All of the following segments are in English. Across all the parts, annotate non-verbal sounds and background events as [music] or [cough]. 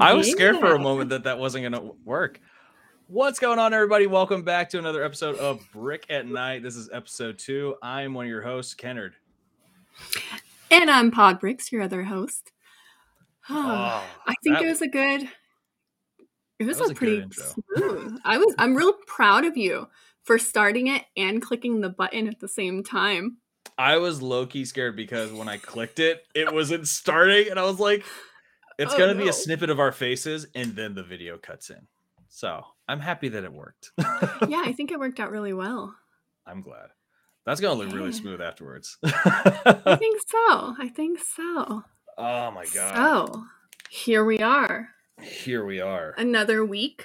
I was scared for a moment that that wasn't going to work. What's going on, everybody? Welcome back to another episode of Brick at Night. This is episode two. I'm one of your hosts, Ken Nerd. And I'm Pod Bricks, your other host. Oh, [sighs] I think that- it was a good. It was, was a a pretty smooth. I was. I'm real proud of you for starting it and clicking the button at the same time. I was low key scared because when I clicked it, it wasn't starting, and I was like, "It's Oh, gonna be a snippet of our faces," and then the video cuts in. So I'm happy that it worked. [laughs] Yeah, I think it worked out really well. I'm glad. That's gonna look really smooth afterwards. I [laughs] think so. I think so. oh my god! So here we are, Here we are. another week.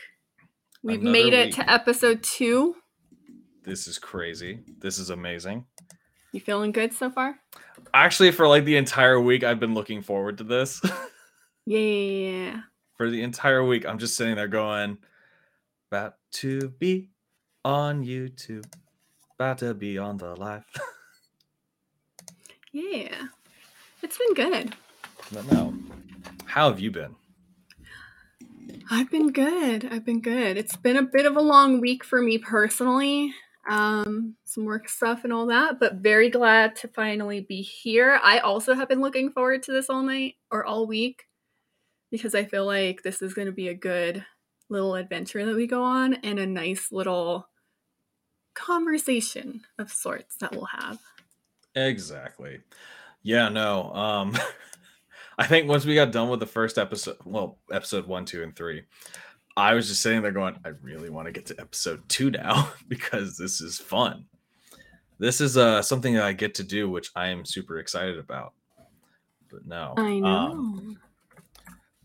We've Another made it week. to episode two. This is crazy. This is amazing. You feeling good so far? Actually, for like the entire week, I've been looking forward to this. [laughs] Yeah. for the entire week, I'm just sitting there going, about to be on YouTube, about to be on the live. Yeah. It's been good. but no. How have you been? I've been good. I've been good. It's been a bit of a long week for me personally. Um, some work stuff and all that, but very glad to finally be here. I also have been looking forward to this all night or all week because I feel like this is going to be a good little adventure that we go on and a nice little conversation of sorts that we'll have. Exactly. Yeah, no. Um [laughs] I think once we got done with the first episode, well, episode 1, 2 and 3, I was just sitting there going, I really want to get to episode 2 now [laughs] because this is fun. This is uh something that I get to do which I am super excited about. But no. I know. um,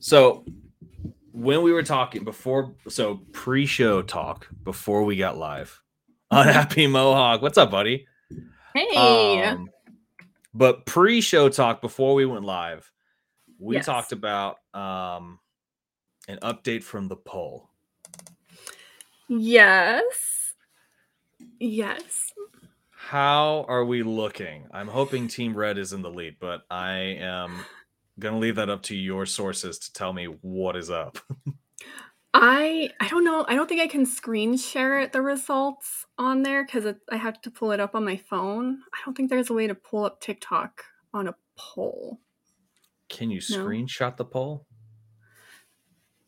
so when we were talking before so pre-show talk before we got live [laughs] on Happy Mohawk. What's up, buddy? hey. Um, but pre-show talk before we went live, we Yes. talked about um an update from the poll. yes. Yes. How are we looking? I'm hoping Team Red is in the lead, but I am gonna leave that up to your sources to tell me what is up. [laughs] I I don't know. I don't think I can screen share it, the results on there because I have to pull it up on my phone. I don't think there's a way to pull up TikTok on a poll. Can you No. screenshot the poll?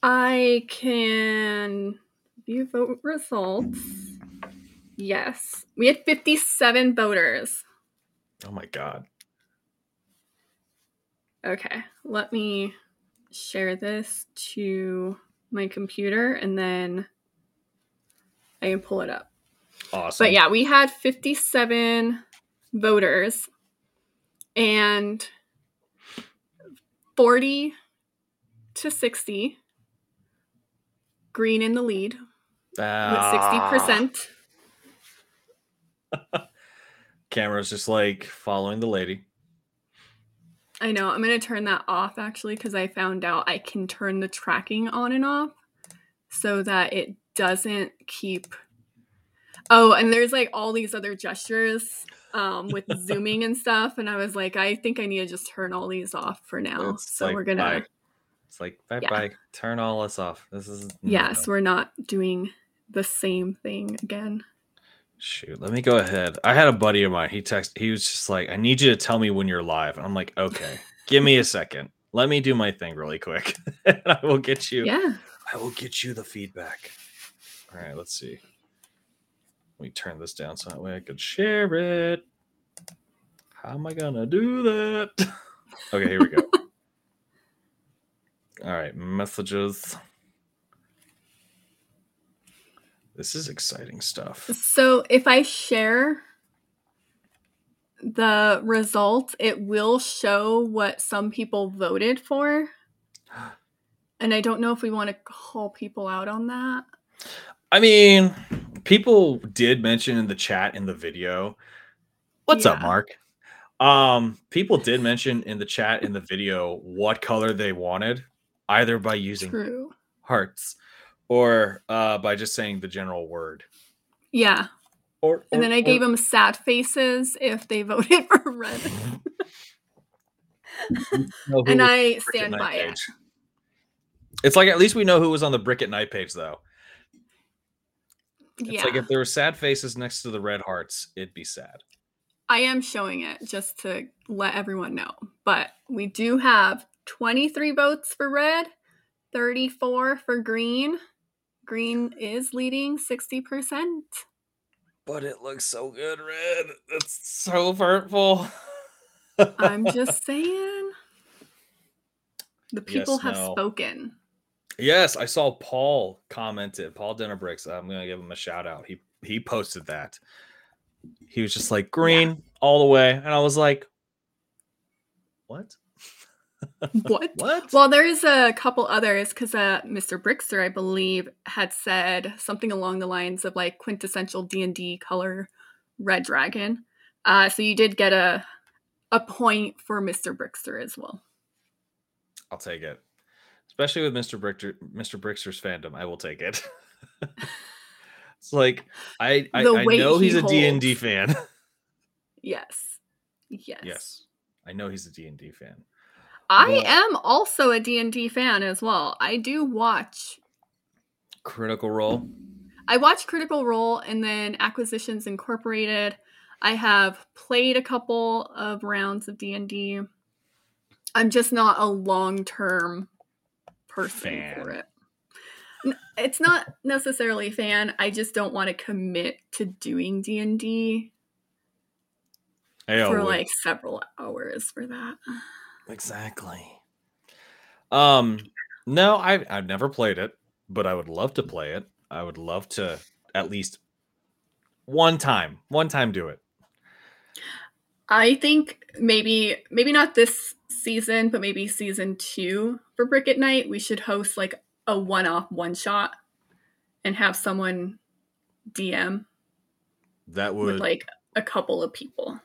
I can view vote results. Yes, we had 57 voters. Oh my god. Okay, let me share this to my computer and then I can pull it up. Awesome. But yeah, we had 57 voters and 40 to 60 green in the lead with Ah. 60%. [laughs] Camera's just like following the lady. I know. I'm going to turn that off actually because I found out I can turn the tracking on and off so that it doesn't keep. Oh, and there's like all these other gestures um, with [laughs] zooming and stuff. And I was like, I think I need to just turn all these off for now. It's so like, we're going to. It's like bye Yeah. bye. Turn all this off. This is Yes, we're not doing the same thing again. Shoot, let me go ahead. I had a buddy of mine. He texted. He was just like, "I need you to tell me when you're live." And I'm like, "Okay, give me a second. Let me do my thing really quick, [laughs] and I will get you. Yeah. I will get you the feedback." All right, let's see. Let me turn this down so that way I could share it. How am I gonna do that? [laughs] Okay, here we go. [laughs] All right, messages. This is exciting stuff. So if I share the results, it will show what some people voted for. [gasps] And I don't know if we want to call people out on that. I mean, people did mention in the chat in the video. What's up, Mark? Um, people did mention in the chat in the video what color they wanted, either by using True. hearts or uh by just saying the general word. Yeah. Or And then I gave them sad faces if they [laughs] voted for red. [laughs] [laughs] and I stand by page. it. It's like at least we know who was on the brick at night page, though. It's yeah. like if there were sad faces next to the red hearts, it'd be sad. I am showing it just to let everyone know. But we do have 23 votes for red, 34 for green. Green is leading 60%. But it looks so good, red. It's so hurtful. I'm just [laughs] saying. The people yes, have no. spoken. Yes, I saw Paul commented. Paul Dinnerbricks. I'm gonna give him a shout out. He he posted that. He was just like green yeah. all the way, and I was like, "What? [laughs] what? what?" Well, there's a couple others because uh, Mr. Brickster, I believe, had said something along the lines of like quintessential D and D color, red dragon. Uh, so you did get a a point for Mr. Brickster as well. I'll take it especially with Mr. Brichter, Mr. Brickster's fandom. I will take it. [laughs] it's like I I, I know he's a D and D fan. [laughs] yes, yes, yes. I know he's a D and D fan. I am also a D and D fan as well. I do watch Critical Role. I watch Critical Role and then Acquisitions Incorporated. I have played a couple of rounds of D and D. I'm just not a long term person fan. for it. It's not necessarily fan. I just don't want to commit to doing D and D for like several hours for that. Exactly. Um, no, I I've never played it, but I would love to play it. I would love to at least one time, one time do it. I think maybe maybe not this season, but maybe season two for Brick at Night, we should host like a one off one shot and have someone DM. That would with like a couple of people.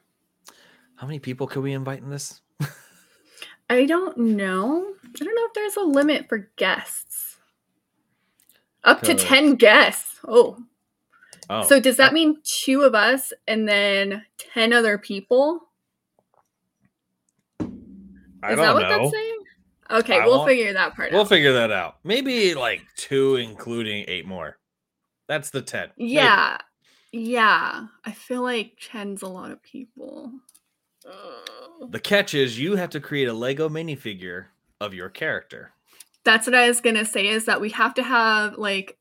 How many people could we invite in this? I don't know. I don't know if there's a limit for guests. Up to 10 guests. Oh. oh. So does that uh mean two of us and then 10 other people? I Is that what know. that's saying? Okay, I we'll figure that part out. we'll out. figure that out. Maybe like two, including eight more. That's the 10. Yeah. Maybe. Yeah. I feel like 10's a lot of people. The catch is you have to create a Lego minifigure of your character. That's what I was going to say is that we have to have like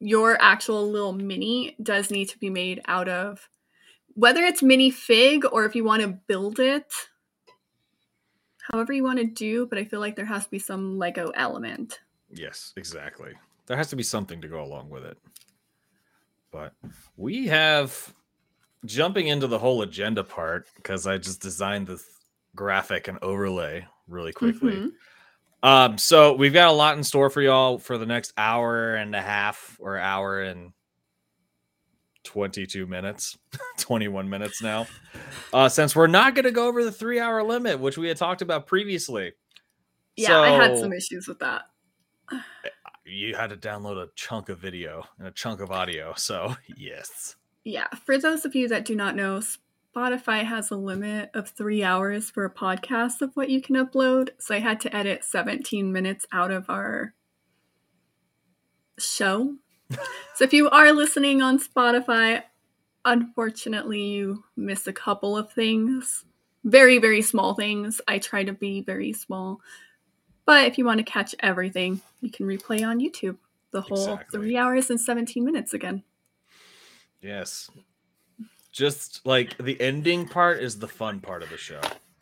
your actual little mini does need to be made out of whether it's minifig or if you want to build it however you want to do, but I feel like there has to be some Lego element. Yes, exactly. There has to be something to go along with it. But we have jumping into the whole agenda part because I just designed this graphic and overlay really quickly. Mm-hmm. Um, so we've got a lot in store for y'all for the next hour and a half or hour and 22 minutes, [laughs] 21 minutes now. Uh, since we're not going to go over the three hour limit, which we had talked about previously. Yeah, so, I had some issues with that. You had to download a chunk of video and a chunk of audio. So, [laughs] yes. Yeah. For those of you that do not know, Spotify has a limit of three hours for a podcast of what you can upload. So I had to edit 17 minutes out of our show so if you are listening on Spotify, unfortunately you miss a couple of things. Very, very small things. I try to be very small. But if you want to catch everything, you can replay on YouTube the whole exactly. three hours and 17 minutes again. Yes. Just like the ending part is the fun part of the show.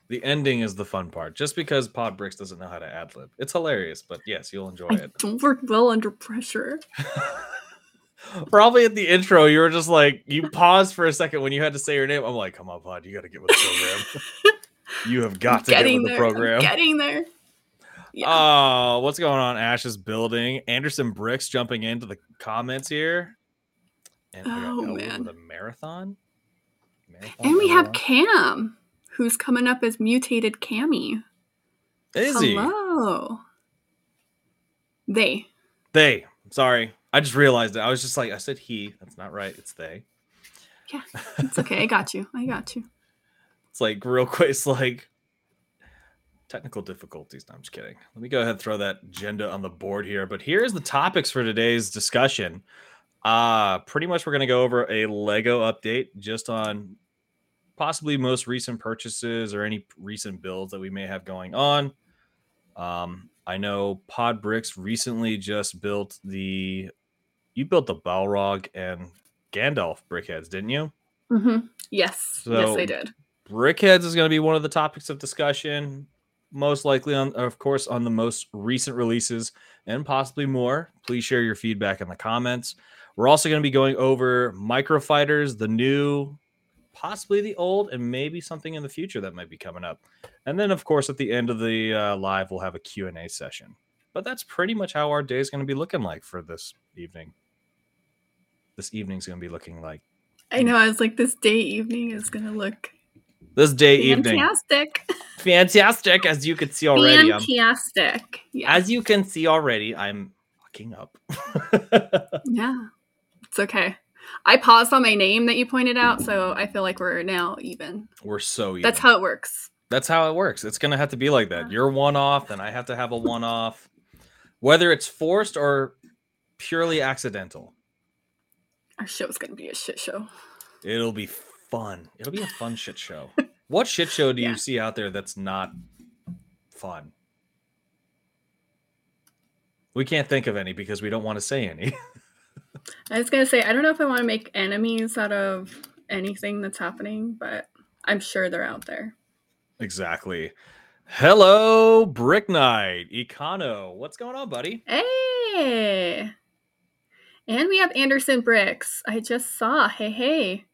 The ending is the fun part. Just because Podbricks doesn't know how to ad lib, it's hilarious. But yes, you'll enjoy I it. [laughs] Don't work well under pressure. [laughs] Probably at the intro, you were just like you paused for a second when you had to say your name. I'm like, come on, Pod, you got to get with the program. [laughs] you have got to get with there. the program. I'm getting there. Yeah. Oh, what's going on? Ash's building. Anderson Bricks jumping into the comments here. And oh man, the marathon. marathon. And we have Cam who's coming up as mutated Cammy. Is Hello. he? They. They. Sorry. I just realized it. I was just like, I said he. That's not right. It's they. Yeah. [laughs] It's okay. I got you. I got you. It's like real quick. It's like technical difficulties. No, I'm just kidding. Let me go ahead and throw that agenda on the board here. But here's the topics for today's discussion. Uh pretty much we're gonna go over a Lego update just on possibly most recent purchases or any recent builds that we may have going on. Um, I know Pod Bricks recently just built the you built the Balrog and Gandalf brickheadz, didn't you? Mm-hmm. Yes. So- yes, I did. Brickheadz is going to be one of the topics of discussion, most likely on, of course, on the most recent releases and possibly more. Please share your feedback in the comments. We're also going to be going over microfighters, the new, possibly the old, and maybe something in the future that might be coming up. And then, of course, at the end of the uh, live, we'll have a Q and A session. But that's pretty much how our day is going to be looking like for this evening. This evening's going to be looking like I know. I was like, this day evening is gonna look this day evening. fantastic. Fantastic, as you can see already. Fantastic. Yeah. As you can see already, I'm fucking up. [laughs] yeah. It's okay. I paused on my name that you pointed out, so I feel like we're now even. We're so even. That's how it works. That's how it works. It's gonna have to be like that. You're one off, and I have to have a one off, whether it's forced or purely accidental. Our show's gonna be a shit show. It'll be fun. It'll be a fun [laughs] shit show. What shit show do Yeah. you see out there that's not fun? We can't think of any because we don't want to say any. [laughs] I was gonna say I don't know if I want to make enemies out of anything that's happening, but I'm sure they're out there. exactly. Hello, Brick Knight, Econo. What's going on, buddy? Hey! And we have Anderson Bricks. I just saw. Hey, hey.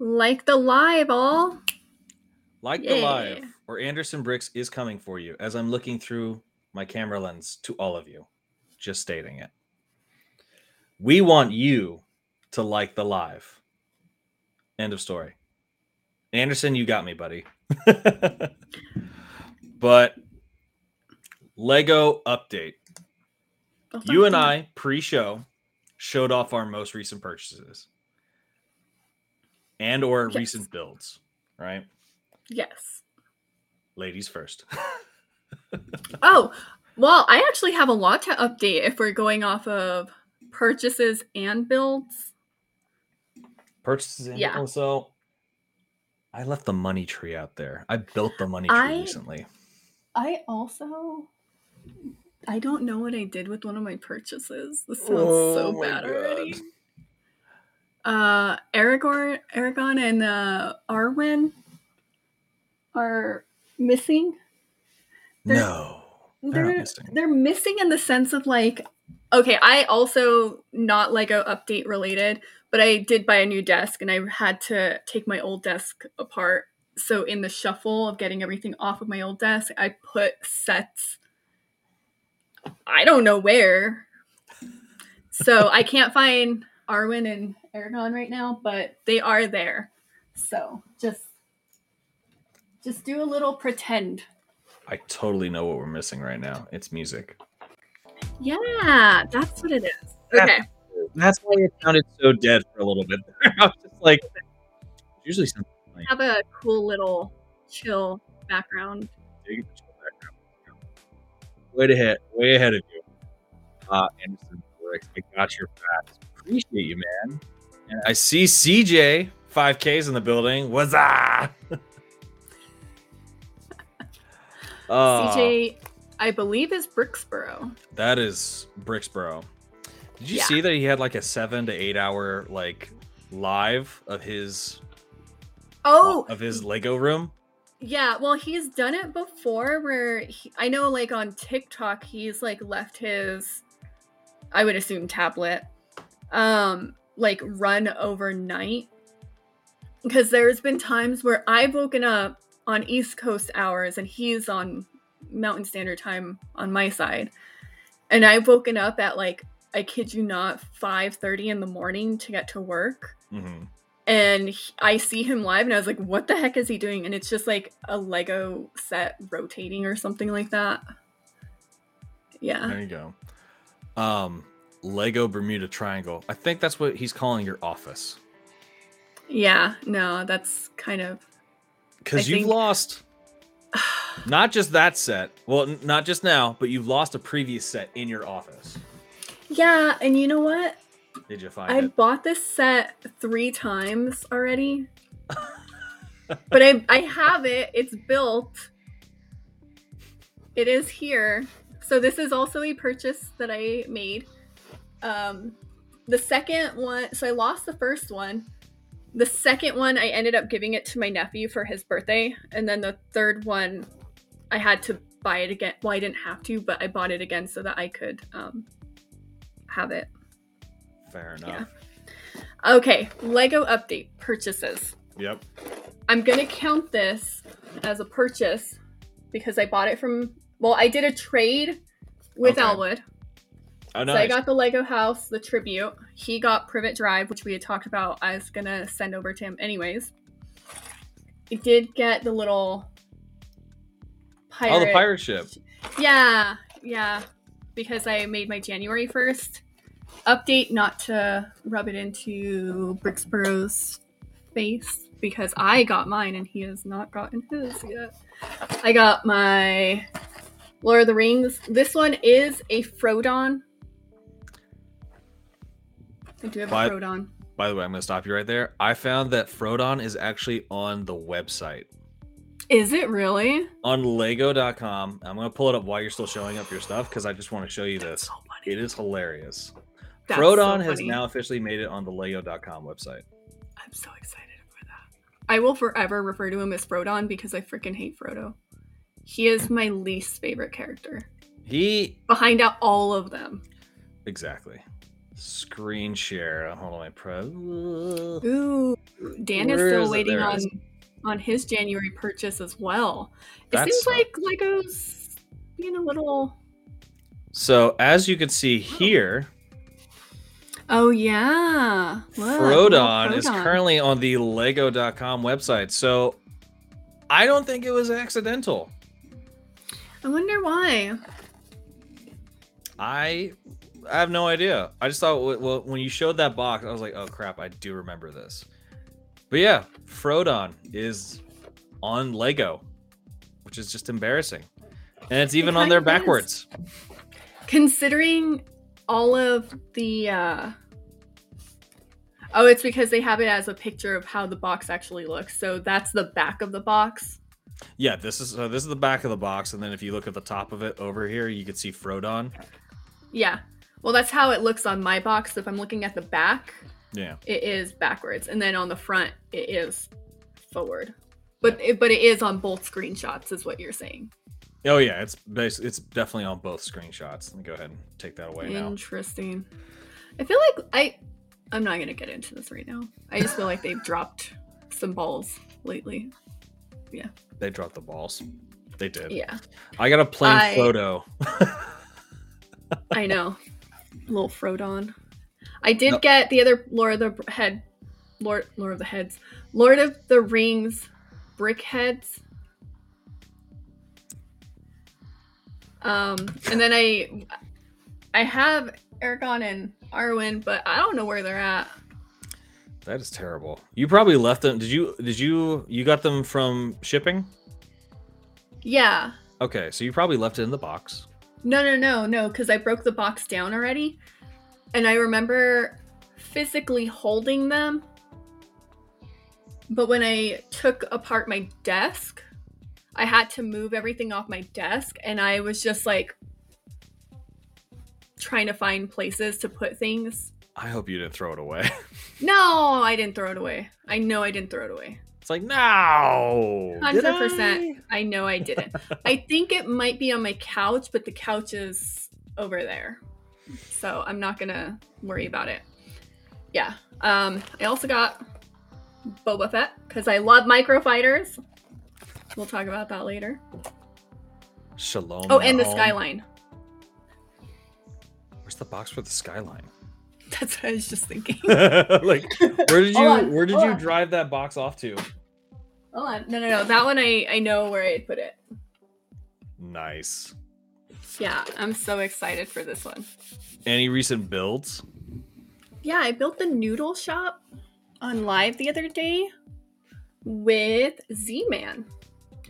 Like the live, all. Like the live, or Anderson Bricks is coming for you as I'm looking through my camera lens to all of you. Just stating it. We want you to like the live. End of story. Anderson, you got me, buddy. [laughs] but Lego update. Oh, you and I pre-show showed off our most recent purchases and or Yes. recent builds, right? Yes. Ladies first. [laughs] Oh, well, I actually have a lot to update if we're going off of purchases and builds. Purchases and Yeah. also I left the money tree out there. I built the money tree I- recently. I also I don't know what I did with one of my purchases. This sounds Oh so bad God. already. Uh Aragorn Aragon and uh Arwen are missing. They're- no. They're They're missing. they're missing in the sense of like okay, I also not Lego update related, but I did buy a new desk and I had to take my old desk apart. So in the shuffle of getting everything off of my old desk, I put sets I don't know where. So I can't find Arwen and Aragon right now, but they are there. So just just do a little pretend. I totally know what we're missing right now. It's music. Yeah, that's what it is. Yeah. Okay. That's why it sounded so dead for a little bit. [laughs] I was just like usually something like have a cool little chill background. dig the chill background. Way ahead, way ahead of you. Uh Anderson I got your facts. Appreciate you, man. And I see CJ 5Ks in the building. What's up? [laughs] Oh, CJ, I believe is Bricksboro. that is Bricksboro. Did you Yeah. see that he had like a seven to eight hour like live of his Oh, of his Lego room? yeah. Well, he's done it before where he, I know, like on TikTok, he's like left his, I would assume, tablet, um, like run overnight. Because there's been times where I've woken up on East Coast hours and he's on Mountain Standard Time on my side. And I've woken up at like, I kid you not, 5:30 in the morning to get to work. hmm And he- I see him live and I was like, what the heck is he doing? And it's just like a Lego set rotating or something like that. Yeah. There you go. Um, Lego Bermuda Triangle. I think that's what he's calling your office Yeah. No, that's kind of because you've think- lost Not just that set. Well, n- not just now, but you've lost a previous set in your office. Yeah, and you know what? Did you find it? I it? bought this set three times already. but I I have it. It's built. It is here. So this is also a purchase that I made. Um the second one so I lost the first one. The second one I ended up giving it to my nephew for his birthday and then the third one I had to buy it again. Well, I didn't have to, but I bought it again so that I could um have it. Fair enough. Okay, Lego update purchases. Yep. I'm gonna count this as a purchase because I bought it from. Well, I did a trade with Okay. Elwood. Oh, So I got the Lego house, the tribute. He got Privet Drive, which we had talked about. I was gonna send over to him anyways. I did get the little pirate. oh, the pirate ship. Yeah, yeah. Because I made my January 1st update not to rub it into Bricksboro's face because I got mine and he has not gotten his yet. I got my Lord of the Rings. This one is a Frodon. I do have But- a Frodon. By the way, I'm going to stop you right there. I found that Frodon is actually on the website. Is it really? On lego.com. I'm going to pull it up while you're still showing up your stuff because I just want to show you this. So. It is hilarious. That's Frodon so has now officially made it on the lego.com website. I'm so excited for that. I will forever refer to him as Frodon because I freaking hate Frodo. He is my least favorite character. He Behind out all of them. exactly. Screen share. Uh, hold on, my pro. Ooh, Dan is still is waiting on is. on his January purchase as well. It That seems like Lego's being a little. So as you can see here, Oh yeah, Look, Frodon little is currently on the lego.com website. So I don't think it was accidental. I wonder why. I I have no idea. I just thought well when you showed that box, I was like, oh crap, I do remember this. But yeah, Frodon is on Lego, which is just embarrassing, and it's even on there is. backwards. Considering all of the. uh Oh, it's because they have it as a picture of how the box actually looks. So that's the back of the box. Yeah, this is so this is the back of the box, and then if you look at the top of it over here, you can see Frodon. Yeah. Well, that's how it looks on my box. If I'm looking at the back, Yeah, it is backwards, and then on the front, it is forward. But it, but it is on both screenshots, is what you're saying. Oh yeah, it's bas- it's definitely on both screenshots. Let me go ahead and take that away now. Interesting. I feel like I I'm not gonna get into this right now. I just feel like they've dropped some balls lately. Yeah. They dropped the balls. They did. Yeah, I got a plain I- photo. [laughs] I know. Little Frodon. I did No. get the other Lord of the Head, Lord Lord of the Heads, Lord of the Rings, Brickheadz. Um, and then I, I have Aragon and Arwen, but I don't know where they're at. That is terrible. You probably left them. Did you? Did you? You got them from shipping? Yeah. Okay, so you probably left it in the box. No, no, no, no, because I broke the box down already. And I remember physically holding them. But when I took apart my desk, I had to move everything off my desk. And I was just like trying to find places to put things. I hope you didn't throw it away. [laughs] No, I didn't throw it away. I know I didn't throw it away. It's like no. Hundred percent. I? I know I didn't. [laughs] I think it might be on my couch, but the couch is over there, so I'm not gonna worry about it. Yeah. Um. I also got Boba Fett because I love microfighters. We'll talk about that later. Shalom. Oh, and the skyline. Where's the box for the skyline? [laughs] That's what I was just thinking. [laughs] like, where did you? On, where did you on. drive that box off to? Hold on. No, no, no. That one I I know where I put it. Nice. Yeah, I'm so excited for this one. Any recent builds? Yeah, I built the noodle shop on live the other day with Z Man.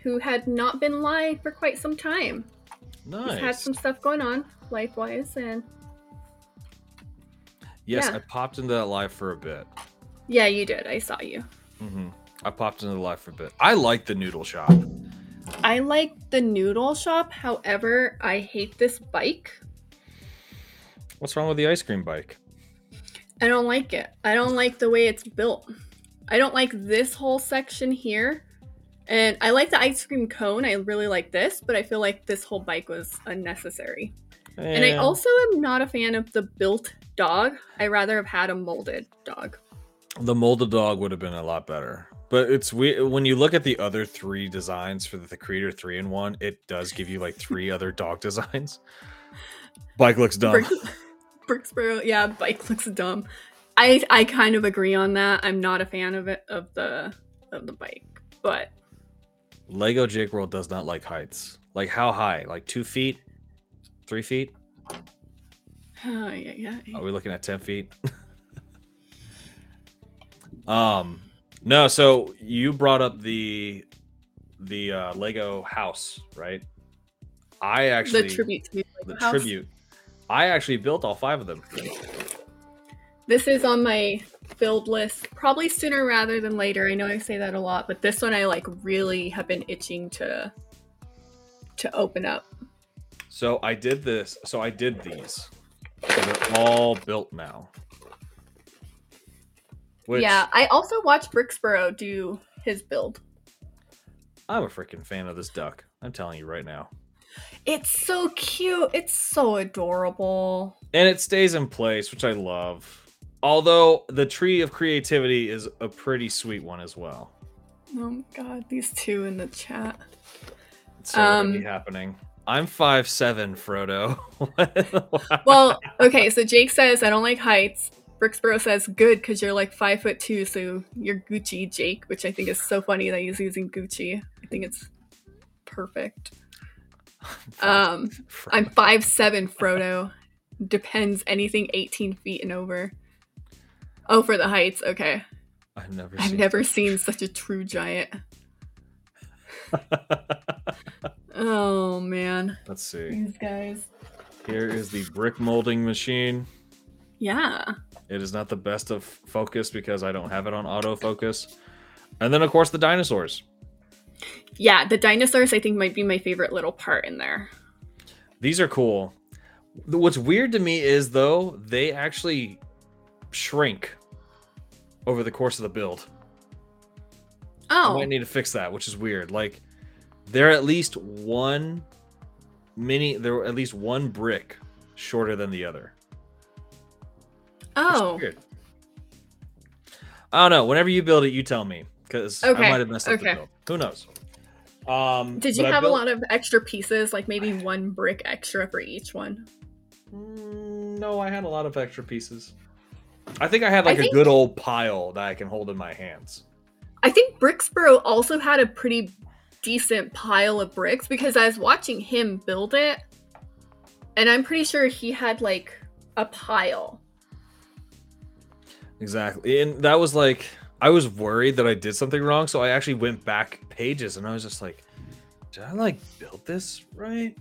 who had not been live for quite some time. Nice. He's had some stuff going on life wise, and yes, yeah. I popped into that live for a bit. yeah, you did. I saw you. hmm I popped into the live for a bit. I like the noodle shop. I like the noodle shop. However, I hate this bike. What's wrong with the ice cream bike? I don't like it. I don't like the way it's built. I don't like this whole section here. And I like the ice cream cone. I really like this, but I feel like this whole bike was unnecessary. And I also am not a fan of the built dog. I rather have had a molded dog. the molded dog would have been a lot better. But it's weird when you look at the other three designs for the Creator three in one. It does give you like three other [laughs] dog designs. Bike looks dumb. Brick, yeah, bike looks dumb. I I kind of agree on that. I'm not a fan of it of the of the bike, but Lego Jake World does not like heights. Like how high? Like two feet, three feet? Uh, yeah, yeah. Are we looking at ten feet? [laughs] um, no. So you brought up the the uh, Lego house, right? I actually the tribute to the House. tribute. I actually built all five of them. This is on my build list, probably sooner rather than later. I know I say that a lot, but this one I like really have been itching to to open up. So I did this. So I did these. So they're all built now. Which yeah, I also watched Bricksboro do his build. I'm a freaking fan of this duck. I'm telling you right now. It's so cute. It's so adorable. And it stays in place, which I love. Although the tree of creativity is a pretty sweet one as well. Oh my god, these two in the chat. It's so Um, be happening. I'm five seven, Frodo. [laughs] Well, okay, so Jake says I don't like heights. Bricksboro says good because you're like five foot two, so you're Gucci, Jake, which I think is so funny that he's using Gucci. I think it's perfect. [laughs] Um, I'm five seven, Frodo. Depends anything 18 feet and over. Oh, for the heights, okay. I've never. I've seen never seen [laughs] such a true giant. Oh man, Let's see. these guys. Here is the brick molding machine. Yeah. It is not the best of focus because I don't have it on autofocus. And then, of course, the dinosaurs. Yeah, the dinosaurs I think might be my favorite little part in there. These are cool. What's weird to me is, though, they actually shrink over the course of the build. Oh. I might need to fix that, which is weird. Like, they're at least one mini, they're at least one brick shorter than the other. oh. I don't know. Whenever you build it, you tell me because I might have messed up okay. the build. Who knows? Um, did you have a lot of extra pieces, like maybe one brick extra for each one? Mm, no, I had a lot of extra pieces. I think I had like I think- a good old pile that I can hold in my hands. I think Bricksboro also had a pretty decent pile of bricks because I was watching him build it, and I'm pretty sure he had like a pile. Exactly. And that was like I was worried that I did something wrong, so I actually went back pages and I was just like, did I like build this right?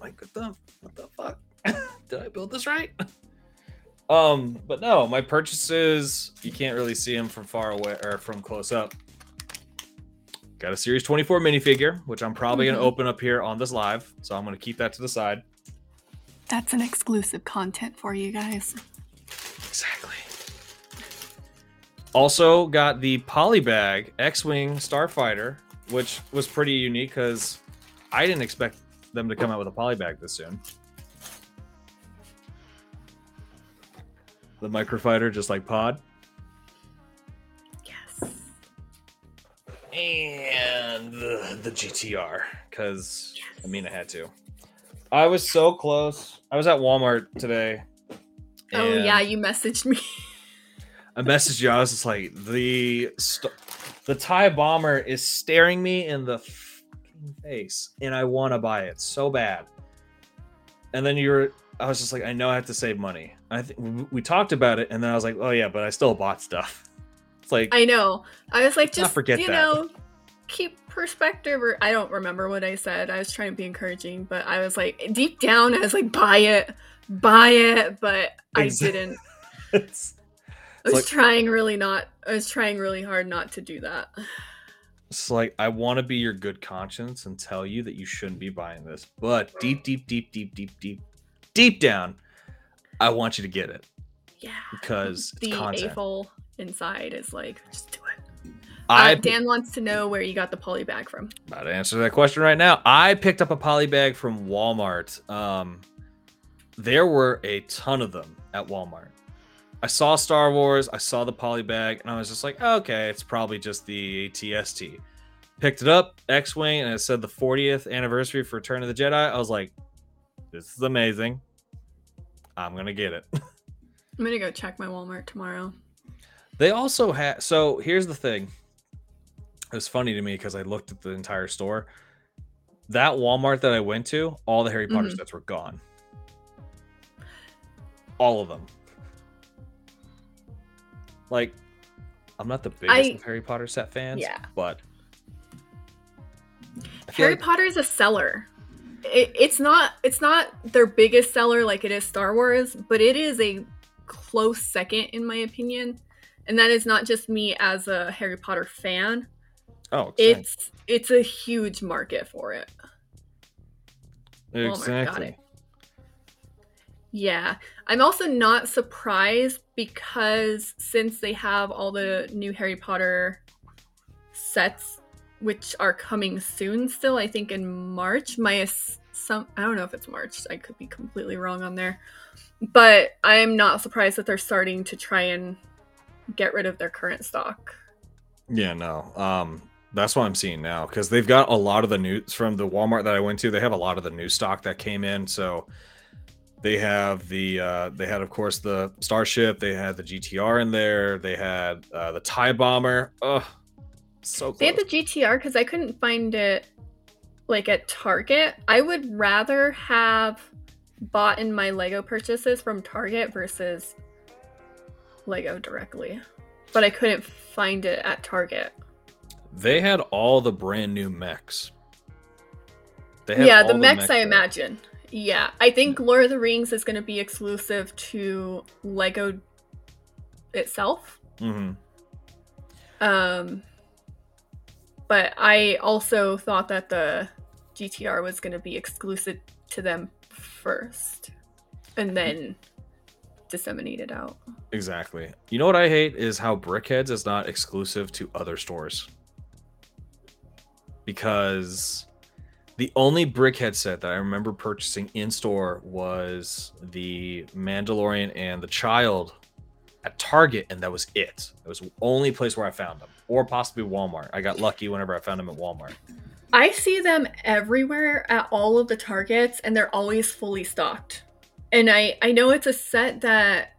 Like what the what the fuck? [laughs] did I build this right? [laughs] Um, but no, my purchases, you can't really see them from far away or from close up. Got a Series 24 minifigure, which I'm probably Mhm. gonna open up here on this live. So I'm gonna keep that to the side. That's an exclusive content for you guys. Exactly. Also got the Polybag X-Wing Starfighter, which was pretty unique because I didn't expect them to come out with a Polybag this soon. The microfighter, just like Pod, and the, the GTR, because I mean I had to. I was so close. I was at Walmart today. Oh yeah, you messaged me. I messaged you. I was just like, the st- the TIE bomber is staring me in the face, and I want to buy it so bad. And then you're, I was just like, I know I have to save money. I think we talked about it, and then I was like, oh yeah, but I still bought stuff. It's like, I know. I was like, just forget you that. know, keep perspective, or I don't remember what I said. I was trying to be encouraging, but I was like, deep down, I was like, buy it, buy it, but I didn't. [laughs] it's, I was like, trying really not. I was trying really hard not to do that. It's like I want to be your good conscience and tell you that you shouldn't be buying this, but deep, deep, deep, deep, deep, deep, deep down, I want you to get it. Yeah, because the a inside is like, just do it. I uh, Dan wants to know where you got the poly bag from. About to answer that question right now. I picked up a poly bag from Walmart. Um, there were a ton of them at Walmart. I saw Star Wars, I saw the poly bag, and I was just like, okay, it's probably just the ATST. Picked it up, X Wing, and it said the 40th anniversary for Return of the Jedi. I was like, this is amazing. I'm going to get it. [laughs] I'm going to go check my Walmart tomorrow. They also had, so here's the thing. It was funny to me because I looked at the entire store. That Walmart that I went to, all the Harry Potter mm-hmm. sets were gone. All of them like, I'm not the biggest I, Harry Potter set fans, yeah. but Harry like... Potter is a seller. It, it's not it's not their biggest seller like it is Star Wars, but it is a close second in my opinion. And that is not just me as a Harry Potter fan. Oh, it's it's a huge market for it. Oh exactly. Yeah. I'm also not surprised because since they have all the new Harry Potter sets which are coming soon still, I think in March, my some I don't know if it's March. I could be completely wrong on there. But I am not surprised that they're starting to try and get rid of their current stock. Yeah, no. Um that's what I'm seeing now because they've got a lot of the news from the Walmart that I went to. They have a lot of the new stock that came in, so they have the uh, they had of course the starship they had the gtr in there they had uh, the tie bomber oh so close. they had the gtr because i couldn't find it like at target i would rather have bought in my lego purchases from target versus lego directly but i couldn't find it at target they had all the brand new mechs yeah the mechs, the mechs i imagine yeah, I think Lord of the Rings is going to be exclusive to Lego itself. Mm-hmm. Um, but I also thought that the GTR was going to be exclusive to them first, and then disseminated out. Exactly. You know what I hate is how Brickheadz is not exclusive to other stores. Because the only brick headset that I remember purchasing in store was the Mandalorian and the Child at Target, and that was it. It was the only place where I found them, or possibly Walmart. I got lucky whenever I found them at Walmart. I see them everywhere at all of the Targets, and they're always fully stocked. And I I know it's a set that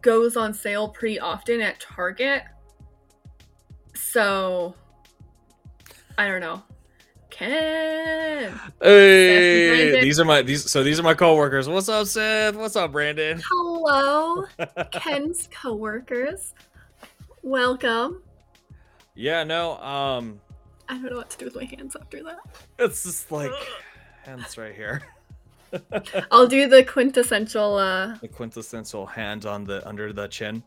goes on sale pretty often at Target. So I don't know. Ken. Hey, these are my these. So these are my coworkers. What's up, Seth? What's up, Brandon? Hello, [laughs] Ken's coworkers. Welcome. Yeah, no. Um, I don't know what to do with my hands after that. It's just like hands right here. [laughs] I'll do the quintessential. uh The quintessential hand on the under the chin.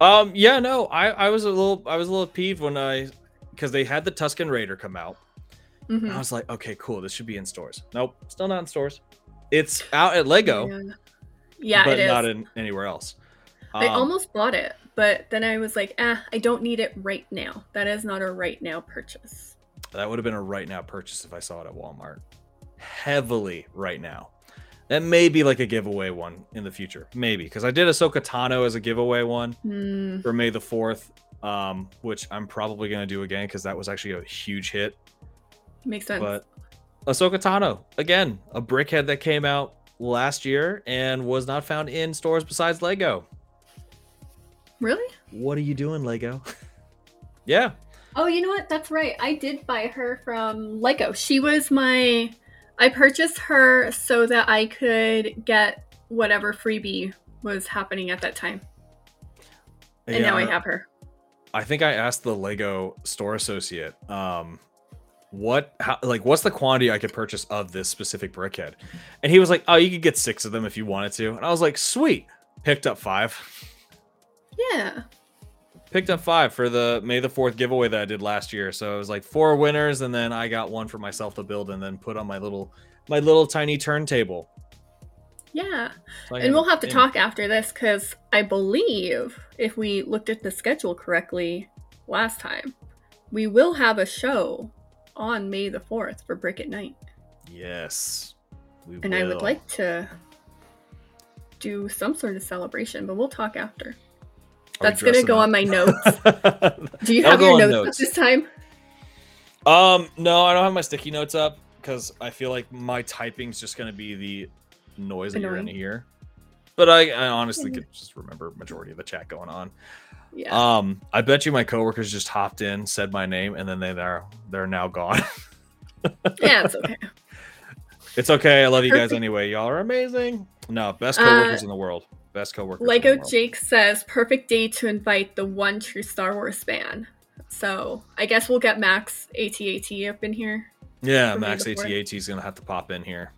Um. Yeah. No. I. I was a little. I was a little peeved when I because they had the Tusken Raider come out Mm-hmm. I was like, okay, cool. This should be in stores. Nope, still not in stores. It's out at Lego. Yeah, yeah but not in anywhere else. I um, almost bought it, but then I was like, ah, I don't need it right now. That is not a right now purchase. That would have been a right now purchase if I saw it at Walmart. Heavily right now. That may be like a giveaway one in the future. Maybe. Because I did Ahsoka Tano as a giveaway one mm. for May the 4th, um, which I'm probably going to do again because that was actually a huge hit. Makes sense. But Ahsoka Tano, again, a brickhead that came out last year and was not found in stores besides Lego. Really? What are you doing, Lego? [laughs] yeah. Oh, you know what? That's right. I did buy her from Lego. She was my. I purchased her so that I could get whatever freebie was happening at that time. And yeah, now I have her. I think I asked the Lego store associate um, what how, like what's the quantity I could purchase of this specific brickhead? And he was like, "Oh, you could get 6 of them if you wanted to." And I was like, "Sweet." Picked up 5. Yeah. Picked up 5 for the May the 4th giveaway that I did last year. So it was like four winners and then I got one for myself to build and then put on my little my little tiny turntable. Yeah. So And we'll have to yeah. talk after this because I believe if we looked at the schedule correctly last time, we will have a show on May the 4th for Brick at Night. Yes. We And I would like to do some sort of celebration, but we'll talk after. That's going to go up? on my [laughs] notes. Do you have your notes, notes. up this time? Um, no, I don't have my sticky notes up because I feel like my typing's just gonna be the noise that you're Annoying. gonna hear. But I, I honestly could just remember majority of the chat going on. Yeah. Um, I bet you my coworkers just hopped in, said my name, and then they they're they're now gone. [laughs] yeah, it's okay. it's okay. I love you guys anyway. Y'all are amazing. No, best Uh, coworkers in the world. Best the Lego. Jake says perfect day to invite the one true Star Wars fan. So I guess we'll get Max ATAT up in here. Yeah, Max. ATAT is gonna have to pop in here.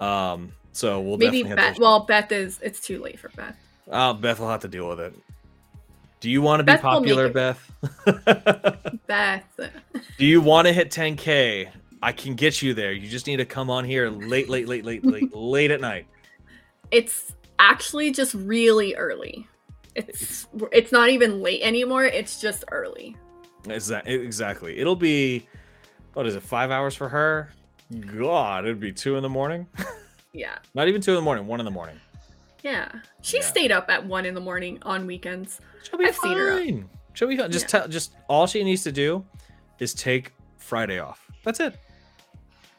Um, so we'll Maybe Beth. to- Well, Beth is. It's too late for Beth. Oh, Beth will have to deal with it. Do you want to be Beth popular. Beth? [laughs] Beth. Do you want to hit 10k? I can get you there. You just need to come on here late, late, late, late, late, late at night. It's actually just really early. It's it's not even late anymore. It's just early. Exa- Exactly. It'll be what is it? Five hours for her? God, it'd be two in the morning. [laughs] Yeah. Not even two in the morning. One in the morning. Yeah. She Yeah. stayed up at one in the morning on weekends. She'll be I've seen her up. fine. She'll be fine. Just Yeah. tell. Just all she needs to do is take Friday off. That's it.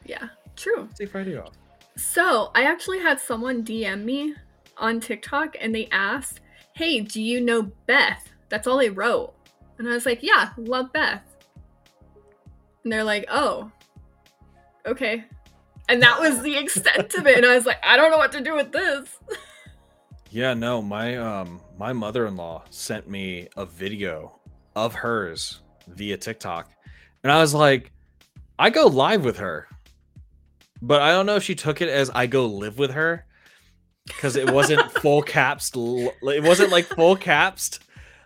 Yeah. True. Take Friday off. So I actually had someone DM me on TikTok and they asked, Hey, do you know Beth? That's all they wrote. And I was like, Yeah, love Beth. And they're like, Oh, okay. And that was the extent of it. And I was like, I don't know what to do with this. Yeah, no, my um my mother-in-law sent me a video of hers via TikTok. And I was like, I go live with her. But I don't know if she took it as I go live with her cuz it wasn't full caps it wasn't like full caps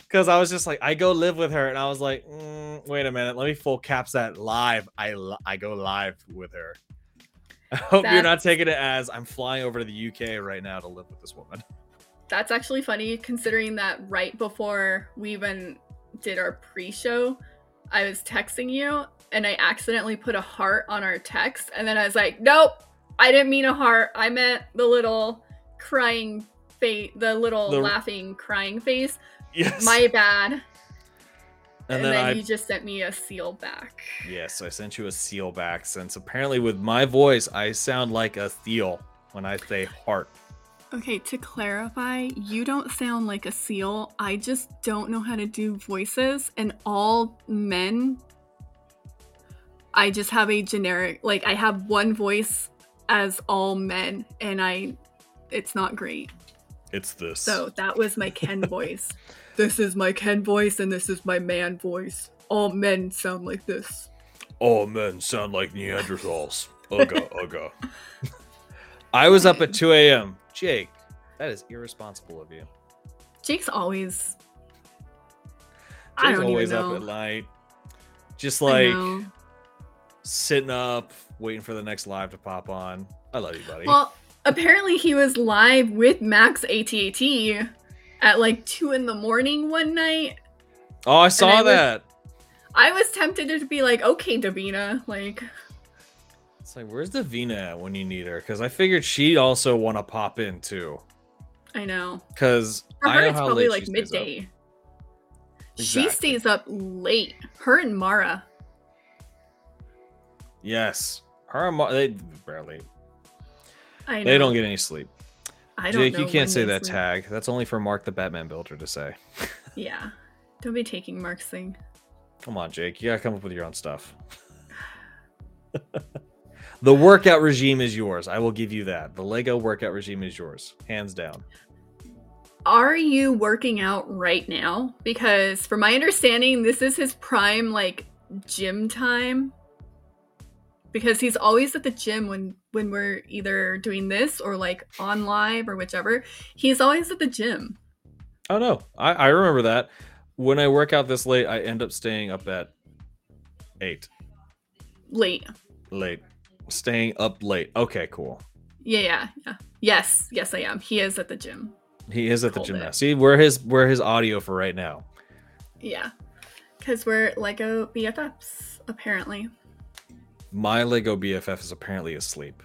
cuz I was just like I go live with her and I was like, mm, wait a minute, let me full caps that live. I I go live with her. [laughs] I hope you're not taking it as I'm flying over to the UK right now to live with this woman. That's actually funny considering that right before we even did our pre show, I was texting you and I accidentally put a heart on our text. And then I was like, nope, I didn't mean a heart. I meant the little crying face, the little The- laughing crying face. Yes. My bad. And, and then, then, I you just sent me a seal back. yes, I sent you a seal back since apparently with my voice I sound like a seal when I say heart. Okay, to clarify, you don't sound like a seal. I just don't know how to do voices, and all men. I just have a generic, like, I have one voice as all men, and I. It's not great. It's this. So that was my Ken voice. [laughs] This is my Ken voice, and this is my man voice. All men sound like this. all men sound like Neanderthals. [laughs] Ugga, ugga. I was up at 2 a.m. Jake, that is irresponsible of you. Jake's always. Jake's I don't always even up at night. Just like sitting up, waiting for the next live to pop on. I love you, buddy. Well, apparently he was live with Max ATAT at like two in the morning one night. oh, I saw I was- that. I was tempted to be like, okay, Davina, like, It's like, where's Davina at when you need her? Because I figured she'd also want to pop in too. I know. Because For I know it's how probably like she stays up. midday. She stays up late. Her and Mara. Yes, her and Mar- they barely. I know. They don't get any sleep. I don't Jake, know you can't say that sleep. tag. That's only for Mark the Batman Builder to say. [laughs] Yeah. Don't be taking Mark's thing. Come on, Jake. You gotta come up with your own stuff. [laughs] the workout regime is yours. I will give you that. The Lego workout regime is yours, hands down. Are you working out right now? Because from my understanding, this is his prime like gym time. Because he's always at the gym when when we're either doing this or like on live or whichever. He's always at the gym. Oh no, I, I remember that. When I work out this late, I end up staying up at eight. Late. Late. Staying up late. Okay, cool. Yeah, yeah, yeah. Yes, yes, I am. He is at the gym. He is at the gym it. now. See, we're his we're his audio for right now. Yeah, because we're Lego BFFs apparently. My Lego BFF is apparently asleep.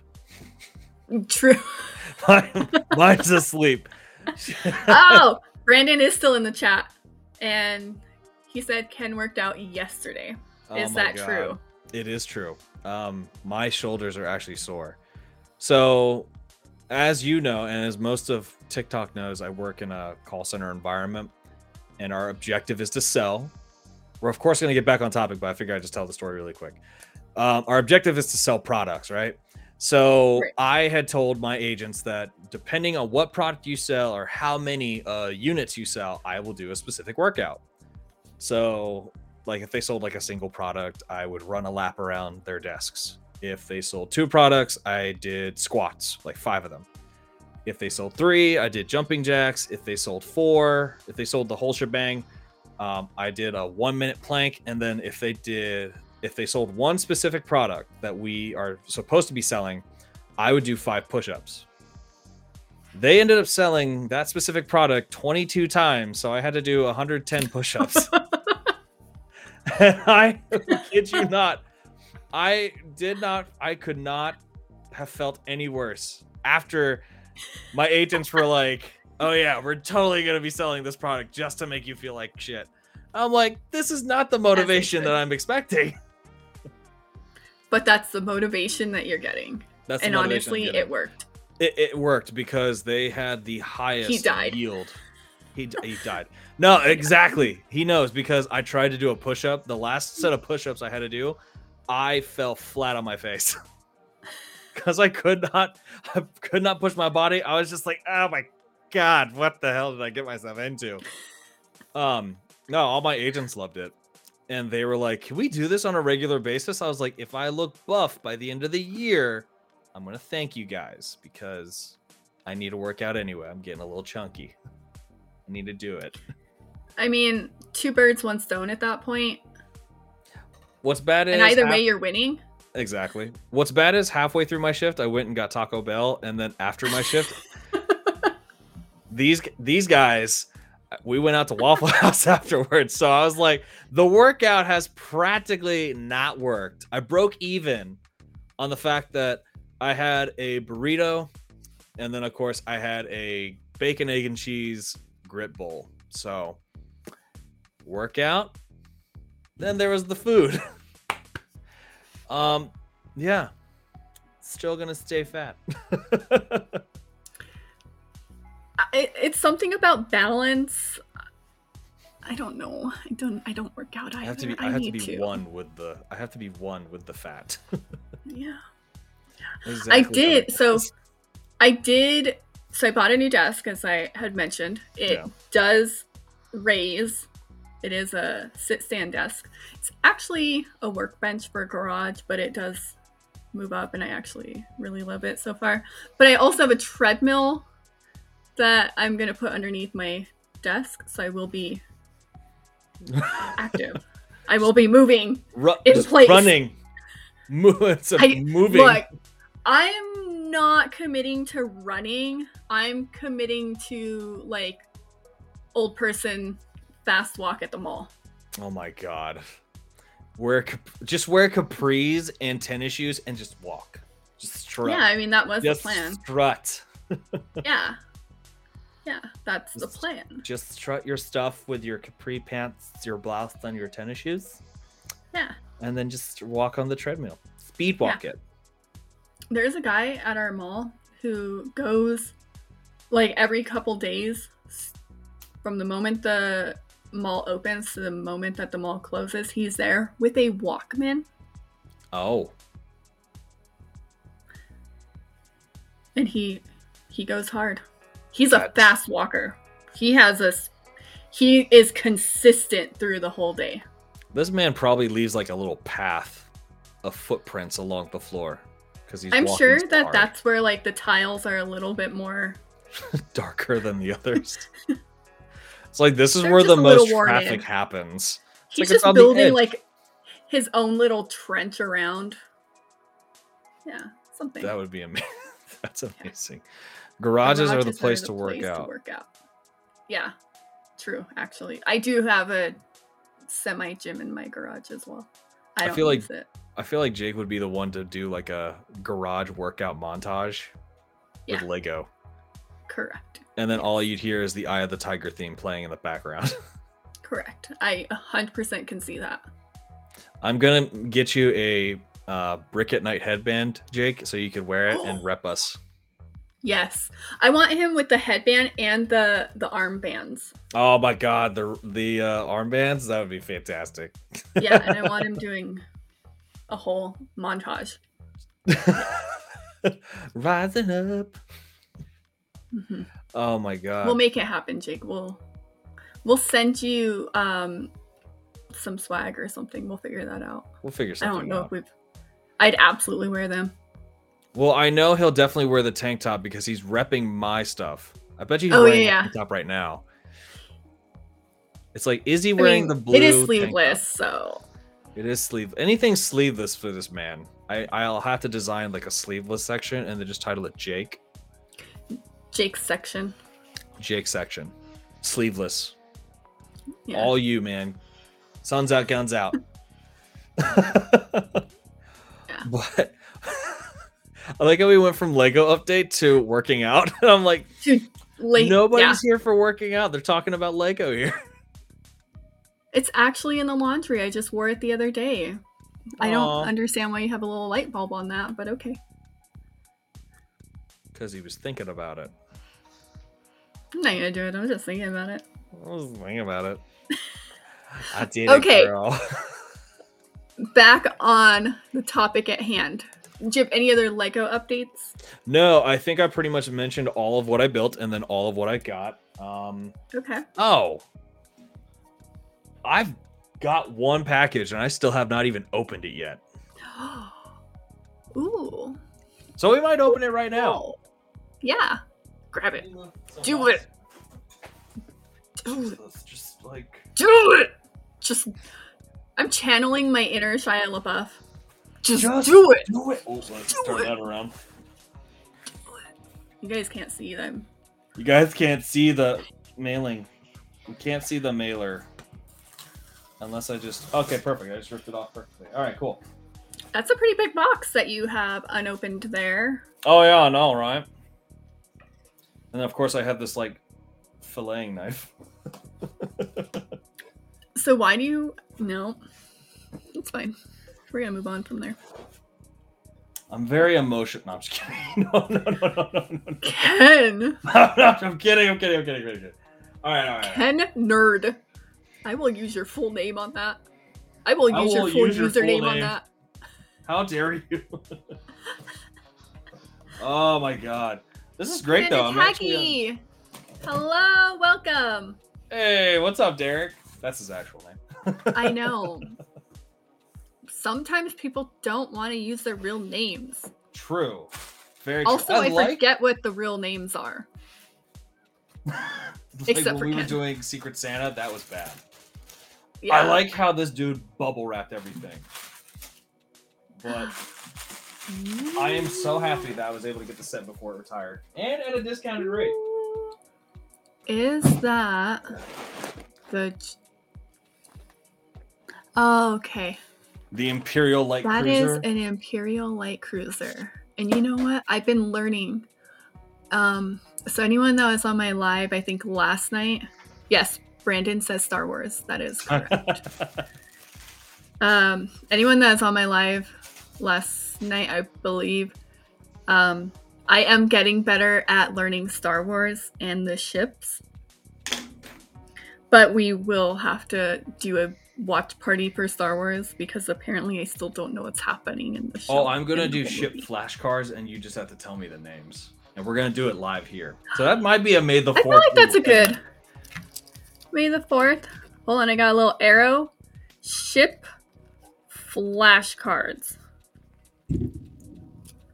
[laughs] True. Mine- Mine's asleep. [laughs] oh, Brandon is still in the chat, and he said Ken worked out yesterday. Oh is that God. true? It is true. Um, my shoulders are actually sore. So, as you know, and as most of TikTok knows, I work in a call center environment, and our objective is to sell. We're of course going to get back on topic, but I figure I just tell the story really quick. Um, our objective is to sell products, right? So Right. I had told my agents that depending on what product you sell or how many uh, units you sell, I will do a specific workout. So, like if they sold like a single product, I would run a lap around their desks. If they sold two products, I did squats, like five of them. If they sold three, I did jumping jacks. If they sold four, if they sold the whole shebang, um, I did a one minute plank. And then if they did, if they sold one specific product that we are supposed to be selling, I would do five push ups. They ended up selling that specific product 22 times, so I had to do 110 push ups. [laughs] and I kid you not, I did not, I could not have felt any worse after my agents were like, oh yeah, we're totally going to be selling this product just to make you feel like shit. I'm like, this is not the motivation that I'm expecting. But that's the motivation that you're getting, That's and honestly, it worked. It, it worked because they had the highest died. yield. He, he died. No, [laughs] exactly. He knows because I tried to do a push up. The last set of push ups I had to do, I fell flat on my face [laughs] because I could not, I could not push my body. I was just like, oh my god, what the hell did I get myself into? Um, no, all my agents loved it, and they were like, "Can we do this on a regular basis?" I was like, "If I look buff by the end of the year." I'm gonna thank you guys because I need to work out anyway. I'm getting a little chunky. I need to do it. I mean, two birds, one stone at that point, What's bad is and either half- way, you're winning. exactly. What's bad is halfway through my shift, I went and got Taco Bell, and then after my shift, [laughs] these these guys, we went out to Waffle [laughs] House afterwards. So I was like, the workout has practically not worked. I broke even on the fact that I had a burrito, and then of course I had a bacon, egg, and cheese grit bowl. So workout. Then there was the food. [laughs] um, yeah, still gonna stay fat. [laughs] I- it's something about balance. I don't know. I don't. I don't work out either. I have to be. I, have to be one with the. I have to be one with the fat. [laughs] Yeah. Exactly I did. So. I did. So I bought a new desk, as I had mentioned. It Yeah. does raise. It is a sit stand desk. It's actually a workbench for a garage, but it does move up, and I actually really love it so far. But I also have a treadmill that I'm gonna put underneath my desk, so I will be active. [laughs] I will be moving. Ru- in place. running, [laughs] it's a I- moving. Look, I'm not committing to running. I'm committing to like old person fast walk at the mall. Oh my god. Wear cap- just wear capris and tennis shoes and just walk. Just strut. Yeah, I mean that was just the plan. strut. [laughs] Yeah. Yeah, that's the plan. Just strut your stuff with your capri pants, your blouse, and your tennis shoes, Yeah. and then just walk on the treadmill. Speed walk it. There's a guy at our mall who goes like every couple days from the moment the mall opens to the moment that the mall closes. He's there with a Walkman Oh, and he he goes hard. He's a fast walker. He has a he is consistent through the whole day. this man probably leaves like a little path of footprints along the floor because he's. I'm sure that hard. that's where like the tiles are a little bit more. [laughs] darker than the others. [laughs] it's like this is They're where the most traffic happens. It's He's like just building like his own little trench around. Yeah, something. That would be [laughs] amazing. That's amazing. Garages, are the place to work place out. work out. Yeah, true. Actually, I do have a semi gym in my garage as well. I I feel like- it. I feel like Jake would be the one to do like a garage workout montage with Lego. Correct. And then all you'd hear is the Eye of the Tiger theme playing in the background. [laughs] Correct. I 100% can see that. I'm gonna get you a uh, Brick at Night headband, Jake, so you could wear it and rep us. Yes, I want him with the headband and the the armbands. Oh my god, the the uh, armbands that would be fantastic. Yeah, and I [laughs] want him doing a whole montage. [laughs] Rising up. Mhm. Oh my god. We'll make it happen, Jake. We'll we'll send you um some swag or something. We'll figure that out. We'll figure something out. I don't know out. if we've. I'd absolutely wear them. Well, I know he'll definitely wear the tank top because he's repping my stuff. I bet you he's Oh, wearing yeah, the tank top right now. It's like, is he I wearing mean, the blue? it is sleeveless, so It is sleeve. Anything sleeveless for this man. I I'll have to design like a sleeveless section and then just title it Jake. Jake's section. Jake section. Sleeveless. Yeah. All you, man. Sun's out, guns out. [laughs] [laughs] But I like how we went from Lego update to working out. [laughs] I'm like, nobody's yeah. here for working out. They're talking about Lego here. [laughs] It's actually in the laundry. I just wore it the other day. I don't understand why you have a little light bulb on that, but okay. Because he was thinking about it. I'm not gonna do it. I'm just thinking about it. I was thinking about it. [laughs] I did Okay. it, girl. Back on the topic at hand. Do you have any other Lego updates? No, I think I pretty much mentioned all of what I built and then all of what I got. Um, Okay. oh, I've got one package and I still have not even opened it yet. [gasps] Ooh. So we might open it right now. Yeah. Grab it. Do it. Do it. Just like Do it. Just. I'm channeling my inner Shia LaBeouf. Just, Just do it. do it. Oh, let's Do turn it. that around. You guys can't see them. You guys can't see the mailing. You can't see the mailer. Unless I just okay, perfect. I just ripped it off perfectly. All right, cool. That's a pretty big box that you have unopened there. Oh yeah, I know, right? And then of course I have this like filleting knife. [laughs] So why do you? No, it's fine. We're gonna move on from there. I'm very emotional. No, I'm just kidding. [laughs] No, no, no, no, no, no, no. Ken, [laughs] no, no, I'm kidding. I'm kidding. I'm kidding. I'm kidding. All right, all right. all right. Ken Nerd. I will use your full name on that. I will I use will your full use your full username on that. How dare you? [laughs] oh my god, this is great Ken though. I'm actually. Um, Itagi. Hello, welcome. Hey, what's up, Derek? That's his actual name. I know. Sometimes people don't want to use their real names. True. Very true. Also, I, like, forget what the real names are. [laughs] like except when we were doing Secret Santa, that was bad. Yeah. I like how this dude bubble wrapped everything. But I am so happy that I was able to get the set before it retired. And at a discounted rate. Is that the? Oh, okay. The Imperial Light Cruiser. That is an Imperial Light Cruiser. And you know what? I've been learning. Um, so anyone that was on my live, I think last night, yes, Brandon says Star Wars. That is [laughs] correct. um, anyone that's on my live last night, I believe, um, I am getting better at learning Star Wars and the ships. But we will have to do a watch party for Star Wars because apparently I still don't know what's happening in the show. oh, I'm gonna do ship movie. flashcards, and you just have to tell me the names. And we're gonna do it live here. So that might be a May the Fourth. I feel like that's a good. May the fourth. Hold on, I got a little arrow. Ship flashcards.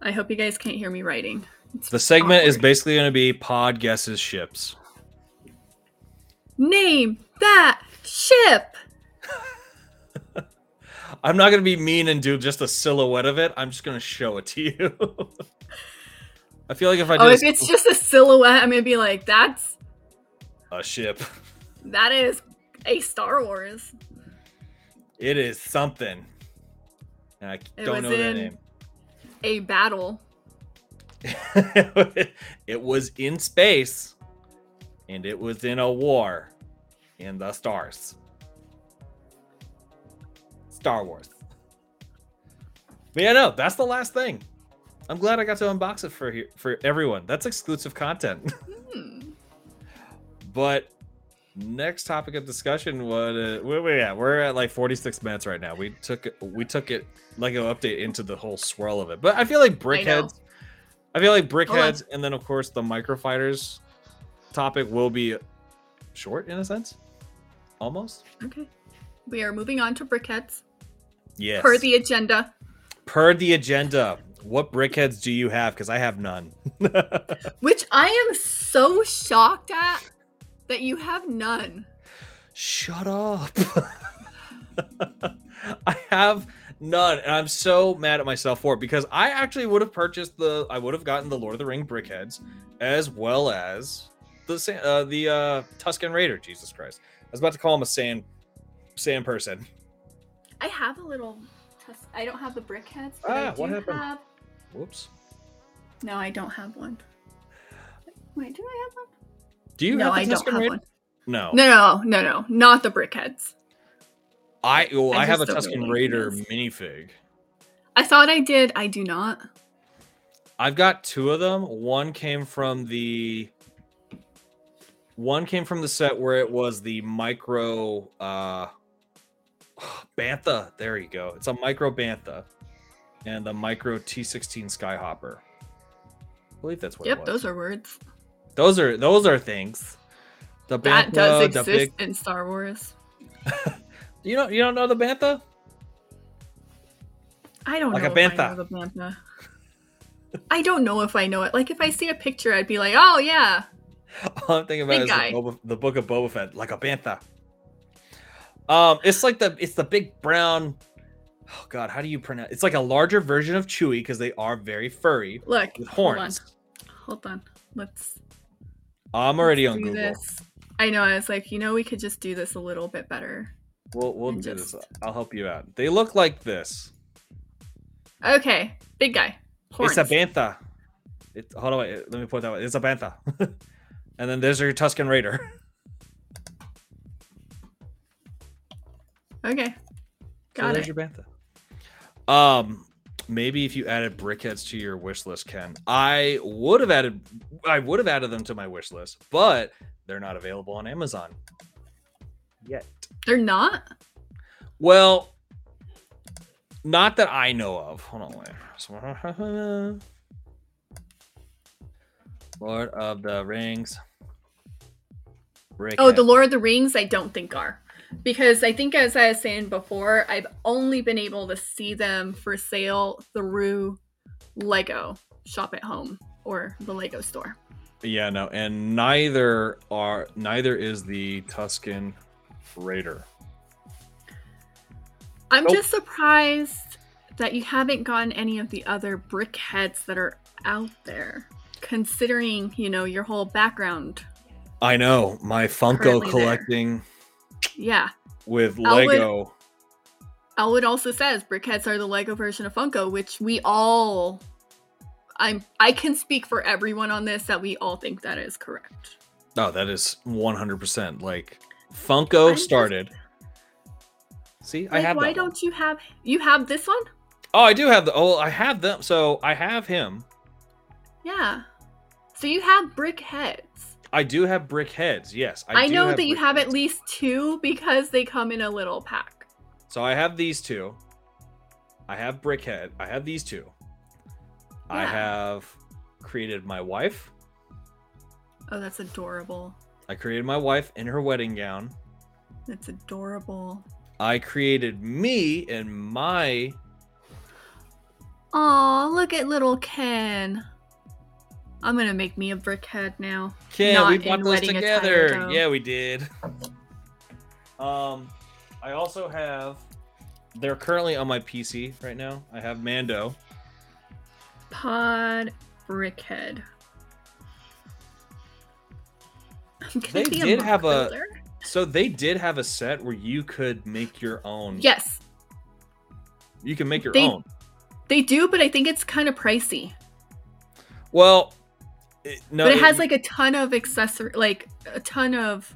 I hope you guys can't hear me writing. It's The segment is basically going to be pod guesses ships. Name that ship. I'm not going to be mean and do just a silhouette of it. I'm just going to show it to you. [laughs] I feel like if I Oh, if it's just a silhouette, I'm gonna be like, that's a ship, that is a Star Wars. it is something. I It don't know their in- name. A battle. [laughs] it was in space and it was in a war in the stars. Star Wars. But yeah, no, that's the last thing. I'm glad I got to unbox it for for everyone. That's exclusive content. [laughs] But next topic of discussion what uh, where we at? We're at like 46 minutes right now. We took it we took it like an update into the whole swirl of it. But I feel like brickheads I feel like brickheads and then of course the microfighters topic will be short in a sense. Almost. Okay. We are moving on to brickheads Yes. per the agenda. per the agenda. What brickheads do you have? Because I have none. [laughs] Which I am so shocked at that you have none. Shut up. [laughs] I have none, and I'm so mad at myself for it because I actually would have purchased the. I would have gotten the Lord of the Ring brickheads as well as the uh, the uh, Tusken Raider. Jesus Christ! I was about to call him a sand sand person. I have a little. Tus- I don't have the brickheads. But I Ah, do what happened? Have... Whoops. No, I don't have one. Wait, do I have one? Do you no, have the I don't Tusken have Raider? one. No. No, no, no, no, not the brickheads. I well, I I, have a Tusken know Raider is. minifig. I thought I did. I do not. I've got two of them. One came from the one came from the set where it was the micro uh [sighs] Bantha. There you go. It's a micro Bantha and the micro T16 Skyhopper. I believe that's what it Yep, those are words. those are those are things. The That Bantha, does the exist big in Star Wars. [laughs] You don't you don't know the Bantha? I don't know. Like know a I bantha. know the bantha. I don't know if I know it. Like if I see a picture, I'd be like, "Oh yeah, [laughs] All I'm thinking about Big is the, Boba, the book of Boba Fett, like a bantha. Um, it's like the it's the big brown. Oh God, how do you pronounce? It's like a larger version of Chewie because they are very furry look, with hold on, horns. hold on, let's I'm already let's on Google. this. I know. I was like, you know, we could just do this a little bit better. We'll we'll do this. just- I'll help you out. They look like this. Okay, big guy. Horns. It's a bantha. It, hold on, wait, let me put that way. It's a bantha. [laughs] and then there's your Tusken Raider. [laughs] Okay, So got there's it. your bantha. Um, maybe if you added brickheads to your wish list, Ken, I would have added. I would have added them to my wish list, but they're not available on Amazon yet. They're not. Well, not that I know of. Hold on, wait. Lord of the Rings. Brickhead. Oh, the Lord of the Rings, I don't think are. Because I think, as I was saying before, I've only been able to see them for sale through Lego Shop at Home or the Lego store. Yeah, no, and neither are neither is the Tusken Raider. I'm Nope. just surprised that you haven't gotten any of the other brick heads that are out there, considering, you know, your whole background. I know my Funko collecting. there. Yeah. with Elwood- Lego. Elwood also says brickheads are the Lego version of Funko, which we all I'm I can speak for everyone on this that we all think that is correct. Oh, that is one hundred percent. Like Funko I'm just- started. See, I have. why don't you have you have this one? Oh, I do have the. Oh, I have them. So I have him. Yeah. So you have brickheads. I do have brick heads. Yes, I, do know that you brick have at least two because they come in a little pack. So I have these two. I have brickhead. I have these two. I have created my wife. Oh, that's adorable. I created my wife in her wedding gown. That's adorable. I created me in my Aw, look at little Ken. I'm gonna make me a brickhead now. Yeah, we bought those together. Yeah, we did. Um, I also have. They're currently on my PC right now. I have Mando. Pod brickhead. They be did mock have a- So they did have a set where you could make your own. Yes, You can make your They- own. they do, but I think it's kind of pricey. Well, it, no, but it has like a ton of accessory, like a ton of.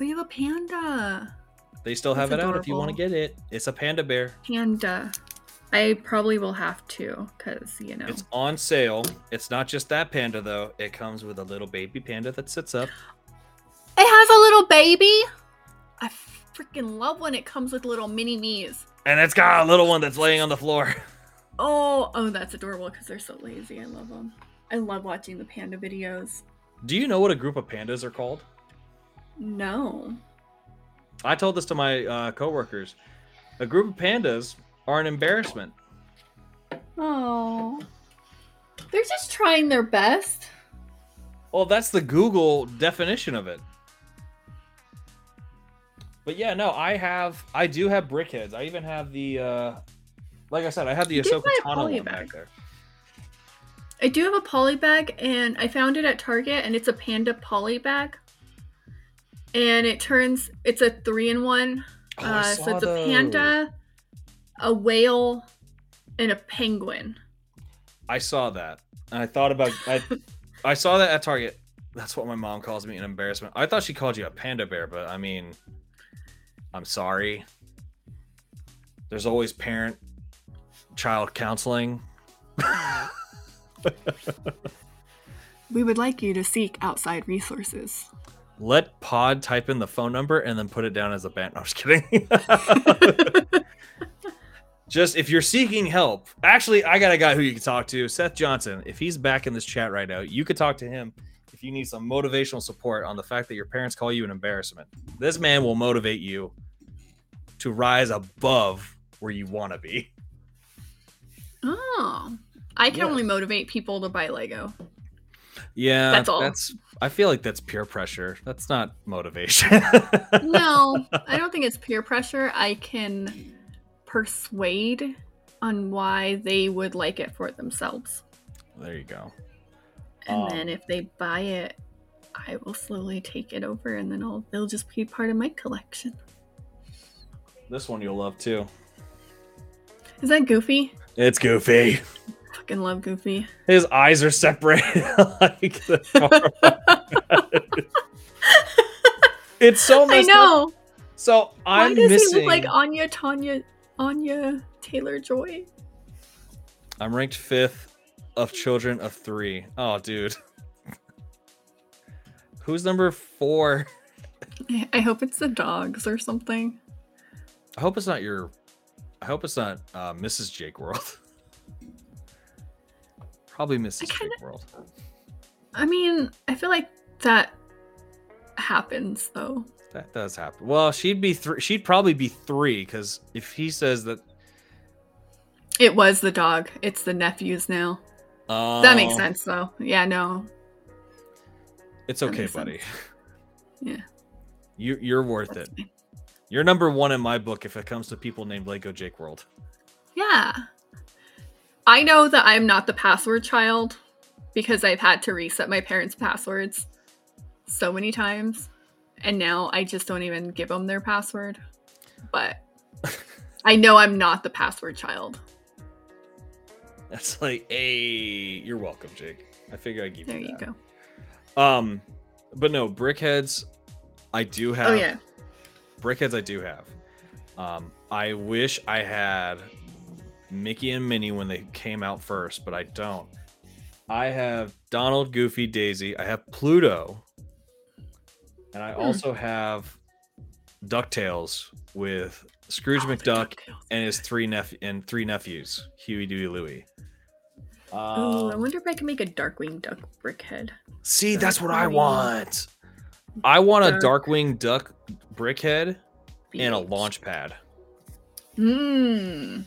You have a panda. they still have that's it out if you want to get it. It's a panda bear. Panda. I probably will have to, cause you know. It's on sale. It's not just that panda though. It comes with a little baby panda that sits up. It has a little baby. I freaking love when it comes with little mini me's. And it's got a little one that's laying on the floor. [laughs] Oh, oh, that's adorable because they're so lazy. I love them. I love watching the panda videos. Do you know what a group of pandas are called? No. I told this to my uh, coworkers. A group of pandas are an embarrassment. Oh. They're just trying their best. Well, that's the Google definition of it. But yeah, no, I have, I do have brickheads. I even have the, uh like I said, I have the did Ahsoka Tano one back there. I do have a poly bag, and I found it at Target, and it's a panda poly bag. And it turns, it's a three in one. Oh, I uh, so it's a panda, a whale, and a penguin. I saw that. And I thought about, I, I saw that at Target. That's what my mom calls me an embarrassment. I thought she called you a panda bear, but I mean, I'm sorry. There's always parent child counseling. We would like you to seek outside resources. Let Pod type in the phone number and then put it down as a band. No, I'm just kidding. [laughs] just if you're seeking help, actually, I got a guy who you can talk to, Seth Johnson. If he's back in this chat right now, you could talk to him if you need some motivational support on the fact that your parents call you an embarrassment. This man will motivate you to rise above where you want to be. Oh. I can Yeah. only motivate people to buy Lego. Yeah, That's all. That's I feel like that's peer pressure. That's not motivation. [laughs] No, I don't think it's peer pressure. I can persuade on why they would like it for themselves. there you go. And Um, then if they buy it, I will slowly take it over and then I'll they'll just be part of my collection. This one you'll love too. Is that Goofy? It's Goofy. Fucking love Goofy. His eyes are separated [laughs] like [laughs] It's so I messed up. know. So I'm Why does missing. he look like Anya Tanya Anya Taylor Joy? I'm ranked fifth of children of three. Oh, dude. [laughs] Who's number four? I- I hope it's the dogs or something. I hope it's not your. I hope it's not uh, Mrs. Jake World. [laughs] Probably Mrs. kinda- Jake World. I mean, I feel like that happens though. That does happen. Well, she'd be three. She'd probably be three because if he says that, It was the dog. It's the nephews now. uh, That makes sense though. Yeah, no. It's okay, buddy. sense. [laughs] Yeah. You you're worth that's it. You're number one in my book if it comes to people named Lego Jake World. Yeah. I know that I'm not the password child because I've had to reset my parents' passwords so many times. And now I just don't even give them their password. But [laughs] I know I'm not the password child. That's like, hey, you're welcome, Jake. I figure I'd give There you you that. go. Um, but no, brickheads. I do have. Oh, yeah. Brickheads. I do have. Um, I wish I had Mickey and Minnie when they came out first, but I don't. I have Donald, Goofy, Daisy. I have Pluto, and I Hmm. also have Ducktales with Scrooge Oh, McDuck and his three nephew and three nephews, Huey, Dewey, Louie. Oh, I Um, wonder if I can make a Darkwing Duck brickhead. See, that's what I want. I want a Dark- Darkwing Duck brickhead and a launch pad. Mmm.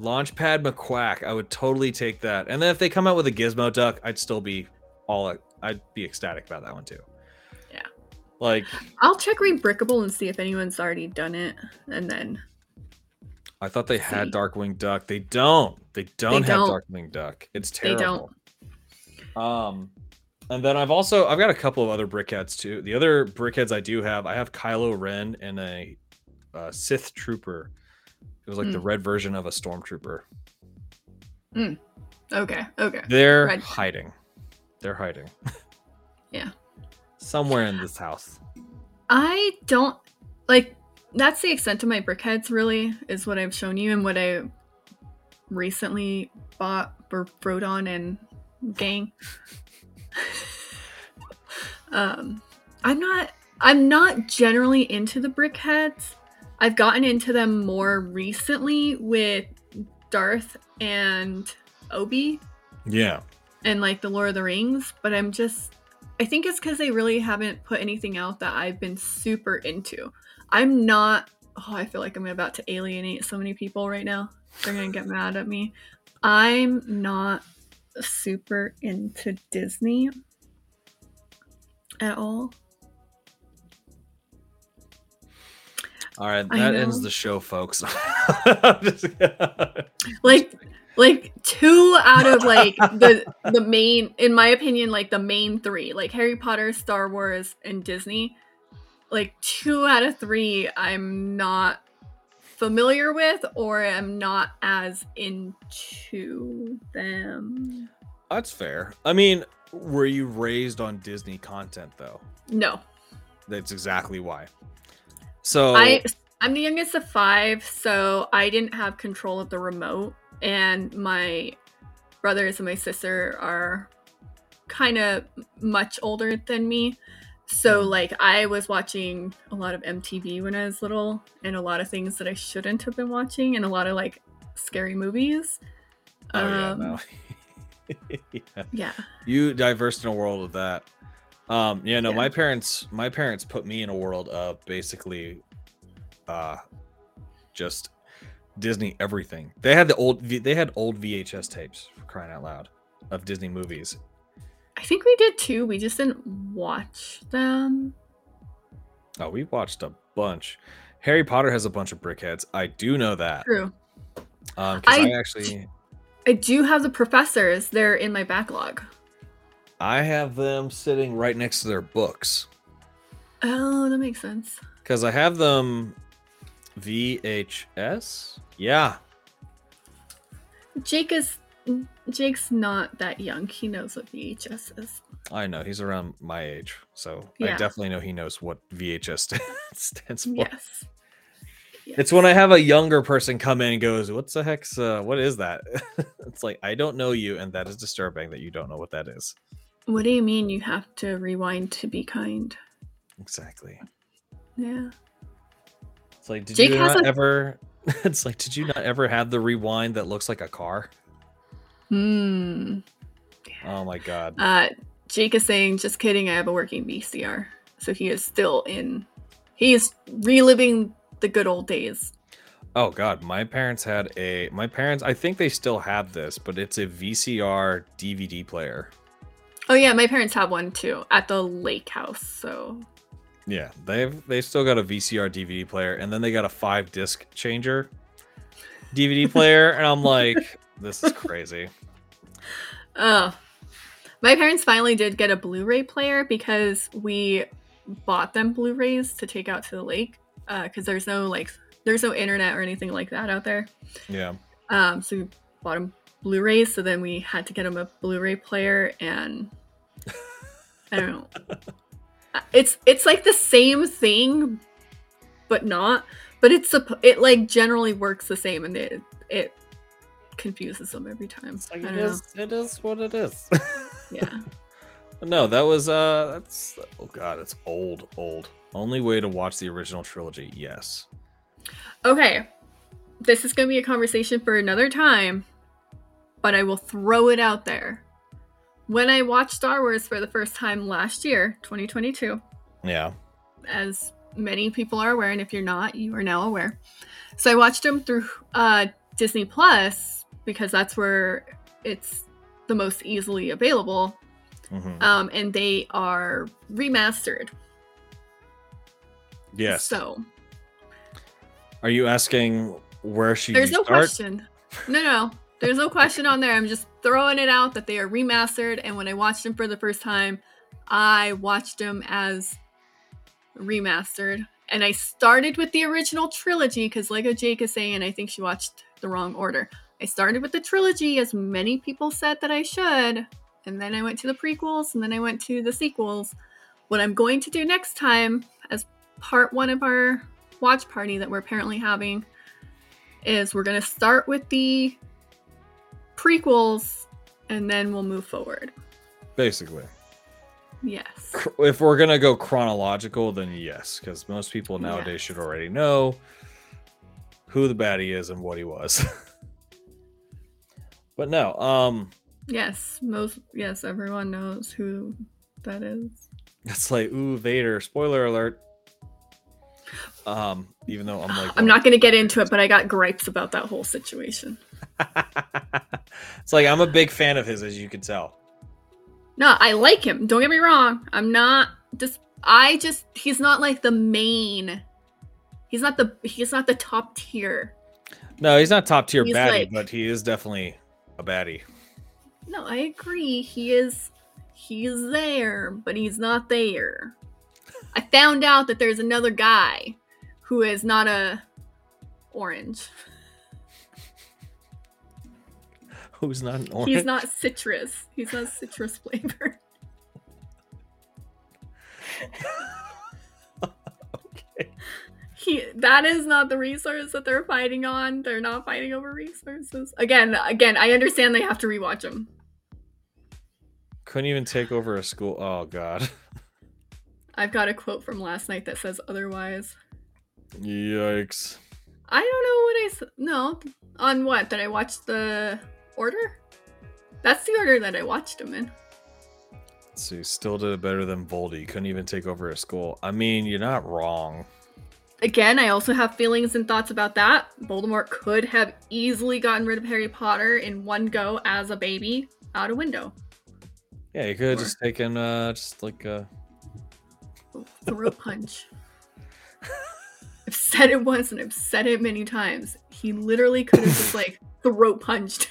Launchpad McQuack. I would totally take that. And then if they come out with a Gizmo Duck, I'd still be all I'd be ecstatic about that one too. Yeah. Like I'll check Rebrickable and see if anyone's already done it, and then I thought they had See. Darkwing Duck. They don't. They don't have don't. Darkwing Duck. It's terrible. They don't. Um, and then I've also I've got a couple of other brickheads too. The other brickheads I do have, I have Kylo Ren and a, uh Sith Trooper. It was like the Hmm. red version of a stormtrooper. okay, okay. They're Red. hiding. They're hiding. [laughs] Yeah. Somewhere in this house. I don't like. That's the extent of my brickheads. Really, is what I've shown you and what I recently bought for Frodon and gang. [laughs] um, I'm not. I'm not generally into the brickheads. I've gotten into them more recently with Darth and Obi Yeah. and like the Lord of the Rings, but I'm just I think it's because they really haven't put anything out that I've been super into. I'm not oh, I feel like I'm about to alienate so many people right now. They're gonna get mad at me. I'm not super into Disney at all. All right, that ends the show, folks. [laughs] Just- Like like two out of like the the main in my opinion like the main three like harry potter star wars and disney like two out of three i'm not familiar with or am not as into them That's fair. I mean, were you raised on Disney content though? no That's exactly why. So i i'm the youngest of five so i didn't have control of the remote and my brothers and my sister are kind of much older than me so Mhm. like i was watching a lot of mtv when i was little and a lot of things that i shouldn't have been watching and a lot of like scary movies oh yeah, Um, no. yeah. [laughs] [laughs] yeah You diversed in a world of that. Um, yeah, no, Yeah. my parents my parents put me in a world of basically uh just Disney everything. They had the old they had old VHS tapes for crying out loud of Disney movies. I think we did too we just didn't watch them Oh, we watched a bunch. Harry Potter has a bunch of brickheads. I do know that. true Um, I, I- actually i do have the professors they're in my backlog I have them sitting right next to their books oh that makes sense because I have them VHS. Yeah, Jake is Jake's not that young. He knows what VHS is. I know he's around my age, so I definitely know he knows what VHS [laughs] st- stands for. Yes. It's when I have a younger person come in and goes, "What's the heck's? Uh, what is that?" [laughs] it's like I don't know you, and that is disturbing that you don't know what that is. What do you mean you have to rewind to be kind? Exactly. Yeah. It's like, did Jake you not a- ever? [laughs] It's like, did you not ever have the rewind that looks like a car? Hmm. Oh my god. Uh, Jake is saying, just kidding. I have a working VCR, so he is still in. He is reliving the good old days. Oh god, my parents had a. My parents, I think they still have this, but it's a VCR DVD player. Oh yeah, my parents have one too at the lake house. So Yeah, they've they still got a VCR DVD player, and then they got a five disc changer DVD player, and I'm like, this is [laughs] crazy. Oh. My parents finally did get a Blu-ray player because we bought them Blu-rays to take out to the lake. Because there's no like there's no internet or anything like that out there. Yeah, Um, so we bought them Blu-rays. So then we had to get them a Blu-ray player, and I don't know. [laughs] It's it's like the same thing, but not. But it's it like generally works the same, and it it confuses them every time. like it know. is. It is what it is. Yeah. [laughs] no, that was uh, that's oh god, it's old, old. Only way to watch the original trilogy. Yes. Okay. This is going to be a conversation for another time, but I will throw it out there. When I watched Star Wars for the first time last year, 2022, Yeah. as many people are aware, and if you're not, you are now aware. So I watched them through uh, Disney Plus because that's where it's the most easily available. Mhm. Um, and they are remastered. Yes. So Are you asking where should there's no start? question. No, no. There's no question on there. I'm just throwing it out that they are remastered. And when I watched them for the first time, I watched them as remastered. And I started with the original trilogy because, like Jake is saying, I think she watched the wrong order. I started with the trilogy, as many people said that I should. And then I went to the prequels, and then I went to the sequels. What I'm going to do next time, as part one of our watch party that we're apparently having, is we're going to start with the prequels and then we'll move forward. Basically. Yes. If we're gonna go chronological, then yes, because most people nowadays Yes. should already know who the baddie is and what he was. [laughs] but no, um, Yes. Most yes, everyone knows who that is. it's like ooh Vader. Spoiler alert. Um, even though I'm like, I'm not going to get into it, but I got gripes about that whole situation. [laughs] it's like I'm a big fan of his, as you can tell. No, I like him. Don't get me wrong. I'm not just I just he's not like the main He's not the he's not the top tier. No, he's not top tier baddie, like- but he is definitely a baddie. No, I agree. He is he's there, but he's not there. I found out that there's another guy who is not a orange. [laughs] Who's not an orange? He's not citrus. He's not citrus flavor. [laughs] [laughs] okay. He that is not the resource that they're fighting on. They're not fighting over resources. Again, again, I understand they have to rewatch them. Couldn't even take over a school. Oh god. I've got a quote from last night that says otherwise. Yikes. I don't know what I no on what that I watched the order. That's the order that I watched them in. Let's see, still did it better than Voldy. Couldn't even take over a school. I mean, you're not wrong. Again, I also have feelings and thoughts about that. Voldemort could have easily gotten rid of Harry Potter in one go as a baby out a window. Yeah, you could have Or- just taken uh just like uh Throat punch. I've said it once and I've said it many times. He literally could have just [laughs] like throat punched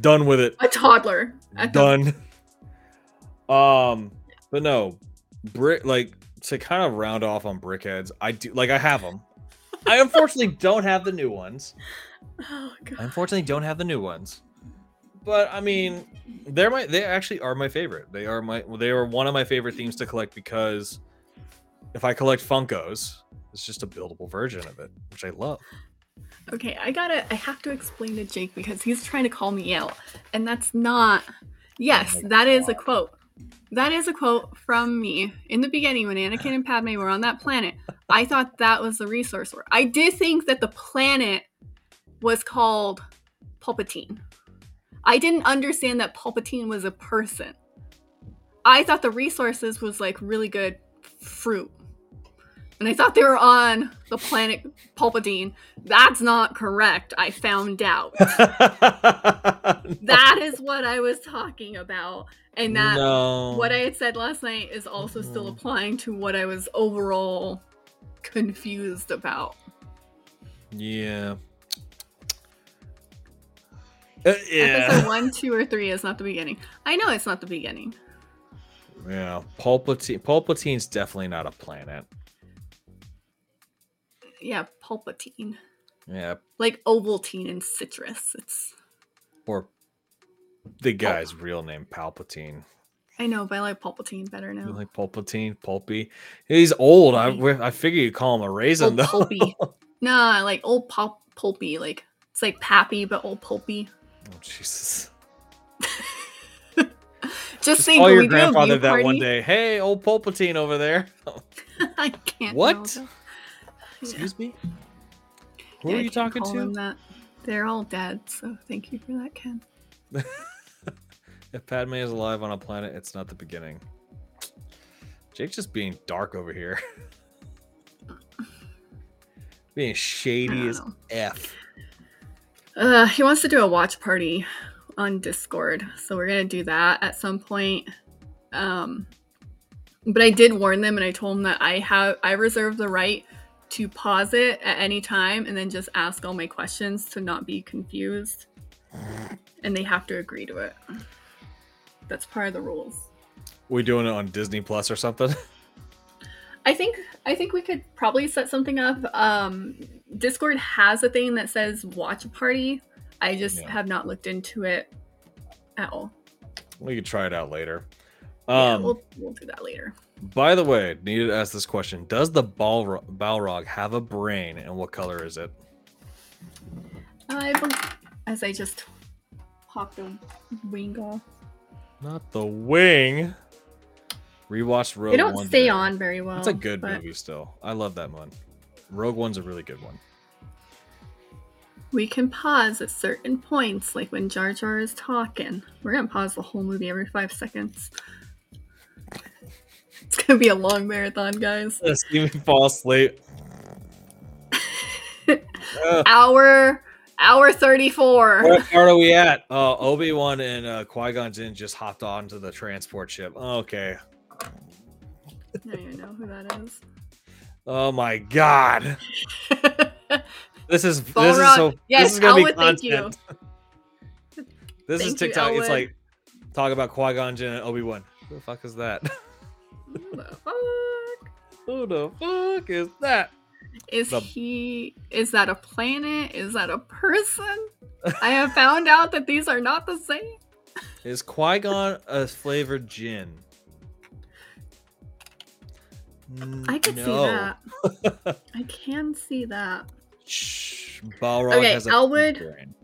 done with it. a toddler at the Done. Um, but no, Brit like to kind of round off on brickheadz. I do like I have them. I unfortunately [laughs] don't have the new ones. Oh I god. unfortunately don't have the new ones. But I mean, they're my they actually are my favorite. They are my they are one of my favorite themes to collect because if I collect Funkos, it's just a buildable version of it, which I love. Okay, I gotta I have to explain to Jake because he's trying to call me out. And that's not Yes, Oh that is a quote. That is a quote from me in the beginning when Anakin and Padme were on that planet. I thought that was the resource word. I did think that the planet was called Palpatine. I didn't understand that Palpatine was a person. I thought the resources was like really good fruit. And I thought they were on the planet Palpatine. That's not correct. I found out. [laughs] That is what I was talking about. And that no. what I had said last night is also still Mhm. applying to what I was overall confused about. Yeah. Uh, Episode one, [laughs] two, or three is not the beginning. I know it's not the beginning. Yeah. Palpatine. Palpatine's definitely not a planet. Yeah, Palpatine. Yeah. Like Ovaltine and Citrus. It's Or the guy's real name, Palpatine. I know, but I like Palpatine better You now. like Palpatine? Pulpy? He's old. I, Pulpy. I figure you call him a raisin, Old though. pulpy. [laughs] nah, like old pulp pulpy. Like it's like Pappy, but old pulpy. Oh, Jesus. [laughs] Just think Call when your we do a grandfather that one day. Hey, old Palpatine over there. [laughs] I can't. What? Excuse me? Who Yeah, are you talking to? them that. They're all dead, so thank you for that, Ken. [laughs] If Padme is alive on a planet, it's not the beginning. Jake's just being dark over here. [laughs] being shady as. F. Uh, he wants to do a watch party on Discord, so we're gonna do that at some point. Um, but I did warn them, and I told them that I have I reserve the right to pause it at any time and then just ask all my questions to not be confused, and they have to agree to it. That's part of the rules. We doing it on Disney Plus or something? [laughs] I think I think we could probably set something up. Um, Discord has a thing that says watch a party. I just Yeah. have not looked into it at all. We could try it out later. yeah, Um, we'll we'll do that later. By the way, needed to ask this question: Does the Balrog, Balrog have a brain, and what color is it? I as I just popped the wing off. Not the wing. Rewatched Rogue They don't One stay today. on very well. It's a good but movie still. I love that one. Rogue One's a really good one. We can pause at certain points, like when Jar Jar is talking. We're gonna pause the whole movie every five seconds. It's gonna be a long marathon, guys. See me fall asleep. [laughs] Hour, hour thirty-four. What part are we at? Oh, Obi Wan and uh, Qui Gon Jinn just hopped onto the transport ship. Okay. I don't even know who that is. Oh my God. [laughs] This is this is so. yes, this is gonna Elwood, be thank you. content. [laughs] this is Thank you, TikTok. it's like talk about Qui Gon Jinn and Obi Wan. Who the fuck is that? Who the fuck? Who the fuck is that? Is The- he? Is that a planet? Is that a person? I have found out that these are not the same. Is Qui Gon a flavored gin? I could no. see that. [laughs] I can see that. Shh. Balrog Okay, has a Elwood. pink brain.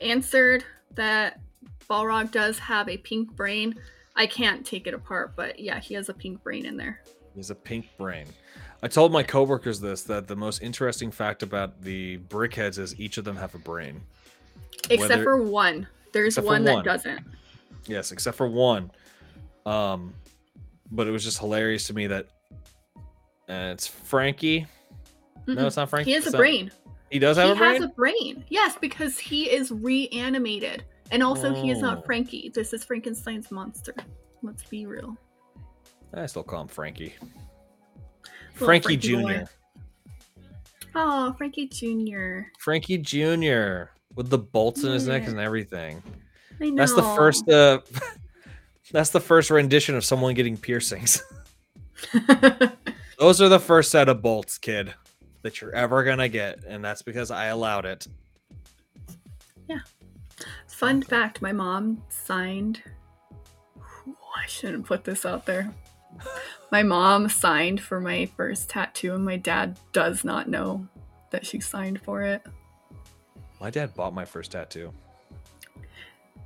Answered that Balrog does have a pink brain. I can't take it apart, but yeah, he has a pink brain in there. He has a pink brain. I told my coworkers this that the most interesting fact about the brickheadz is each of them have a brain. Except Whether- for one. There's one, one. that doesn't. Yes, except for one. Um, but it was just hilarious to me that uh, it's Frankie. No, Mm-mm. it's not Frankie. He has It's a not- brain. He does have he a brain. He has a brain. Yes, because he is reanimated. And also, he is Oh. not Frankie. This is Frankenstein's monster. Let's be real. I still call him Frankie. Little Frankie Frankie. Jr. Oh, Frankie Jr. Frankie Jr. with the bolts in his neck and everything. I know. That's the first. Uh, [laughs] that's the first rendition of someone getting piercings. [laughs] Those are the first set of bolts, kid, that you're ever gonna get, and that's because I allowed it. Fun fact my mom signed. I shouldn't put this out there. My mom signed for my first tattoo, and my dad does not know that she signed for it. My dad bought my first tattoo.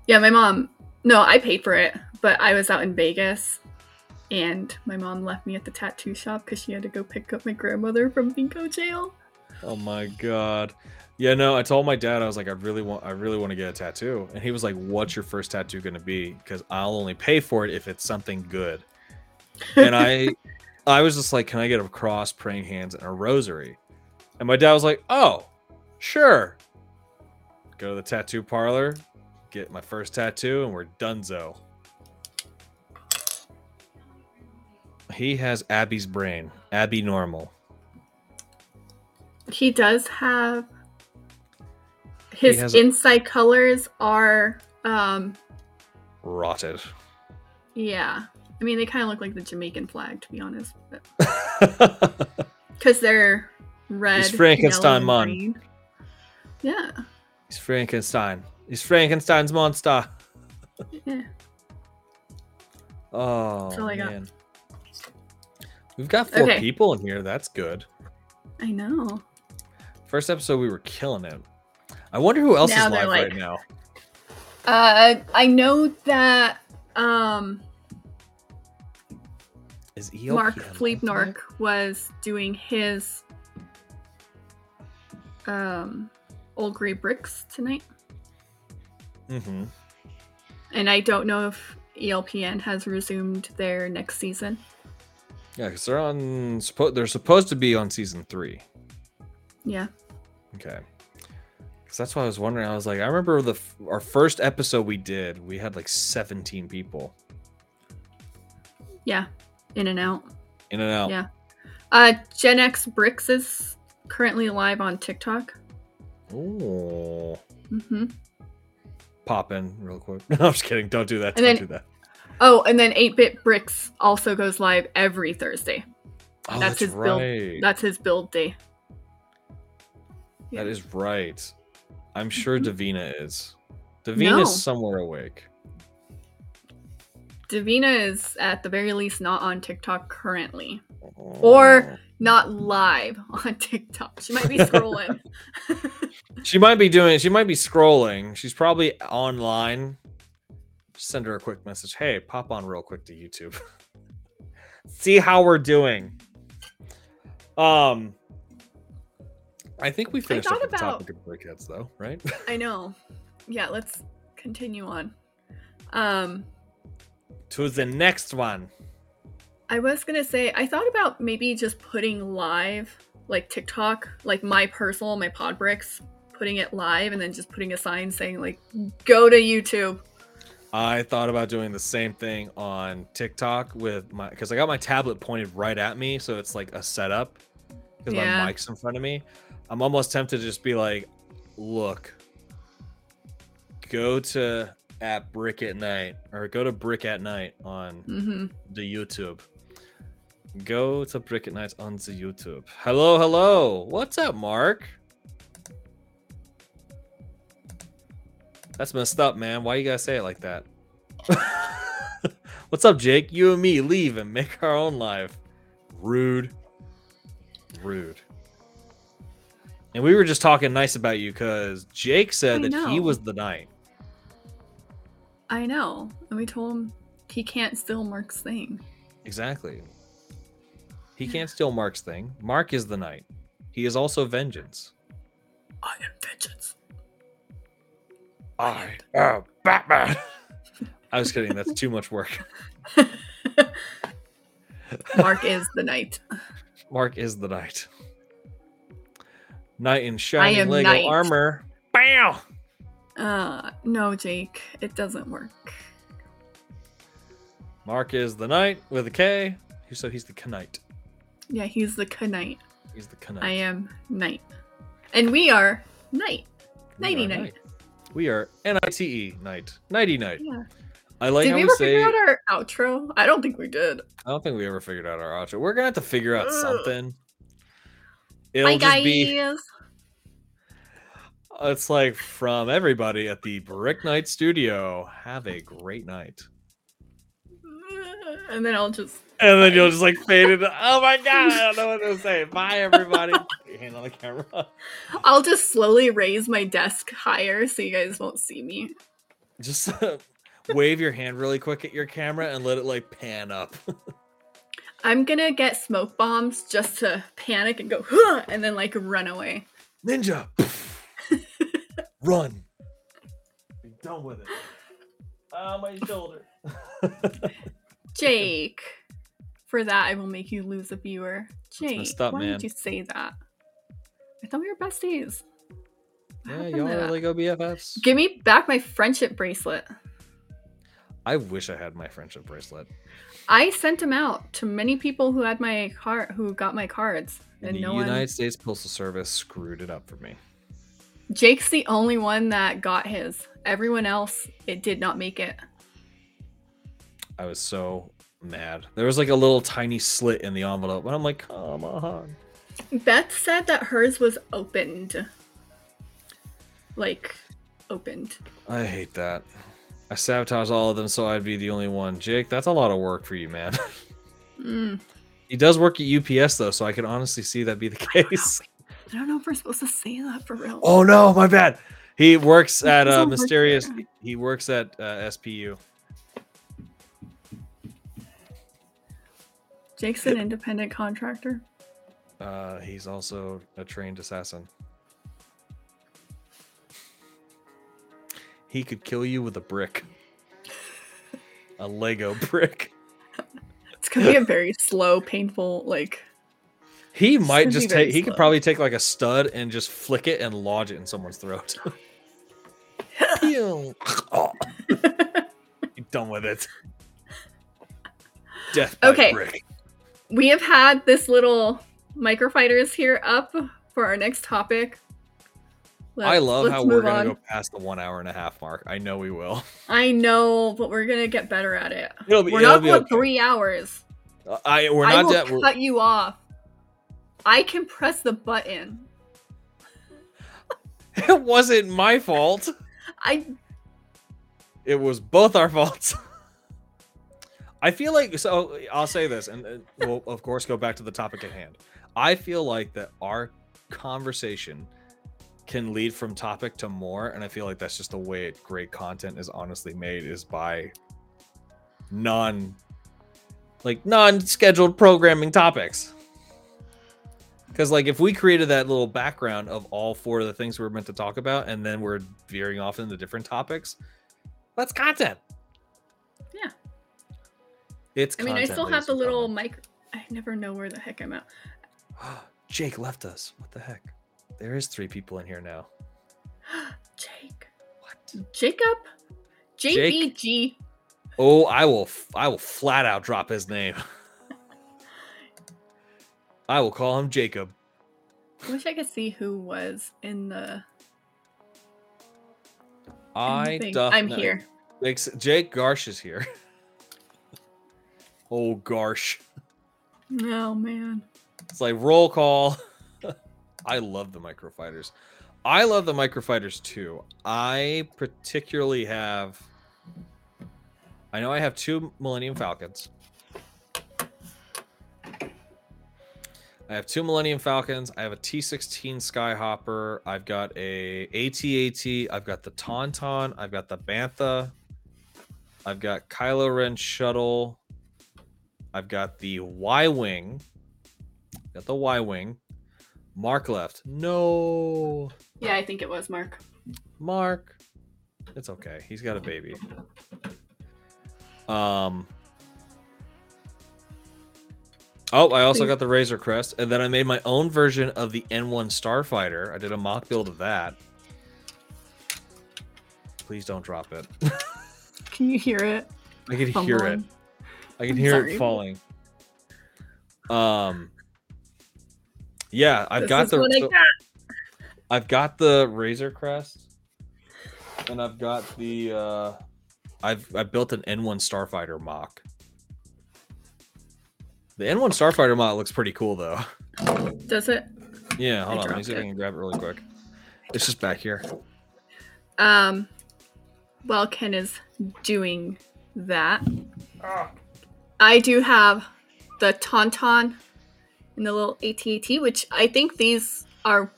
Yeah, my mom. No, I paid for it, but I was out in Vegas, and my mom left me at the tattoo shop because she had to go pick up my grandmother from Bingo jail. Oh my god. Yeah, no, I told my dad I was like, I really want, I really want to get a tattoo, and he was like, "What's your first tattoo gonna be? Because I'll only pay for it if it's something good." And I, [laughs] I was just like, "Can I get a cross, praying hands, and a rosary?" And my dad was like, "Oh, sure." Go to the tattoo parlor, get my first tattoo, and we're donezo. He has Abby's brain, Abby normal. He does have his a- inside colors are um Rotted. yeah. I mean they kind of look like the Jamaican flag to be honest, because [laughs] they're red. Frankenstein, yellow, man. green. Yeah. He's Frankenstein. He's Frankenstein's monster. Yeah. Oh I got. man. We've got four Okay. people in here. That's good. I know. First episode, we were killing it. I wonder who else Now is live like- right now. Uh, I know that um Is Mark Fleepnork was doing his um old gray bricks tonight, Mhm. and I don't know if ELPN has resumed their next season. Yeah, because they're on. They're supposed to be on season three. Yeah. Okay. 'Cause that's why I was wondering. I was like, I remember the our first episode we did, we had like 17 people Yeah, in and out. in and out. Yeah. Uh, Gen X Bricks is currently live on TikTok. Oh, hmm pop in real quick. [laughs] No, I'm just kidding. Don't do that. And Don't then- do that. Oh, and then 8 Bit Bricks also goes live every Thursday. Oh, that's that's, his build- right. That's his build day. That is right. I'm sure Mhm. Davina is. Davina's No. somewhere awake. Davina is at the very least not on TikTok currently. Or- Oh. Not live [laughs] on TikTok. She might be scrolling. [laughs] she might be doing. She might be scrolling. She's probably online. Send her a quick message. Hey, pop on real quick to YouTube. [laughs] See how we're doing. Um, I think we finished up thought with the about- topic of brickheadz, though, right? [laughs] I know. Yeah, let's continue on. Um, to the next one. I was gonna say I thought about maybe just putting live like TikTok, like my personal, my pod bricks, putting it live and then just putting a sign saying like go to YouTube. I thought about doing the same thing on TikTok with my because I got my tablet pointed right at me, so it's like a setup because Yeah. my mic's in front of me. I'm almost tempted to just be like, "Look, go to at Brick at Night or go to Brick at Night on hmm the YouTube. Go to Brick at Night on the YouTube. Hello, hello. What's up, Mark? That's messed up, man. Why you gotta say it like that? [laughs] What's up, Jake? You and me leave and make our own life. Rude. Rude. And we were just talking nice about you because Jake said I that he was the knight. I know. And we told him he can't steal Mark's thing. Exactly. He can't steal Mark's thing. Mark is the knight. He is also vengeance. I am vengeance. I am Batman. [laughs] I was kidding. That's too much work. [laughs] Mark is the knight. Mark is the knight. Knight in shining Lego knight. armor. Bam! Uh no, Jake. It doesn't work. Mark is the knight with a K. So he's the knight. Yeah, he's the knight. He's the knight. I am knight. And we are knight. Nighty night. We are N I T E night. Nighty night. Yeah. I like did we we ever say. figure out our outro? I don't think we did. I don't think we ever figured out our outro. We're gonna have to figure out Ugh. something. It'll Bye, just guys. be it's like from everybody at the Brick Night Studio. Have a great night. [laughs] And then I'll just. And then you'll just like fade it. [laughs] Oh my god, I don't know what to say. Bye everybody. Your hand on the camera. [laughs] I'll just slowly raise my desk higher so you guys won't see me. Just uh, wave your hand really quick at your camera and let it like pan up. I'm gonna get smoke bombs just to panic and go, huh, and then like run away. Ninja. [laughs] Run. Be done with it. Oh my shoulder. [laughs] Jake. For that, I will make you lose a viewer. Jake, messed up, why man. did you say that? I thought we were besties. What yeah, y'all to are that? Lego BFFs. Give me back my friendship bracelet. I wish I had my friendship bracelet. I sent them out to many people who had my card, who got my cards, And and the no United one. States Postal Service screwed it up for me. Jake's the only one that got his. Everyone else, it did not make it. I was so mad. There was like a little tiny slit in the envelope, and I'm like, come on. Beth said that hers was opened. Like, opened. I hate that. I sabotaged all of them so I'd be the only one. Jake, that's a lot of work for you, man. [laughs] Mm, he does work at UPS though, so I can honestly see that be the case. I don't know if we're supposed to say that for real. Oh no, my bad. He works at uh, doesn't work mysterious. He works at uh, SPU. Jake's an independent contractor. Uh, he's also a trained assassin. He could kill you with a brick. A Lego brick. It's gonna be a very slow, painful, like. He might just take. He could probably take like a stud and just flick it and lodge it in someone's throat. Pew. oh, you done with it. Death by Okay. brick. we have had this little microfighters here up for our next topic. I love how we're gonna on. go past the one hour and a half mark. I know we will. [laughs] I know, but we're gonna get better at it. It'll be, We're it'll not going okay. three hours. I we're I not will we're- cut you off. I can press the button. [laughs] It wasn't my fault. I It was both our faults. [laughs] I feel like so. I'll say this, and uh, we'll of course go back to the topic at hand. I feel like that our conversation can lead from topic to more, and I feel like that's just the way great content is honestly made is by non, like non-scheduled programming topics. Because like if we created that little background of all four of the things we are meant to talk about, and then we're veering off into different topics, that's content. Yeah. It's. I mean I still have the little mic I never know where the heck I'm at. [gasps] Jake left us. What the heck? There is three people in here now. [gasps] Jake. What? Jacob? JBG. Oh, I will. I will flat out drop his name. [laughs] I will call him Jacob. I wish I could see who was in the, in I thing. I'm here. Jake's- Jake Garsh is here. [laughs] oh Garsh. Oh man. It's like roll call. I love the microfighters. I love the microfighters too. I particularly have. I know I have two Millennium Falcons. I have two Millennium Falcons. I have a T16 Skyhopper. I've got a AT-AT. I've got the Tauntaun. I've got the Bantha. I've got Kylo Ren shuttle. I've got the Y-wing. Got the Y-wing. Mark left. No, Yeah, I think it was Mark. Mark. It's okay. He's got a baby. Um. Oh, I also got the Razor Crest, and then I made my own version of the N1 Starfighter. I did a mock build of that. Please don't drop it. [laughs] Can you hear it? I can hear it. I can I'm hear sorry. it falling. Um. Yeah, I've This got the. I so- got. I've got the Razor Crest, and I've got the. uh I've I built an N1 Starfighter mock. The N1 Starfighter mock looks pretty cool though. Does it? Yeah, I hold on. Let me dropped see if I can grab it really quick. It's just back here. Um, while Ken is doing that, I do have the Tauntaun and the little AT-AT, which I think these are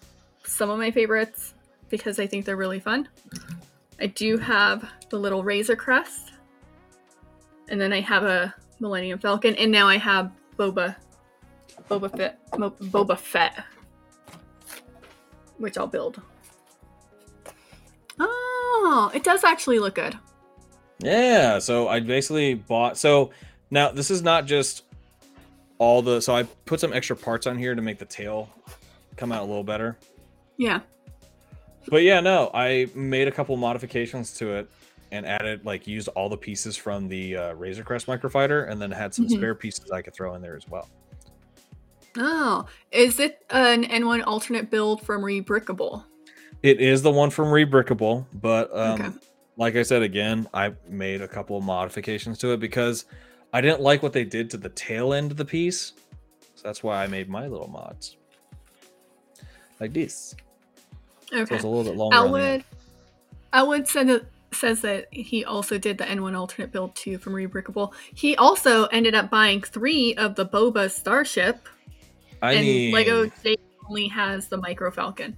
some of my favorites because I think they're really fun. I do have the little Razor Crest, and then I have a Millennium Falcon, and now I have Boba, Boba Fett, Mo- Boba Fett, which I'll build. Oh, it does actually look good. Yeah, so I basically bought so now this is not just all the so I put some extra parts on here to make the tail come out a little better. Yeah. But yeah, no, I made a couple modifications to it and added like used all the pieces from the uh, Razor Crest microfighter and then had some Mhm. spare pieces I could throw in there as well. Oh, is it an N1 alternate build from Rebrickable? It is the one from Rebrickable, but um, Okay. like I said again, I made a couple of modifications to it because I didn't like what they did to the tail end of the piece. So that's why I made my little mods. Like this. So Okay. it's a little bit longer. on the end. Elwood, Elwood said that, says that he also did the N1 alternate build too from Rebrickable. He also ended up buying three of the Boba Starship, I and mean, Lego J only has the Micro Falcon.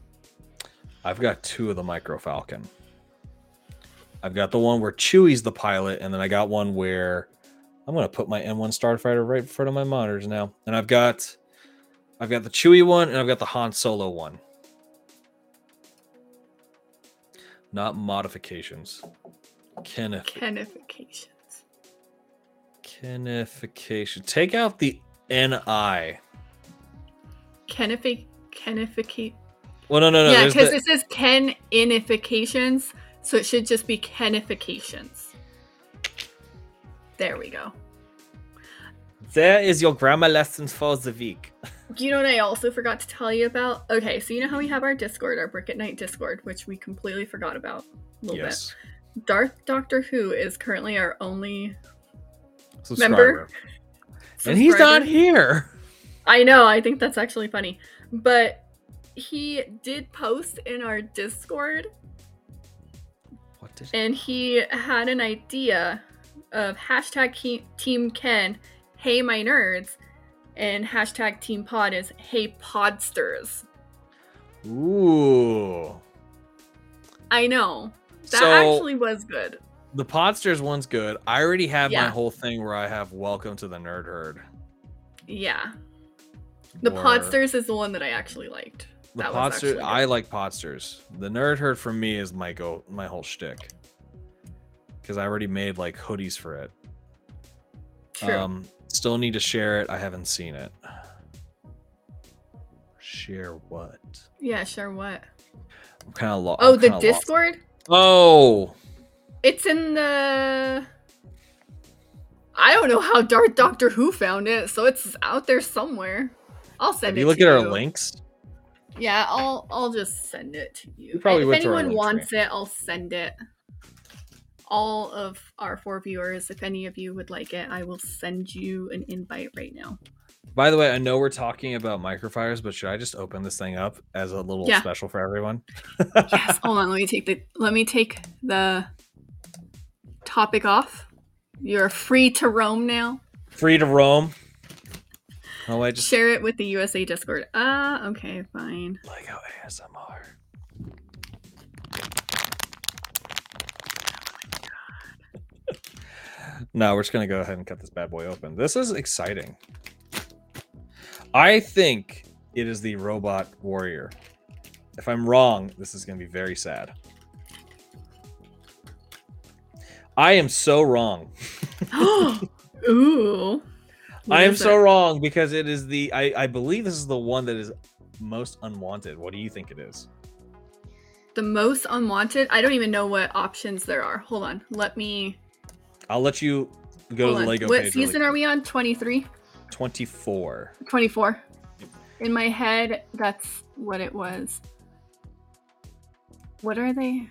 I've got two of the Micro Falcon. I've got the one where Chewie's the pilot, and then I got one where I'm gonna put my N1 Starfighter right in front of my monitors now. And I've got I've got the Chewie one and I've got the Han Solo one. Not modifications. Kenneth Kenifications. Kenification. Take out the NI. Kenific Kenificate. Well, no, no, no. yeah, because the- it says Kenifications, so it should just be Kenifications. There we go. there is your grammar lessons for the week. [laughs] You know what I also forgot to tell you about? Okay, so you know how we have our Discord, our Brick at Night Discord, which we completely forgot about a little Yes. bit. Darth Doctor Who is currently our only Subscriber. And he's not here. I know, I think that's actually funny. But he did post in our Discord What did and he had an idea of hashtag Ke- Team Ken, hey my nerds, and hashtag Team Pod is hey podsters. Ooh. I know. That So- actually was good. The Podsters one's good. I already have my whole thing where I have Welcome to the Nerd Herd. Yeah. The or- Podsters is the one that I actually liked. The that Podsters. I like Podsters. The Nerd Herd for me is my go, my whole shtick. Because I already made like hoodies for it. True. Um, still need to share it. I haven't seen it. Share what? yeah, share what? I'm kind of lost. Oh, the Discord? Oh, It's in the I don't know how Darth Doctor Who found it, so it's out there somewhere. I'll send have it you look to at our links? Yeah, I'll I'll just send it to you. You probably if went to our anyone link wants it, I'll send it. All of our four viewers, if any of you would like it, I will send you an invite right now. By the way, I know we're talking about microfighters, but should I just open this thing up as a little Yeah. special for everyone? [laughs] yes, hold on, let me take the let me take the topic off. You're free to roam now. Free to roam. Oh, I just Share it with the USA Discord. Ah, okay, fine. Lego ASMR. No, we're just gonna go ahead and cut this bad boy open. This is exciting. I think it is the robot warrior. If I'm wrong, this is gonna be very sad. I am so wrong. [gasps] Ooh. What I am so it? wrong because it is the I, I believe this is the one that is most unwanted. What do you think it is? The most unwanted. I don't even know what options there are. Hold on. Let me. I'll let you go hold to the on. Lego What page. season are we on? 23? 24. 24. In my head, that's what it was. What are they?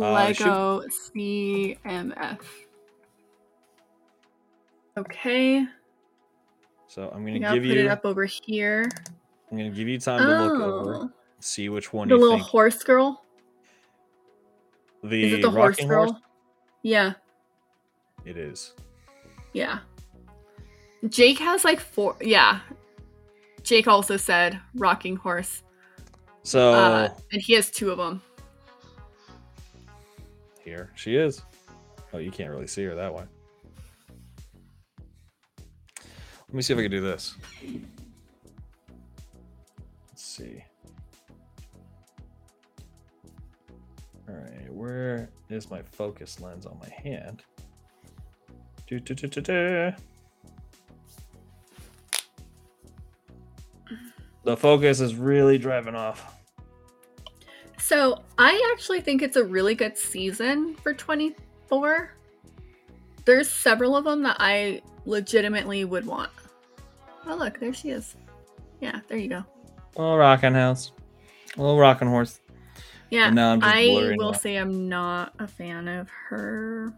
Uh, should- Lego CMF. Okay. So I'm gonna give put you it up over here. I'm gonna give you time to look over, Oh, see which one the little think. horse girl. the Is it the horse girl? Yeah, It is. yeah. Jake has like four. Yeah. Jake also said rocking horse, So uh, and he has two of them. here she is. Oh, you can't really see her that way. Let me see if I can do this. Let's see. All right, where is my focus lens on my hand? Do, do, do, do, do. The focus is really driving off. So I actually think it's a really good season for 24. There's several of them that I legitimately would want. Oh look, there she is. Yeah, there you go. little rocking house, a little rocking horse. Yeah, And I'm just I will say I'm not a fan of her.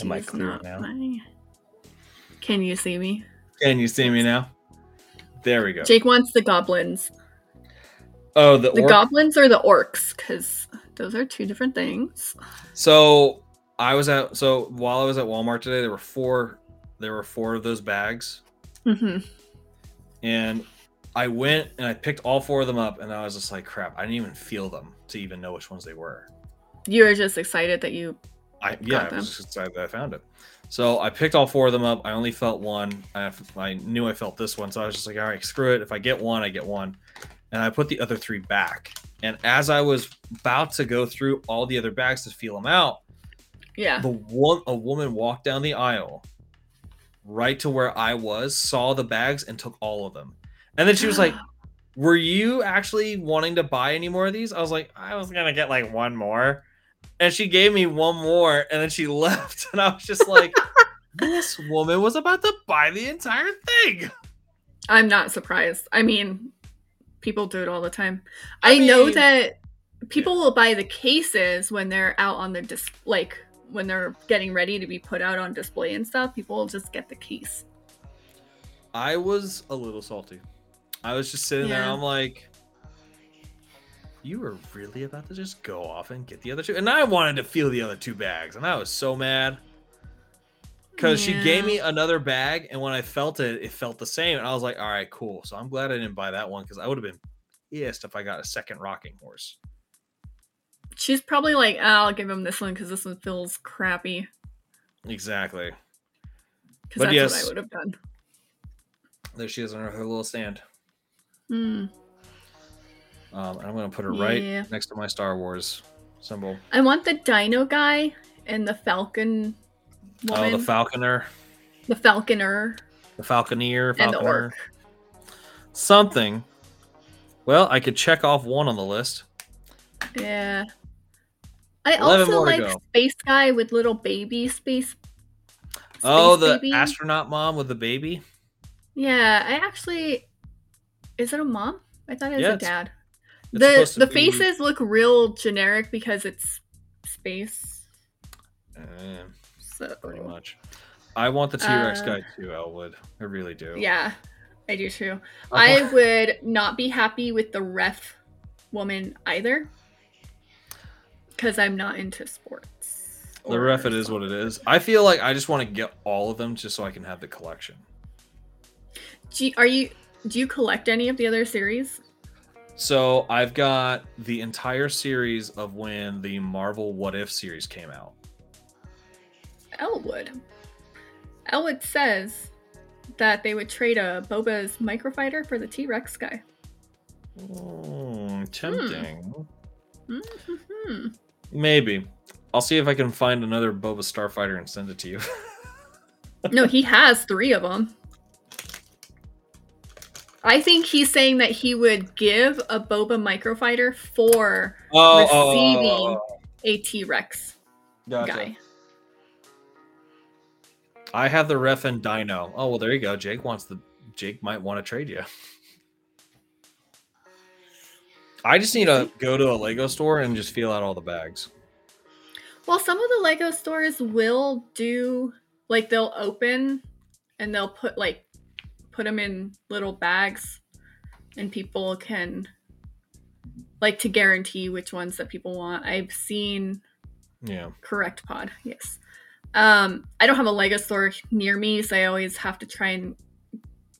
Am I clear not now? my- Can you see me? Can you see me now? There we go. Jake wants the goblins. Oh, the, The orc. goblins or the orcs? Because those are two different things. So I was at so while I was at Walmart today, there were four there were four of those bags, mm-hmm. and I went and I picked all four of them up, and I was just like, crap, I didn't even feel them to even know which ones they were. You were just excited that you. I yeah, I was just excited that I found it. So I picked all four of them up. I only felt one. I, I knew I felt this one, so I was just like, all right, screw it. If I get one, I get one. And I put the other three back. And as I was about to go through all the other bags to feel them out, Yeah. the one a woman walked down the aisle right to where I was, saw the bags, and took all of them. And then she was like, [gasps] Were you actually wanting to buy any more of these? I was like, I was gonna get like one more. And she gave me one more and then she [laughs] left. And I was just like, [laughs] This woman was about to buy the entire thing. I'm not surprised. I mean, people do it all the time. I, I know that people yeah. will buy the cases when they're out on the dis like when they're getting ready to be put out on display and stuff. People will just get the case. I was a little salty. I was just sitting yeah. there. I'm like, you were really about to just go off and get the other two, and I wanted to feel the other two bags, and I was so mad because yeah. she gave me another bag, and when I felt it, it felt the same, and I was like, all right, cool. So I'm glad I didn't buy that one because I would have been pissed if I got a second rocking horse. She's probably like, oh, I'll give him this one because this one feels crappy. Exactly. Because that's yes, what I would have done. There she is on her little stand. Hmm. Um, I'm gonna put her right yeah. next to my Star Wars symbol. I want the Dino guy and the Falcon. Woman. Oh, the Falconer. The Falconer. The Falconeer. Falconer. And the orc. Something. Well, I could check off one on the list. Yeah. I also like Space Guy with little baby space. space oh, the baby. astronaut mom with the baby. Yeah, I actually. Is it a mom? I thought it was yeah, a dad. The the be... faces look real generic because it's space. Uh, so pretty much. I want the T Rex uh, guy too, Elwood. I really do. Yeah, I do too. Uh-huh. I would not be happy with the ref woman either because I'm not into sports. The ref, it is what it is. I feel like I just want to get all of them just so I can have the collection. Do you, are you? Do you collect any of the other series? So I've got the entire series of when the Marvel What If series came out. Elwood. Elwood says that they would trade a Boba's microfighter for the T Rex guy. Oh, tempting. Hmm. Mm-hmm. Maybe. I'll see if I can find another Boba Starfighter and send it to you. [laughs] no, he has three of them. I think he's saying that he would give a Boba microfighter for oh, oh, oh, oh receiving oh, oh, a T Rex gotcha. guy. I have the ref and Dino. Oh well, there you go. Jake wants the. Jake might want to trade you. I just need to go to a Lego store and just feel out all the bags. Well, some of the Lego stores will do like they'll open and they'll put like put them in little bags and people can like to guarantee which ones that people want. I've seen yeah. Correct pod. Yes. Um I don't have a Lego store near me, so I always have to try and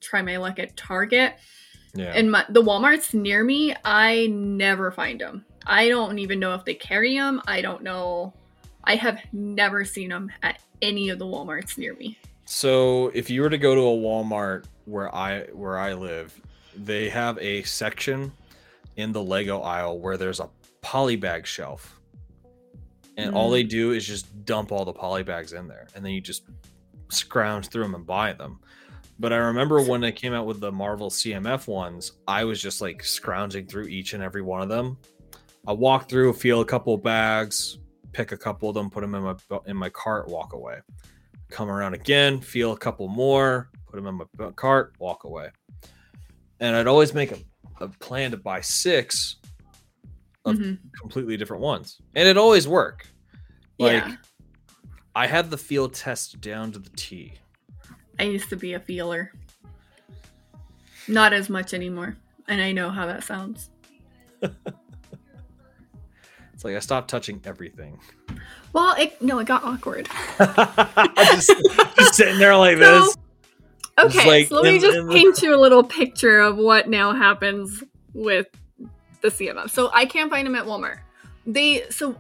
try my luck at Target. Yeah. And my, the Walmarts near me, I never find them. I don't even know if they carry them. I don't know. I have never seen them at any of the Walmarts near me. So, if you were to go to a Walmart where I where I live, they have a section in the Lego aisle where there's a polybag shelf. And mm. all they do is just dump all the polybags in there and then you just scrounge through them and buy them. But I remember when they came out with the Marvel CMF ones, I was just like scrounging through each and every one of them. I walk through, feel a couple bags, pick a couple of them, put them in my in my cart, walk away. Come around again, feel a couple more, put them in my cart, walk away. And I'd always make a, a plan to buy six of mm-hmm. completely different ones, and it always work. Like yeah. I had the field test down to the T. I used to be a feeler. Not as much anymore. And I know how that sounds. [laughs] it's like I stopped touching everything. Well, it no, it got awkward. [laughs] just, just, sitting there like [laughs] so, this. Okay, like, so let me just paint you a little picture of what now happens with the CMF. So I can't find them at Walmart. They so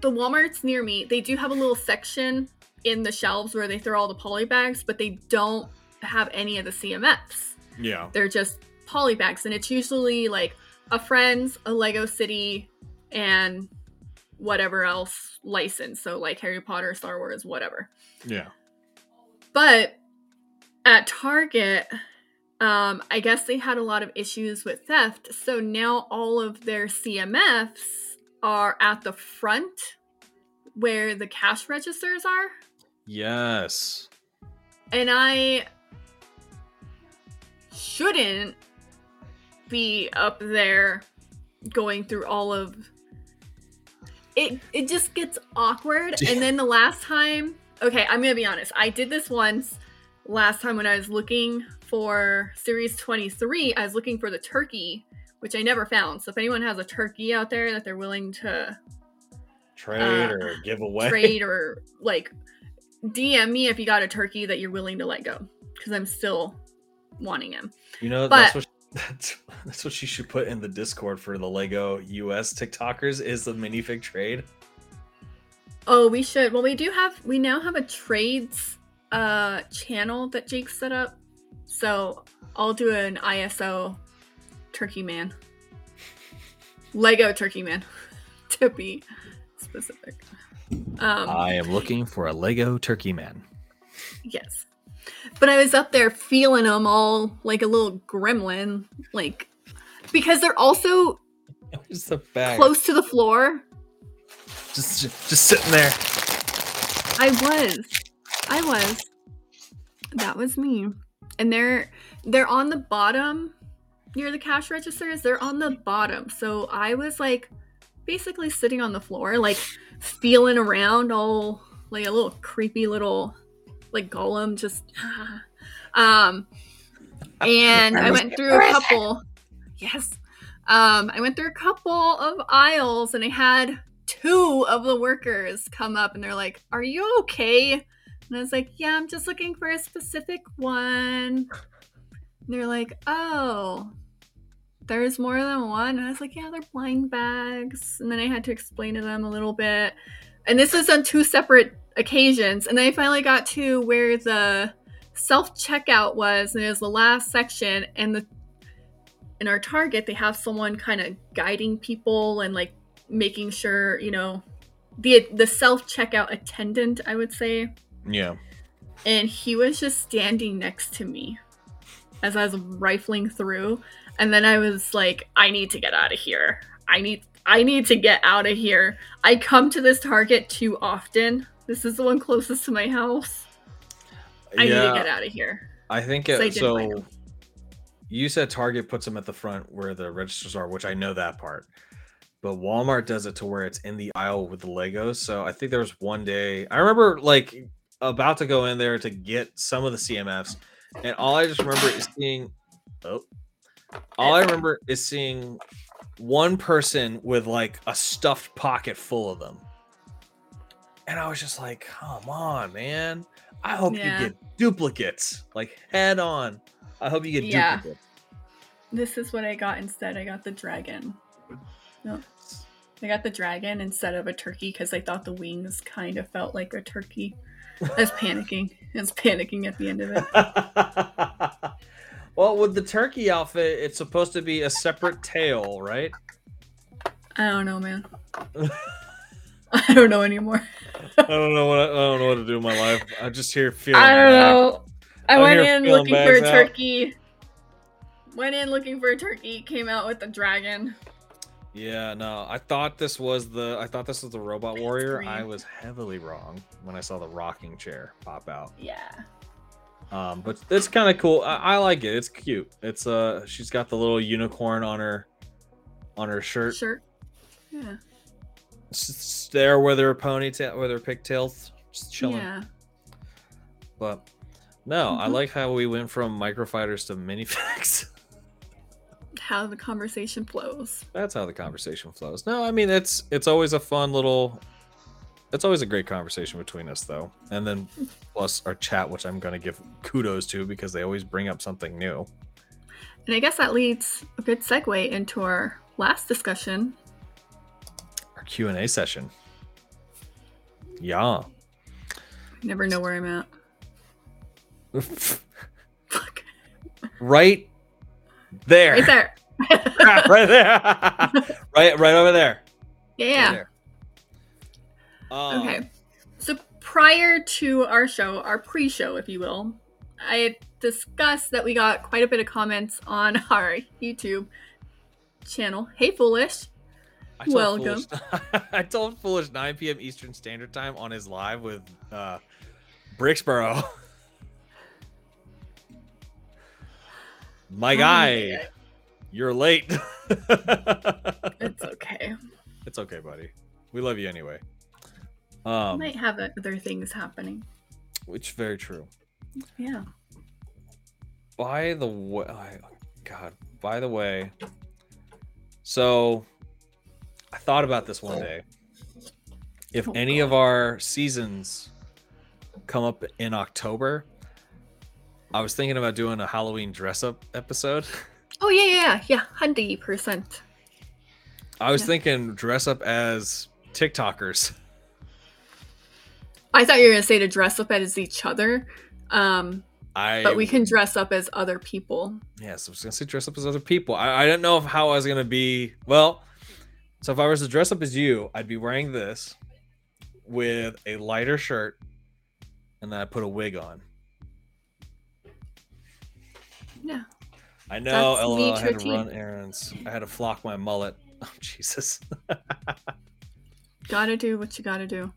the Walmarts near me, they do have a little section in the shelves where they throw all the poly bags, but they don't have any of the CMFs. Yeah. They're just poly bags. And it's usually like a Friends, a Lego City, and whatever else license. So like Harry Potter, Star Wars, whatever. Yeah. But at Target, um, I guess they had a lot of issues with theft. So now all of their CMFs are at the front where the cash registers are. Yes. And I shouldn't be up there going through all of it it just gets awkward [laughs] and then the last time okay i'm gonna be honest i did this once last time when i was looking for series 23 i was looking for the turkey which i never found so if anyone has a turkey out there that they're willing to Trade Uh, or give away. trade or [laughs] like dm me if you got a turkey that you're willing to let go because i'm still wanting him You know, But- that's what [laughs] that's, that's what you should put in the Discord for the Lego US TikTokers is the minifig trade. Oh, we should. Well, we do have. We now have a trades uh channel that Jake set up. So I'll do an ISO Turkey Man, Lego Turkey Man, [laughs] to be specific. Um, I am looking for a Lego Turkey Man. yes, but I was up there feeling them all like a little gremlin, like because they're also [laughs] Where's the bag? close to the floor. Just just sitting there. I was. I was. That was me. And they're they're on the bottom near the cash registers. They're on the bottom. So I was like basically sitting on the floor, like feeling around all like a little creepy little like golem just [sighs] um and I went through a couple yes. Um I went through a couple of aisles and I had two of the workers come up and they're like, Are you okay? And I was like, Yeah, I'm just looking for a specific one. And they're like, Oh, there's more than one. And I was like, Yeah, they're blind bags. And then I had to explain to them a little bit. And this was on two separate occasions. And then I finally got to where the self checkout was, and it was the last section. And the in our Target, they have someone kind of guiding people and like making sure you know the the self checkout attendant i would say Yeah. and he was just standing next to me as i was rifling through and then i was like i need to get out of here i need i need to get out of here i come to this target too often this is the one closest to my house i need to get out of here I think So I like so. You said Target puts them at the front where the registers are, which I know that part. But Walmart does it to where it's in the aisle with the Legos. So I think there was one day I remember like about to go in there to get some of the CMFs, and all I just remember is seeing. Oh, all I remember is seeing one person with like a stuffed pocket full of them, and I was just like, "Come on, man! I hope Yeah. you get duplicates, like head on. I hope you get Yeah. duplicates." this is what i got instead i got the dragon no I got the dragon instead of a turkey because I thought the wings kind of felt like a turkey. I was panicking. I was panicking at the end of it. [laughs] well, with the turkey outfit, it's supposed to be a separate tail, right? I don't know, man. [laughs] I don't know anymore. [laughs] I don't know what I, I don't know what to do in my life. I just here feeling. I don't know. I went in looking for a out. turkey. Went in looking for a turkey. Came out with a dragon. Yeah, no. I thought this was the. I thought this was the robot warrior. I was heavily wrong when I saw the rocking chair pop out. Yeah. Um, but it's kind of cool. I, I like it. It's cute. It's uh, she's got the little unicorn on her, on her shirt. Shirt. Yeah. Just there with her ponytail, with her pigtails, just chilling. Yeah. But no, I Mhm. like how we went from microfighters to minifigs. [laughs] How the conversation flows. That's how the conversation flows. No, I mean it's it's always a fun little. It's always a great conversation between us, though, and then plus our chat, which I'm gonna give kudos to because they always bring up something new. And I guess that leads a good segue into our last discussion. Our Q and A session. Yeah. Never know where I'm at. [laughs] Fuck. right there. Right there. [laughs] right there. [laughs] right, right over there. Right yeah. there. Um, Okay. So prior to our show, our pre-show, if you will, I discussed that we got quite a bit of comments on [laughs] our YouTube channel. Hey, Foolish. I Welcome. Foolish, I told Foolish 9 p.m. Eastern Standard Time on his live with uh, Bricksboro. My guy, you're late. [laughs] It's okay. it's okay, buddy. We love you anyway. Um, might have other things happening. which very true. Yeah. By the way, God, by the way, so I thought about this one day. If Oh, any of our seasons come up in October, I was thinking about doing a Halloween dress up episode. [laughs] Oh yeah, yeah, yeah, yeah. Hundred percent. I was Yeah. thinking dress up as TikTokers. I thought you were gonna say to dress up as each other, um, I but we can dress up as other people. Yes, I was gonna say dress up as other people. I, I didn't know if how I was gonna be. Well, so if I was to dress up as you, I'd be wearing this with a lighter shirt, and then I put a wig on. Yeah. I know, That's LOL. I had to run errands. I had to flock my mullet. [laughs] Oh Jesus! [laughs] Gotta do what you gotta do.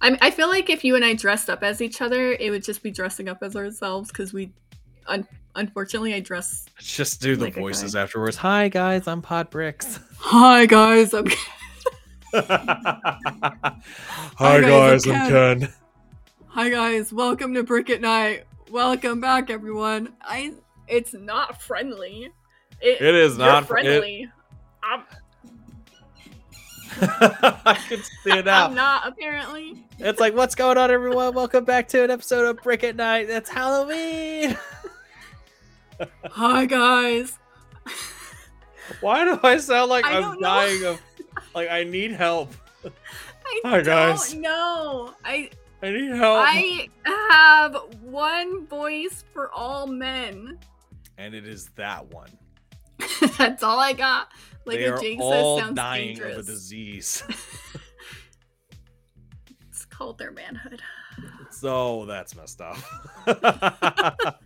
I I feel like if you and I dressed up as each other, it would just be dressing up as ourselves because we, un- unfortunately, I dress. Just do the Like voices afterwards. Hi guys, I'm Pod Bricks. [laughs] Hi guys, I'm. Hi guys, I'm I'm Ken. Ken. Hi guys, welcome to Brick at Night. Welcome back, everyone. I. It's not friendly. It is you're not it- friendly. I'm, [laughs] I can see it [laughs] now. I'm not apparently. It's like, what's going on, everyone? Welcome back to an episode of Brick at Night. It's Halloween. [laughs] Hi guys. Why do I sound like I I'm dying of, like I need help? I Hi, guys. don't know. I I need help. I have one voice for all men. And it is that one. [laughs] That's all I got. Like they are Jake all sounds dying dangerous. of a disease. [laughs] It's called their manhood. so that's messed up. [laughs]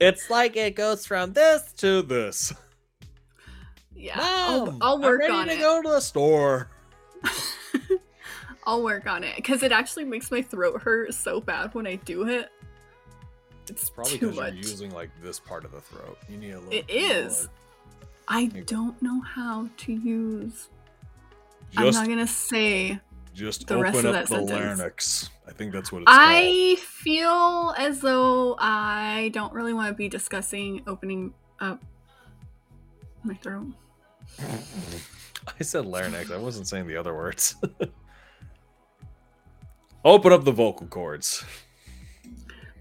it's like it goes from this to this. Yeah, Mom, I'll, I'll I'm work ready on to it. go to the store. I'll work on it because it actually makes my throat hurt so bad when I do it. It's Probably because you're using like this part of the throat. You need a little. It is. I don't know how to use. like, I'm not gonna say. just the rest open of up that the sentence. larynx. I think that's what it's called. I feel as though I don't really want to be discussing opening up my throat. [laughs] I said larynx. I wasn't saying the other words. [laughs] Open up the vocal cords.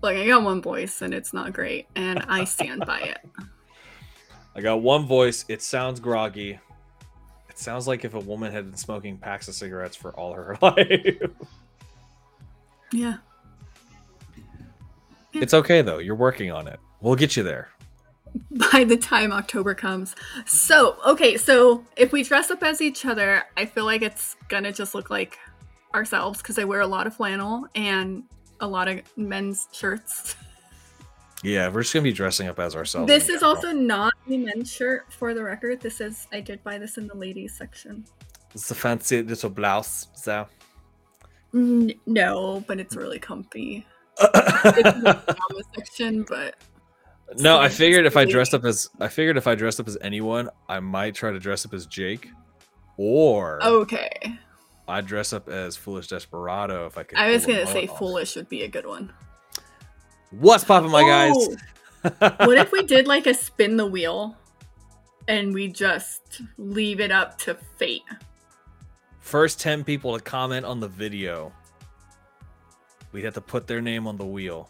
Look, I got one voice and it's not great, and I stand by it. [laughs] I got one voice. It sounds groggy. It sounds like if a woman had been smoking packs of cigarettes for all her [laughs] life. Yeah. it's okay though. You're working on it. We'll get you there. By the time October comes. So, okay, so if we dress up as each other, I feel like it's gonna just look like ourselves because I wear a lot of flannel and a lot of men's shirts. [laughs] Yeah, we're just gonna be dressing up as ourselves. This is general. also not a men's shirt for the record. This is, I did buy this in the ladies section. It's a fancy little blouse. So. N- no, but it's really comfy. [laughs] It's in the pajama section, but No, I figured if I dressed up as I figured if I dressed up as anyone, I might try to dress up as Jake, or okay. I'd dress up as Foolish Desperado if I could. I was gonna say off. foolish would be a good one. What's popping, my guys? Oh, what if we did like a spin the wheel and we just leave it up to fate? First ten people to comment on the video, we'd have to put their name on the wheel,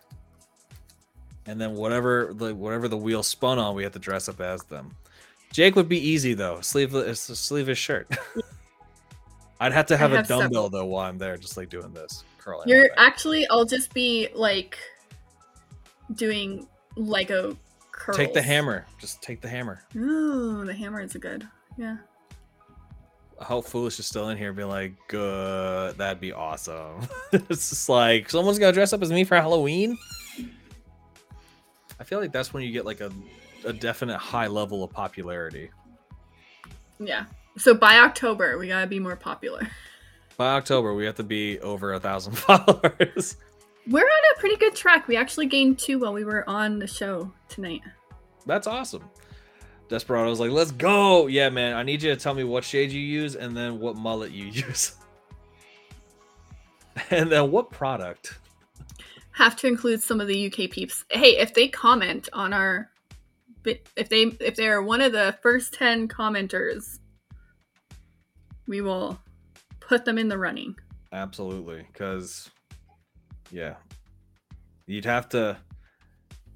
and then whatever the whatever the wheel spun on, we have to dress up as them. Jake would be easy though, sleeveless uh, sleeveless shirt. [laughs] I'd have to have, have a dumbbell several. though while I'm there, just like doing this, curling. You're actually I'll just be like doing Lego curls. Take the hammer. Just take the hammer. Ooh, the hammer is a good. Yeah. I hope Foolish is still in here. Be like, good. That'd be awesome. [laughs] it's just like someone's gonna dress up as me for Halloween. I feel like that's when you get like a, a definite high level of popularity. Yeah. So by October, we gotta be more popular. By October, we have to be over a thousand [laughs] followers. We're on a pretty good track. We actually gained two while we were on the show tonight. That's awesome. Desperado's like, let's go. Yeah, man. I need you to tell me what shade you use and then what mullet you [laughs] use. and then what product. Have to include some of the UK peeps. Hey, if they comment on our if they if they're one of the first 10 commenters, we will put them in the running. Absolutely, cuz yeah. You'd have to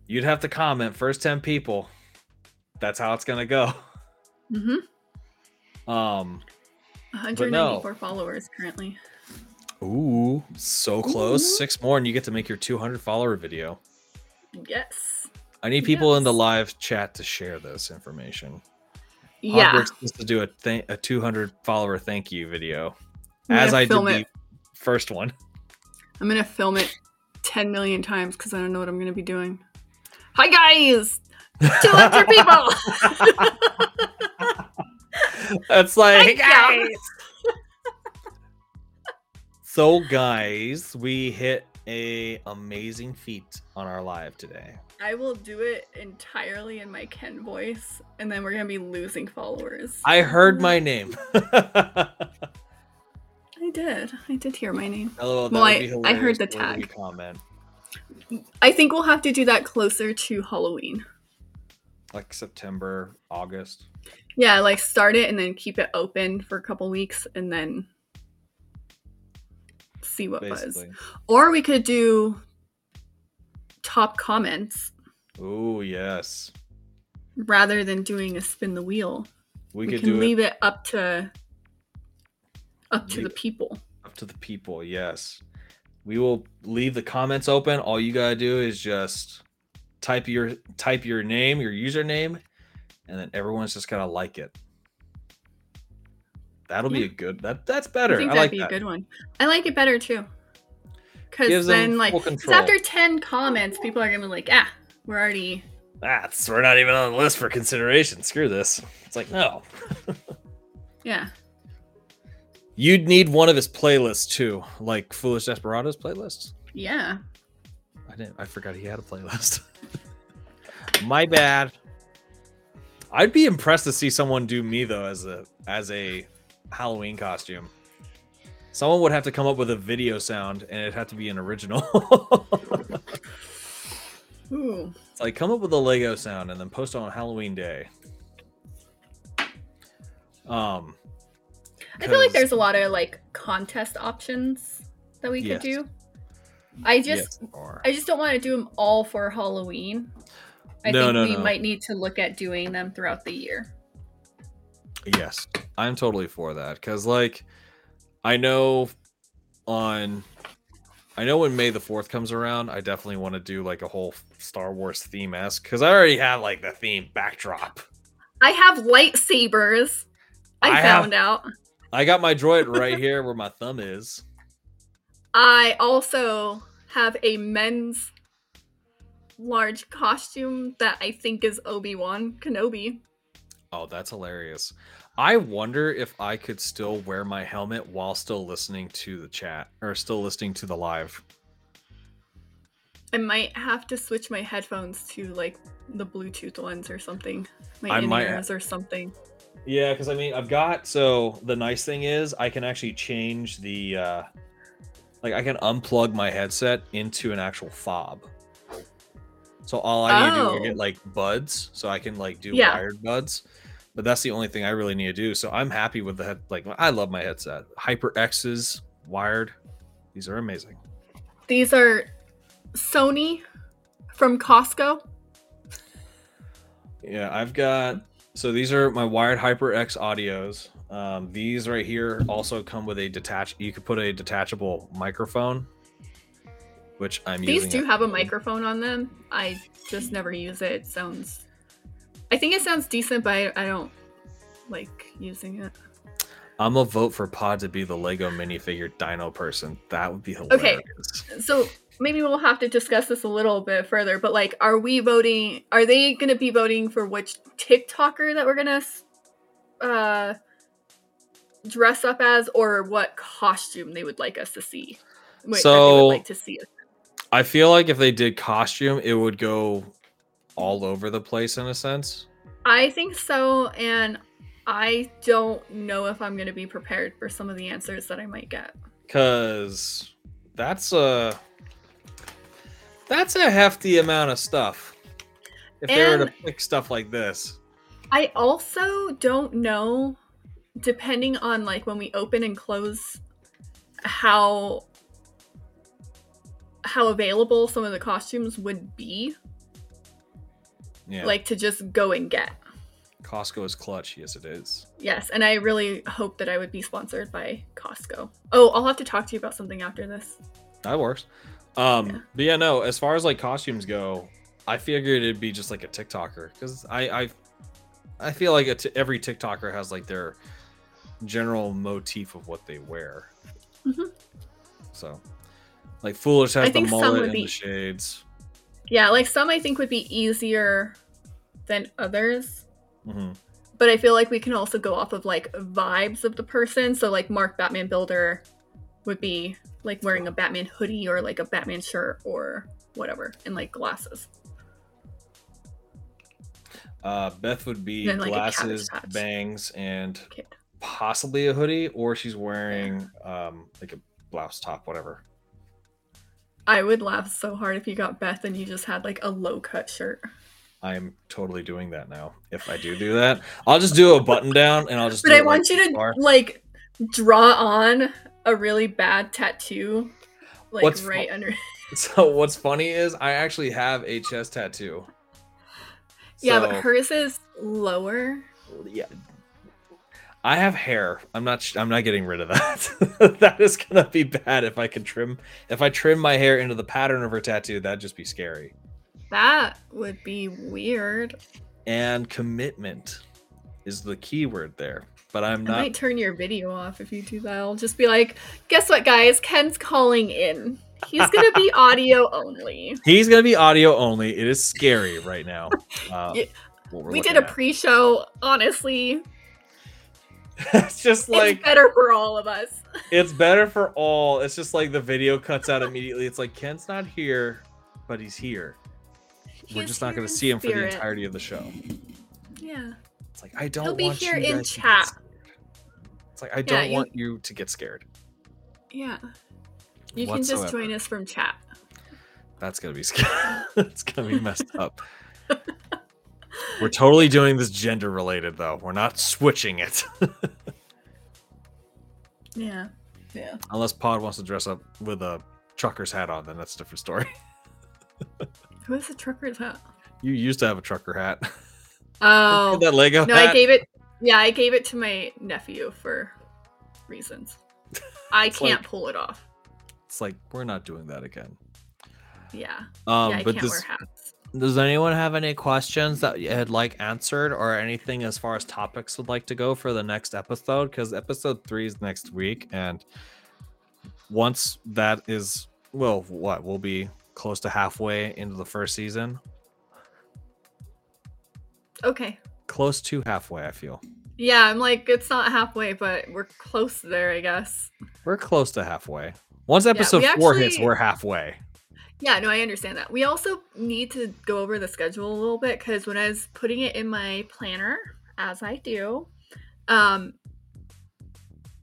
you'd have to comment first 10 people. That's how it's going to go. Mhm. Um 194 no. followers currently. Ooh, so close. Ooh. Six more, and you get to make your 200 follower video. Yes. I need people in the live chat to share this information. Yeah. Hogwarts needs to do a th- a 200 follower thank you video, I'm as I did film the first one. [laughs] I'm gonna film it 10 million times because I don't know what I'm gonna be doing. Hi guys! 200 people! [laughs] That's like, ya. guys. [laughs] so, guys, we hit a amazing feat on our live today. I will do it entirely in my Ken voice, and then we're gonna be losing followers. I heard my [laughs] name. I did. I did hear my name. [laughs] LOL, Well, I- I heard the Where do we tag. Comment I think we'll have to do that closer to Halloween. like September, August. Yeah, like start it and then keep it open for a couple weeks and then see what buzz. Or we could do top comments Oh yes, rather than doing a spin the wheel. we, We, could can do leave it it up to up to Leave- the people. up to the people. Yes, we will leave the comments open. All you gotta do is just type your type your name, your username, and then everyone's just gonna like it. That'll be a good. That that's better. I think I, that'd like be that. a good one. I like it better too. Because then, like, after ten comments, people are gonna be like, "Ah, we're already." That's we're not even on the list for consideration. Screw this. It's like no. [laughs] Yeah, You'd need one of his playlists too, like Foolish Desperados playlist. yeah. I didn't. I forgot he had a playlist. [laughs] My bad. I'd be impressed to see someone do me though as a as a Halloween costume. Someone would have to come up with a video sound, and it'd have to be an original. [laughs] Ooh, it's like come up with a Lego sound and then post it on Halloween day. Um, I feel like there's a lot of like contest options that we Yes. could do. I just, yes, I just don't want to do them all for Halloween. I No, think no, we no. might need to look at doing them throughout the year. Yes, I'm totally for that because, like, I know on, I know when May the Fourth comes around, I definitely want to do like a whole Star Wars theme esque because I already have like the theme backdrop. I have lightsabers. I, I have- found out. I got my droid right here where my thumb is. I also have a men's large costume that I think is Obi Wan Kenobi. Oh, that's hilarious. I wonder if I could still wear my helmet while still listening to the chat or still listening to the live. I might have to switch my headphones to like the Bluetooth ones or something. My I might- or something. Yeah, because I mean, I've got so the nice thing is I can actually change the uh like I can unplug my headset into an actual fob. So all I need to do is Oh. get like buds, so I can like do Yeah. wired buds. But that's the only thing I really need to do. So I'm happy with the head. Like I love my headset. HyperX's wired. These are amazing. These are Sony from Costco. Yeah, I've got so these are my wired HyperX audios. Um, these right here also come with a detach. You could put a detachable microphone, which I'm These using. These do have a microphone on them. I just never use it. It sounds. I think it sounds decent, but I, I don't like using it. I'm a vote for Pod to be the Lego minifigure Dino person. That would be hilarious. Okay, so maybe we'll have to discuss this a little bit further. But like, are we voting? Are they going to be voting for which TikToker that we're gonna uh, dress up as, or what costume they would like us to see? Wait, that they would So- like to see us. I feel like if they did costume, it would go all over the place in a sense. I think so, and I don't know if I'm going to be prepared for some of the answers that I might get. Cause that's a that's a hefty amount of stuff. If they were to pick stuff like this. I also don't know, depending on like when we open and close, how how available some of the costumes would be, Yeah. like to just go and get. Costco is clutch, yes it is. Yes, and I really hope that I would be sponsored by Costco. Oh, I'll have to talk to you about something after this. That works. Um Yeah. but yeah, no, as far as like costumes go, I figured it'd be just like a TikToker. Because I, I I feel like t- every TikToker has like their general motif of what they wear. Mhm. So like Foolish has the mullet and the shades. Yeah, like some I think would be easier than others. hmm but I feel like we can also go off of like vibes of the person. So like Mark Batman Builder would be like wearing a Batman hoodie or like a Batman shirt or whatever and like glasses. Uh, Beth would be Then, like, glasses, bangs, and Kid. possibly a hoodie, or she's wearing um like a blouse top, whatever. I would laugh so hard if you got Beth and you just had like a low cut shirt. I'm totally doing that now. If I do do that, I'll just do a button down and I'll just. But I want like you to bar. like draw on a really bad tattoo like What's fu- right under [laughs] [laughs] So what's funny is I actually have a chest tattoo. Yeah, So, but hers is lower. yeah. I have hair. I'm not. I'm not getting rid of that. [laughs] that is gonna be bad if I can trim. If I trim my hair into the pattern of her tattoo, that'd just be scary. That would be weird. and commitment is the key word there. But I'm not. I might turn your video off if you do that. I'll just be like, guess what, guys? Ken's calling in. He's gonna be [laughs] audio only. He's gonna be audio only. It is scary right now. [laughs] Uh, Yeah, we're did a at. pre-show. Honestly, [laughs] it's just like it's better for all of us. it's better for all. It's just like the video cuts out immediately. It's like Ken's not here, but he's here. We're just not gonna see him for the entirety of the show. Yeah. It's like I don't He'll be want here you in to get chat. scared. It's like I don't you- want you to get scared. Yeah. You can just join us from chat. That's gonna be scary. [laughs] That's gonna be messed up. [laughs] We're totally doing this gender related though. We're not switching it. [laughs] Yeah. Yeah. Unless Pod wants to dress up with a trucker's hat on, then that's a different story. Who has a trucker's hat? You used to have a trucker hat. Oh. [laughs] that Lego No, hat. I gave it. Yeah, I gave it to my nephew for reasons. [laughs] I can't like- pull it off. It's like we're not doing that again. Yeah. Um, yeah, I but can't this, wear hats. Does anyone have any questions that you had like answered, or anything as far as topics would like to go for the next episode? Because episode three is next week, and once that is well, what we'll be close to halfway into the first season. Okay. Close to halfway, I feel. Yeah, I'm like, it's not halfway, but we're close there, I guess. We're close to halfway. Once episode we four hits, we're halfway. Yeah, no, I understand that. We also need to go over the schedule a little bit because when I was putting it in my planner, as I do, um,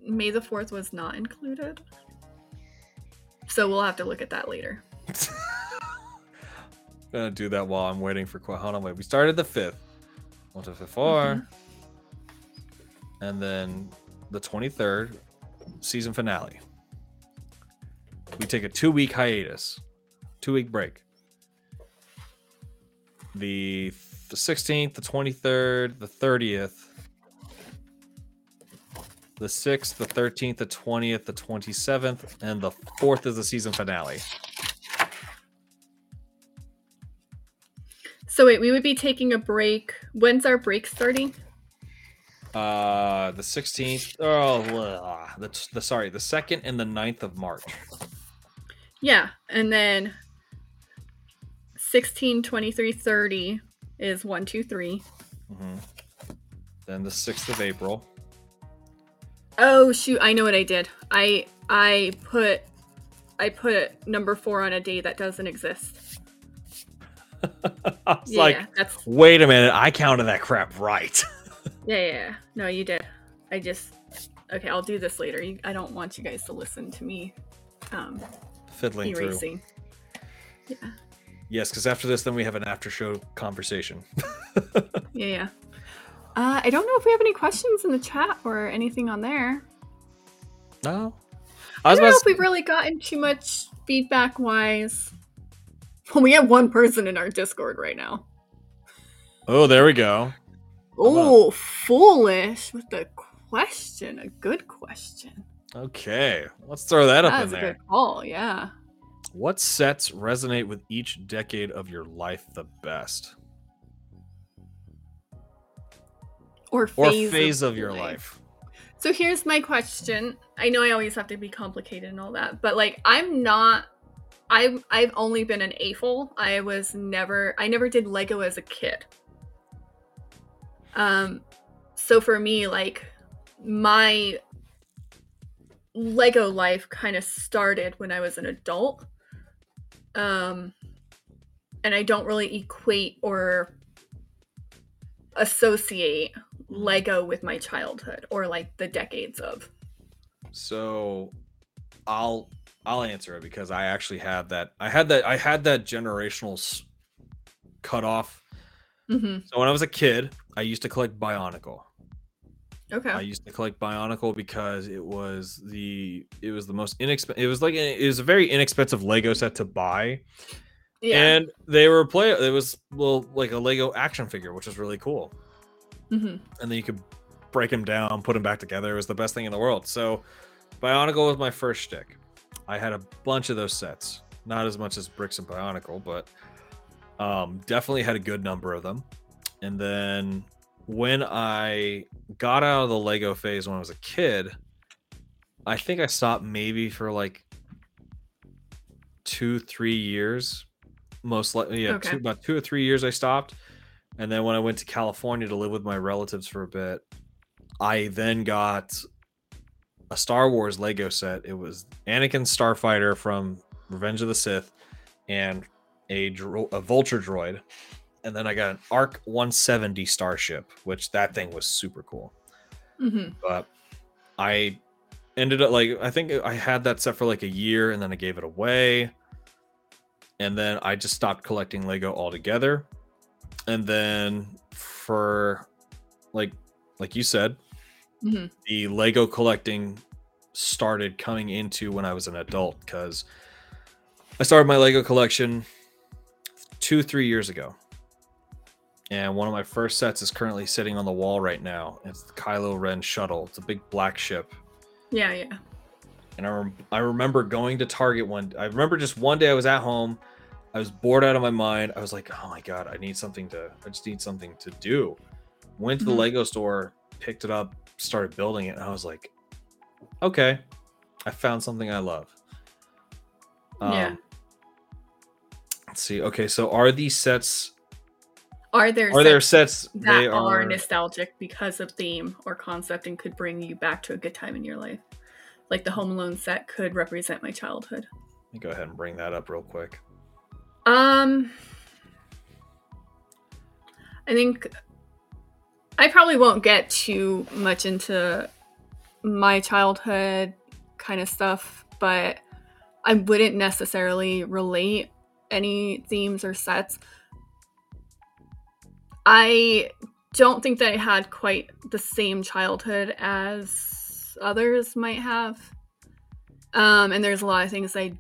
May the 4th was not included. So we'll have to look at that later. [laughs] gonna do that while I'm waiting for. qu- Hold on, wait. We started the fifth. One, two, three, four. Mhm. and then the 23rd season finale. We take a two week hiatus, two week break. The, the 16th, the 23rd, the 30th, the 6th, the 13th, the 20th, the 27th, and the 4th is the season finale. So wait, we would be taking a break. When's our break starting? Uh, the 16th, oh, blah, the, the sorry, the 2nd and the 9th of March. Yeah, and then 16, 23, 30 is one, two, three. hmm Then the sixth of April. Oh shoot, I know what I did. I I put I put number four on a day that doesn't exist. [laughs] I was Yeah, like, that's wait a minute, I counted that crap right. [laughs] yeah, yeah, yeah. No, you did. I just okay. I'll do this later. You, I don't want you guys to listen to me um, Fiddling through. erasing. Yeah, Yes, because after this, then we have an after show conversation. [laughs] yeah, yeah. Uh, I don't know if we have any questions in the chat or anything on there. no. I, I was don't know if we've really gotten too much feedback wise. Well, [laughs] we have one person in our Discord right now. Oh, there we go. Oh, foolish with the question. A good question. Okay, let's throw that up in there. That's a good call. Yeah. What sets resonate with each decade of your life the best? Or Or phase, phase of your life? So here's my question. I know I always have to be complicated and all that, but like I'm not I've I've only been an AFOL. I was never I never did Lego as a kid. Um so for me like my Lego life kind of started when I was an adult. Um and I don't really equate or associate Lego with my childhood or like the decades of. So, I'll I'll answer it because I actually had that. I had that. I had that generational s- cutoff. hmm So when I was a kid, I used to collect Bionicle. Okay. I used to collect Bionicle because it was the it was the most inexpensive. It was like it was a very inexpensive Lego set to buy, yeah. and they were play. It was well like a Lego action figure, which was really cool. hmm and then you could break them down, put them back together. It was the best thing in the world. So, Bionicle was my first stick. I had a bunch of those sets, not as much as Bricks and Bionicle, but um, definitely had a good number of them. And then when I got out of the Lego phase when I was a kid, I think I stopped maybe for like two, three years. Most likely, yeah, Okay. two, about two or three years I stopped. And then when I went to California to live with my relatives for a bit, I then got a Star Wars Lego set. It was Anakin Starfighter from Revenge of the Sith and a, dro- a Vulture droid. And then I got an Arc 170 Starship, which that thing was super cool. hmm But I ended up like, I think I had that set for like a year and then I gave it away. And then I just stopped collecting Lego altogether. And then for like, like you said, hmm the Lego collecting started coming into when I was an adult because I started my Lego collection two, three years ago. And one of my first sets is currently sitting on the wall right now. It's the Kylo Ren shuttle. It's a big black ship. Yeah, yeah. And I, rem- I remember going to Target one. I remember just one day I was at home. I was bored out of my mind. I was like, oh my God, I need something to, I just need something to do. Went to the Mhm. Lego store, picked it up, started building it. And I was like, okay, I found something I love. Yeah. Um, Let's see. Okay, so are these sets? Are there Are there sets that they are nostalgic because of theme or concept and could bring you back to a good time in your life? Like the Home Alone set could represent my childhood. Let me go ahead and bring that up real quick. Um, I think I probably won't get too much into my childhood kind of stuff, but I wouldn't necessarily relate any themes or sets. I don't think that I had quite the same childhood as others might have. Um, and there's a lot of things I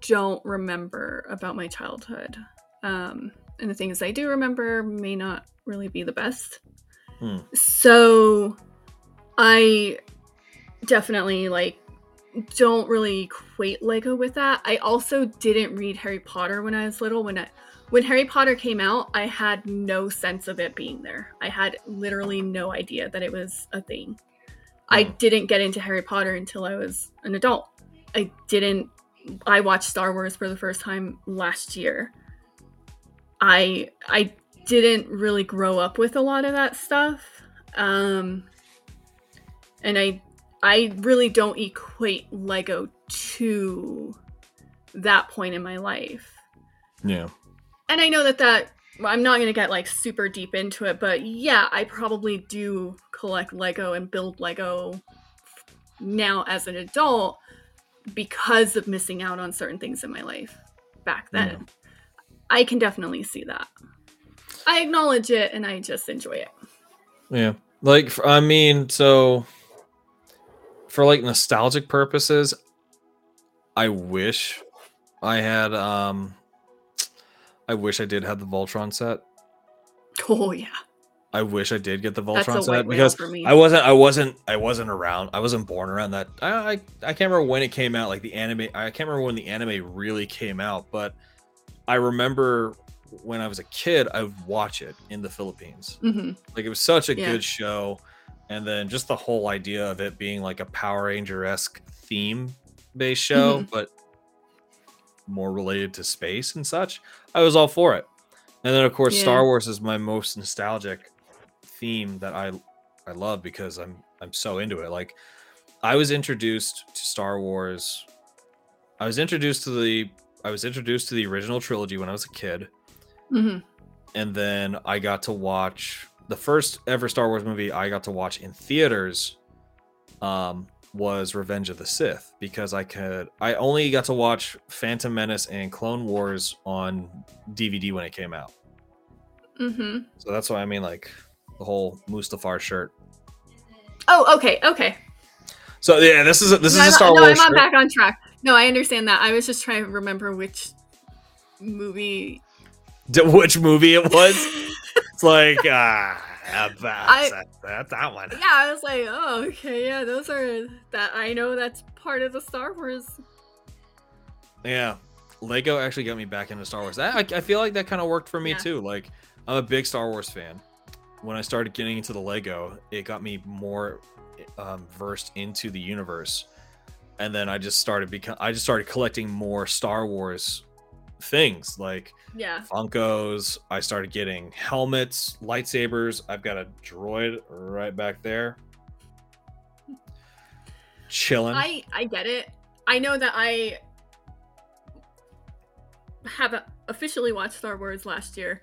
don't remember about my childhood. Um, and the things I do remember may not really be the best. Hmm. So I definitely like don't really equate Lego with that. I also didn't read Harry Potter when I was little. When I when Harry Potter came out, I had no sense of it being there. I had literally no idea that it was a thing. I Hmm. didn't get into Harry Potter until I was an adult. I didn't I watched Star Wars for the first time last year. I I didn't really grow up with a lot of that stuff. Um and I I really don't equate Lego to that point in my life. Yeah. And I know that that I'm not going to get like super deep into it, but yeah, I probably do collect Lego and build Lego now as an adult because of missing out on certain things in my life back then. Yeah. I can definitely see that. I acknowledge it and I just enjoy it. Yeah. Like I mean, so for like nostalgic purposes, I wish I had um I wish I did have the Voltron set. Oh yeah. I wish I did get the Voltron set because I wasn't I wasn't I wasn't around. I wasn't born around that. I, I I can't remember when it came out. Like the anime, I can't remember when the anime really came out, but I remember when I was a kid, I would watch it in the Philippines. Mm-hmm. Like it was such a yeah. good show, and then just the whole idea of it being like a Power Ranger esque theme based show, mm-hmm. but more related to space and such. I was all for it. And then of course yeah. Star Wars is my most nostalgic theme that I I love because I'm I'm so into it. Like I was introduced to Star Wars I was introduced to the I was introduced to the original trilogy when I was a kid. Mm-hmm. And then I got to watch the first ever Star Wars movie I got to watch in theaters um was Revenge of the Sith because I could I only got to watch Phantom Menace and Clone Wars on DVD when it came out. Mm-hmm. So that's why I mean like the whole Mustafar shirt. Oh, okay, okay. So yeah, this is a, this no, is a Star no, Wars. No, I'm shirt. back on track. No, I understand that. I was just trying to remember which movie. which movie it was? [laughs] it's like ah. Uh, that's, I, that, that one. Yeah, I was like, oh, okay, yeah, those are that. I know that's part of the Star Wars. Yeah, Lego actually got me back into Star Wars. I, I feel like that kind of worked for me yeah. too. Like, I'm a big Star Wars fan. When I started getting into the Lego, it got me more um, versed into the universe, and then I just started become. I just started collecting more Star Wars things like yeah Funkos. I started getting helmets, lightsabers. I've got a droid right back there, chilling. I I get it. I know that I haven't officially watched Star Wars last year.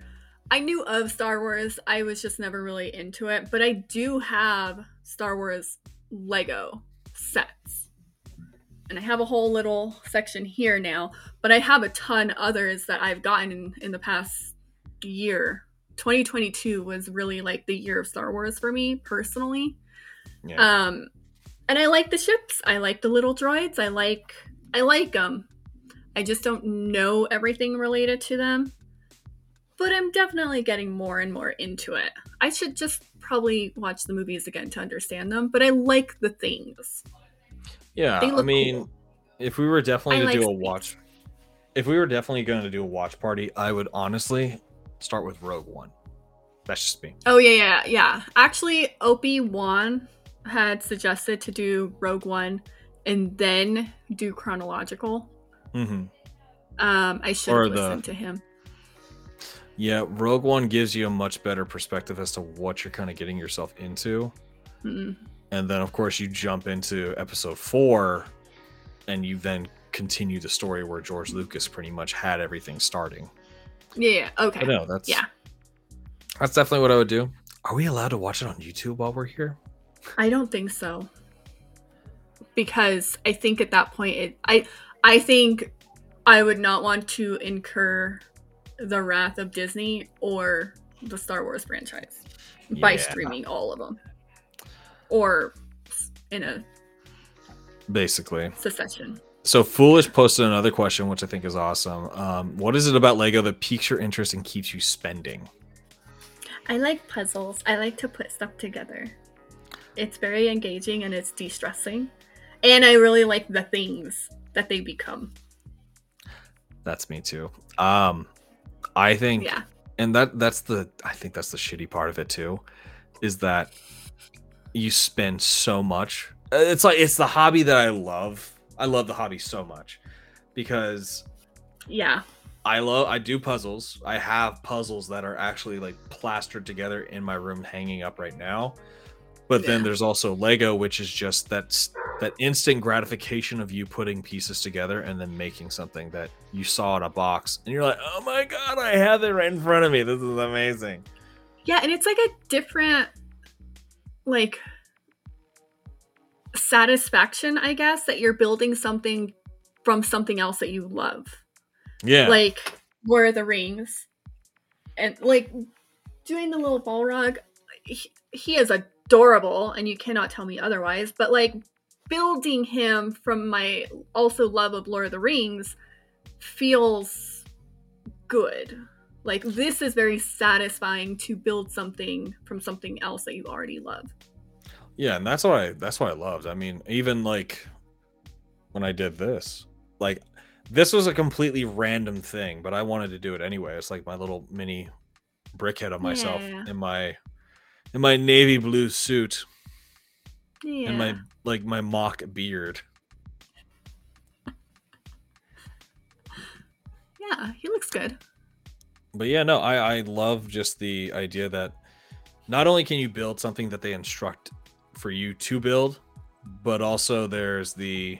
I knew of Star Wars. I was just never really into it, but I do have Star Wars Lego sets and I have a whole little section here now, but I have a ton others that I've gotten in, in the past year. 2022 was really like the year of Star Wars for me personally. Yeah. Um and I like the ships. I like the little droids. I like I like them. I just don't know everything related to them. But I'm definitely getting more and more into it. I should just probably watch the movies again to understand them, but I like the things. Yeah, I mean, cool. if we were definitely I to like do a watch, if we were definitely going to do a watch party, I would honestly start with Rogue One. That's just me. Oh yeah, yeah, yeah. Actually, Opie Wan had suggested to do Rogue One and then do chronological. Mm-hmm. Um, I should listen the... to him. Yeah, Rogue One gives you a much better perspective as to what you're kind of getting yourself into. Mm-hmm and then of course you jump into episode four and you then continue the story where george lucas pretty much had everything starting. Yeah okay. No that's yeah. That's definitely what i would do. Are we allowed to watch it on youtube while we're here? I don't think so. Because i think at that point it i i think i would not want to incur the wrath of disney or the star wars franchise yeah. by streaming all of them or in a basically secession. So Foolish posted another question, which I think is awesome. Um, what is it about Lego that piques your interest and keeps you spending? I like puzzles. I like to put stuff together. It's very engaging and it's de-stressing, and I really like the things that they become. That's me too. Um, I think, yeah, and that that's the I think that's the shitty part of it too, is that you spend so much. Uh, it's like it's the hobby that I love. I love the hobby so much, because Yeah. I love I do puzzles. I have puzzles that are actually like plastered together in my room hanging up right now. But then there's also Lego, which is just that's that instant gratification of you putting pieces together and then making something that you saw in a box and you're like, "Oh my god, I have it right in front of me. This is amazing." Yeah, and it's like a different like satisfaction, I guess, that you're building something from something else that you love. Yeah. Like Lord of the Rings. And like doing the little Balrog, he, he is adorable and you cannot tell me otherwise, but like building him from my also love of Lord of the Rings feels good. Like this is very satisfying to build something from something else that you already love. Yeah, and that's what I that's what I loved. I mean, even like when I did this, like this was a completely random thing, but I wanted to do it anyway. It's like my little mini brickhead of myself Yeah. in my in my navy blue suit Yeah. and my like my mock beard. [laughs] yeah, he looks good. But yeah, no, I I love just the idea that not only can you build something that they instruct for you to build, but also there's the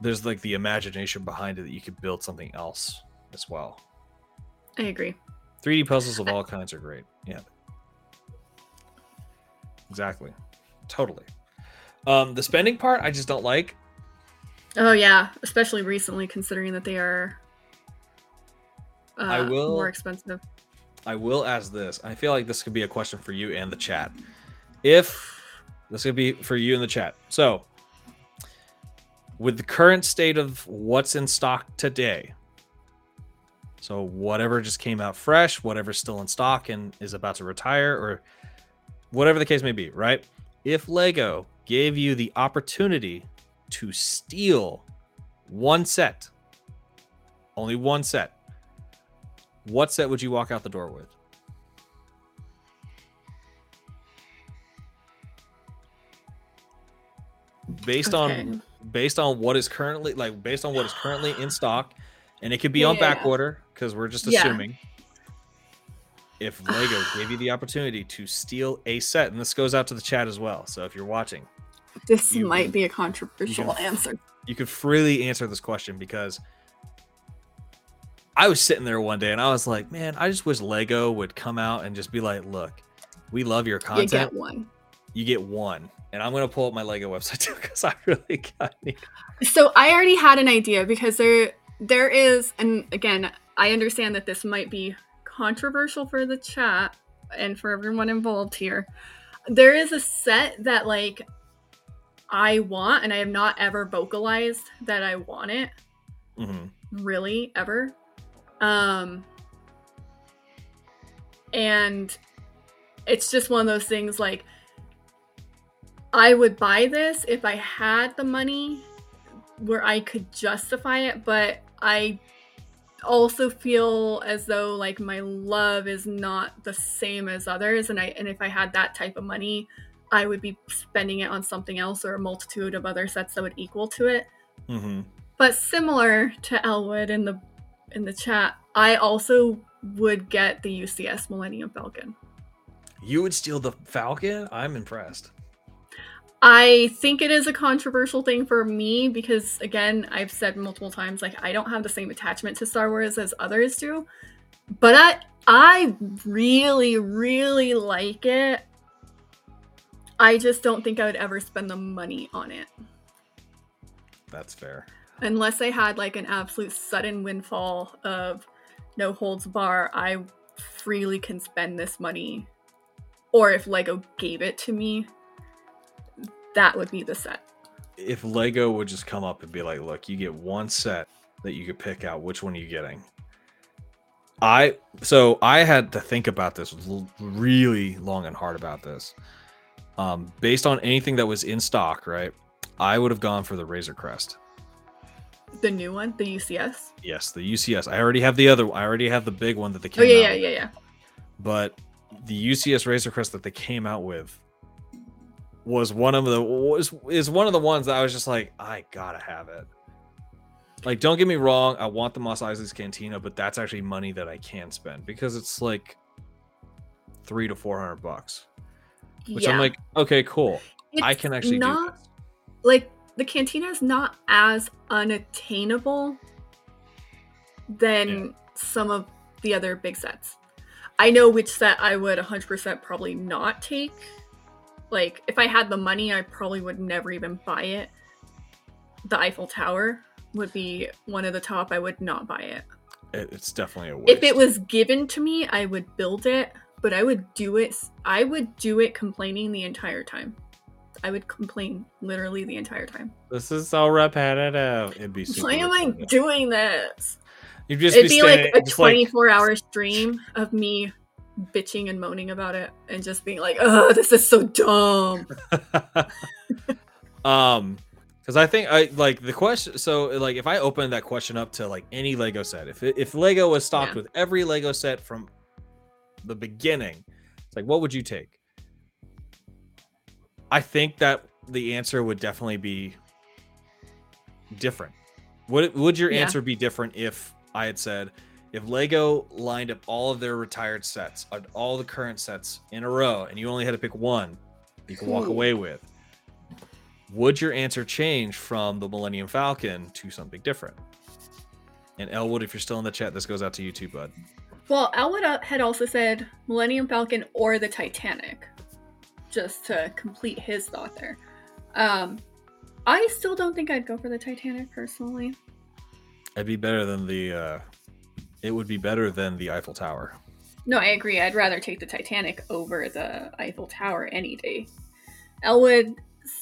there's like the imagination behind it that you could build something else as well. I agree. 3D puzzles of all kinds are great. Yeah. Exactly. Totally. Um the spending part I just don't like. Oh yeah, especially recently considering that they are uh, I will- more expensive. I will ask this. I feel like this could be a question for you and the chat. If this could be for you in the chat. So, with the current state of what's in stock today, so whatever just came out fresh, whatever's still in stock and is about to retire, or whatever the case may be, right? If Lego gave you the opportunity to steal one set, only one set, what set would you walk out the door with? Based Okay. on based on what is currently like based on what is currently in stock, and it could be on Yeah. back order because we're just assuming. If [sighs] Lego gave you the opportunity to steal a set, and this goes out to the chat as well. So if you're watching, This You might can- be a controversial can- answer. you could freely answer this question because I was sitting there one day and I was like, man, I just wish Lego would come out and just be like, look, we love your content. You get one. You get one. And I'm gonna pull up my Lego website [laughs] too because I really got need. So I already had an idea because there there is and again, I understand that this might be controversial for the chat and for everyone involved here. There is a set that like I want and I have not ever vocalized that I want it Mhm. really ever. Um and it's just one of those things like I would buy this if I had the money where I could justify it, but I also feel as though like my love is not the same as others and I and if I had that type of money, I would be spending it on something else or a multitude of other sets that would equal to it. Mhm. But similar to Elwood in the in the chat, I also would get the UCS Millennium Falcon. You would steal the Falcon? I'm impressed. I think it is a controversial thing for me because again, I've said multiple times like I don't have the same attachment to Star Wars as others do. But I I really really like it. I just don't think I would ever spend the money on it That's fair. Unless I had like an absolute sudden windfall of no holds bar. I freely can spend this money or if Lego gave it to me, that would be the set. If Lego would just come up and be like, look, you get one set that you could pick out, which one are you getting? I so I had to think about this really long and hard about this. Um, based on anything that was in stock, right? I would have gone for the Razor Crest. The new one, the UCS. Yes, the UCS. I already have the other. I already have the big one that they Oh came yeah, out. yeah, with. yeah, yeah. But the UCS Razor Crest that they came out with was one of the was is one of the ones that I was just like, I gotta have it. like don't get me wrong, I want the Mos Eisley's Cantina, but that's actually money that I can spend because it's like three to four hundred bucks. Which I'm like, okay, cool. I can actually not, do this. like the cantina is not as unattainable than Yeah. some of the other big sets. I know which set I would 100% probably not take. Like if I had the money, I probably would never even buy it. The Eiffel Tower would be one of the top. I would not buy it. It- It's definitely a waste. If it was given to me, I would build it, but I would do it I would do it complaining the entire time. I would complain literally the entire time. this is so repetitive. It'd be super Why am I doing this? You'd just It'd be, be like a just like- 24 hour stream of me bitching and moaning about it and just being like, oh, this is so dumb. [laughs] um because i think i like the question so like if i open that question up to like any lego set if if lego was stocked Yeah. with every lego set from the beginning it's like what would you take i think that the answer would definitely be different would would your Yeah. answer be different if i had said if lego lined up all of their retired sets uh, all the current sets in a row and you only had to pick one you can walk away with would your answer change from the Millennium Falcon to something different? And Elwood, if you're still in the chat, this goes out to you too, bud. Well, Elwood uh, had also said Millennium Falcon or the Titanic, just to complete his thought there. Um, I still don't think I'd go for the Titanic personally. It'd be better than the. uh It would be better than the Eiffel Tower. No, I agree. I'd rather take the Titanic over the Eiffel Tower any day. Elwood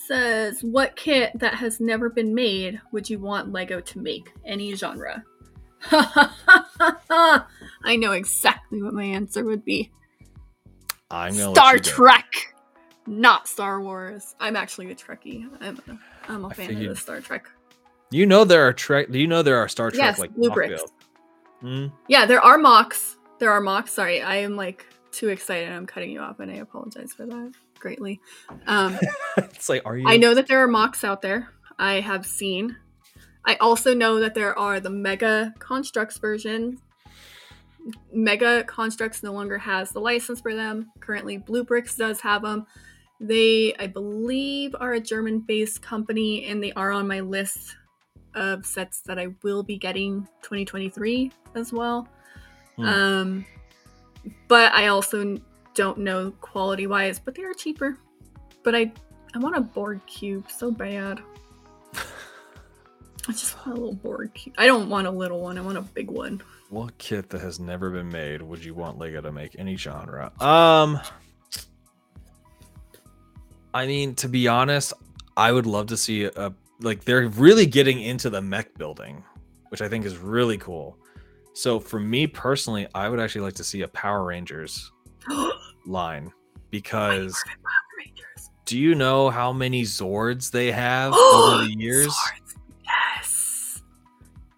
says, What kit that has never been made would you want LEGO to make? Any genre. [laughs] I know exactly what my answer would be. I'm gonna Star you go. Not Star Wars. I'm actually a Trekkie. I'm a, I'm a I fan of the Star Trek. You know there are Trek. You know there are Star Trek Yes, like BlueBrixx. Hmm? Yeah, there are MOCs. There are MOCs. Sorry, I am like too excited. I'm cutting you off, and I apologize for that greatly. Um, [laughs] it's like, are you? I know that there are MOCs out there. I have seen. I also know that there are the Mega Construx version. Mega Construx no longer has the license for them. Currently, BlueBrixx does have them. They, I believe, are a German based company and they are on my list of sets that I will be getting 2023 as well. Hmm. Um, but I also don't know quality wise, but they are cheaper. But I I want a Borg cube so bad. I just want a little Borg cube. I don't want a little one. I want a big one. What kit that has never been made would you want Lego to make any genre? Um, I mean, to be honest, I would love to see a like they're really getting into the mech building, which I think is really cool. So for me personally, I would actually like to see a Power Rangers [gasps] line because Power Rangers. do you know how many Zords they have [gasps] over the years? Swords. Yes.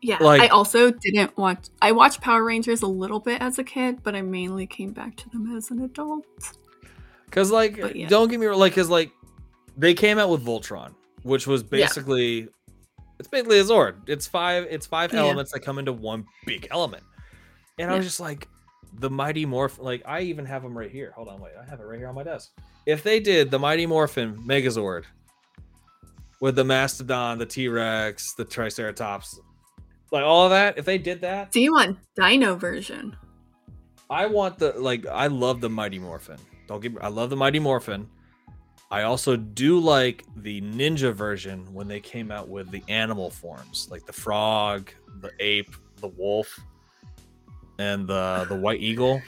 Yeah. Like- I also didn't watch. I watched Power Rangers a little bit as a kid, but I mainly came back to them as an adult. Cause like, yeah. don't get me wrong, like, cause like, they came out with Voltron, which was basically, it's basically a Zord. It's five, it's five Yeah. elements that come into one big element, and I was just like, the Mighty Morph. Like, I even have them right here. Hold on, wait, I have it right here on my desk. If they did the Mighty Morphin Megazord with the Mastodon, the T Rex, the Triceratops, like all of that, if they did that, Do you want Dino version? I want the like I love the Mighty Morphin. Don't get me I love the Mighty Morphin. I also do like the ninja version when they came out with the animal forms, like the frog, the ape, the wolf, and the the white eagle.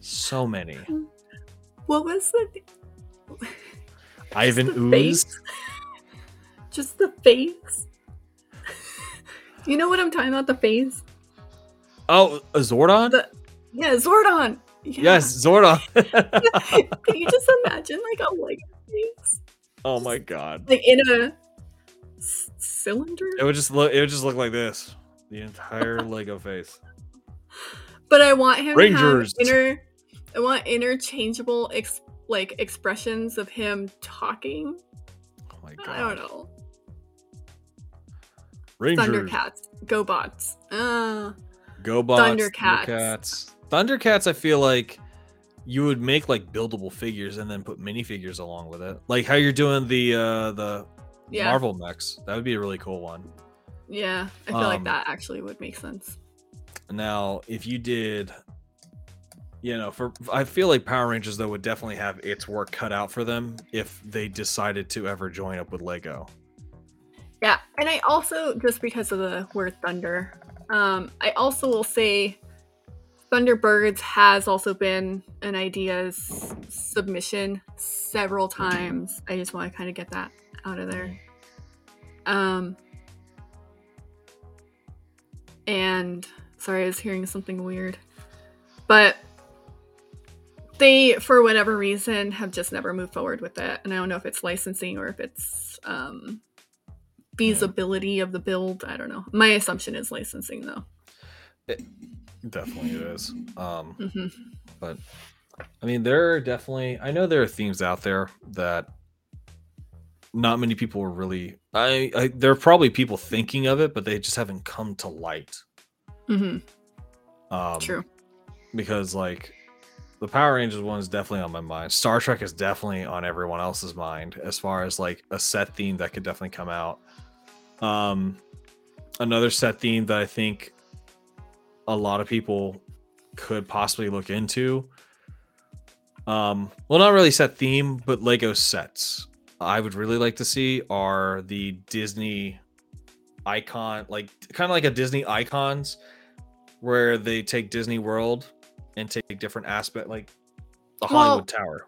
So many. What was the [laughs] Ivan the Ooze. face? just the face? you know what I'm talking about? The face? Oh, a Zordon? The yeah, Zordon. Yeah. Yes, Zordon. [laughs] Can you just imagine like a Lego face, oh my god. like in a c- cylinder? It would just look it would just look like this. The entire [laughs] Lego face. But I want him Rangers. to have inter. I want interchangeable ex- like expressions of him talking. Oh my god. I don't know. Rangers. Thundercats. GoBots. Uh, GoBots. Thundercats. Thundercats. Thundercats. I feel like you would make like buildable figures and then put minifigures along with it, like how you're doing the uh the yeah. Marvel mechs. That would be a really cool one. Yeah. I feel like Um, that actually would make sense. Now, if you did, you know, for I feel like Power Rangers though would definitely have its work cut out for them if they decided to ever join up with Lego. Yeah, and I also just because of the word thunder, um, I also will say Thunderbirds has also been an ideas submission several times. I just want to kind of get that out of there. Um, and sorry, I was hearing something weird, but they, for whatever reason, have just never moved forward with it. And I don't know if it's licensing or if it's um, feasibility of the build. I don't know. My assumption is licensing, though. Definitely it is. Um, hmm but I mean, there are definitely. I know there are themes out there that not many people are really. I, I there are probably people thinking of it, but they just haven't come to light. Mm-hmm. Um, True. because like the Power Rangers one is definitely on my mind. Star Trek is definitely on everyone else's mind as far as like a set theme that could definitely come out. Um, another set theme that I think a lot of people could possibly look into. Um, well, not really set theme, but Lego sets. I would really like to see are the Disney icon, like kind of like a Disney icons, where they take Disney World and take different aspect, like the Well, Hollywood Tower.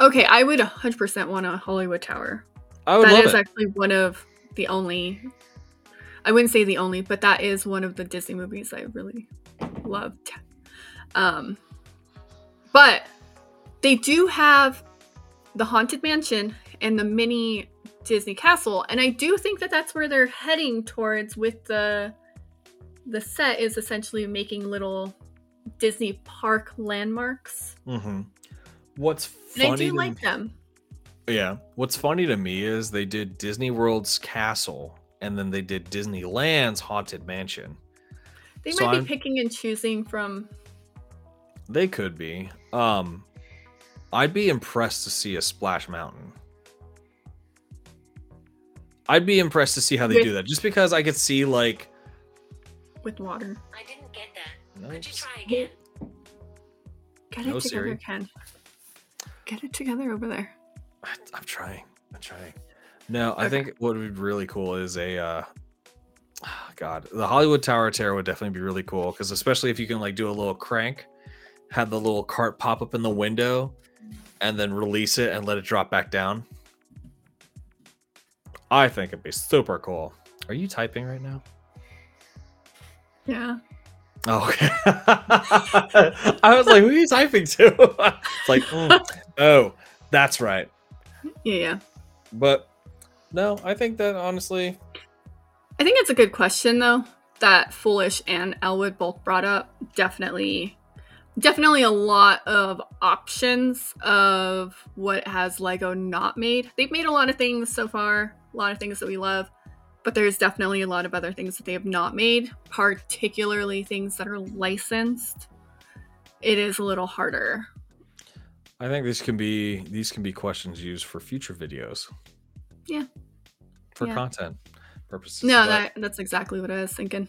Okay, I would 100% want a Hollywood Tower. I would That is it. actually one of the only. I wouldn't say the only, but that is one of the Disney movies I really loved. Um, but they do have the Haunted Mansion and the mini Disney Castle, and I do think that that's where they're heading towards with the the set is essentially making little Disney park landmarks. hmm What's And? I do like me- them. Yeah. What's funny to me is they did Disney World's castle and then they did Disneyland's haunted mansion. They So might be I'm- picking and choosing from They could be. Um I'd be impressed to see a Splash Mountain. I'd be impressed to see how they With- do that just because I could see like with water. I didn't get that. no, Could you try again? Get No, it together, Siri. Ken. Get it together over there. I- I'm trying. I'm trying. No, I Okay. think what would be really cool is a uh [sighs] God, the Hollywood Tower of Terror would definitely be really cool because especially if you can like do a little crank, have the little cart pop up in the window, and then release it and let it drop back down. I think it'd be super cool. Are you typing right now? Yeah. Oh, okay. [laughs] I was like, who are you typing to? [laughs] it's like, mm, [laughs] oh, that's right. Yeah, yeah. But no, I think that honestly, I think it's a good question though that Foolish and Elwood both brought up. Definitely definitely a lot of options of what has Lego not made. They've made a lot of things so far, a lot of things that we love, but there's definitely a lot of other things that they have not made, particularly things that are licensed. It is a little harder. I think these can be these can be questions used for future videos. Yeah. For Yeah. content purposes. No, but, that that's exactly what I was thinking.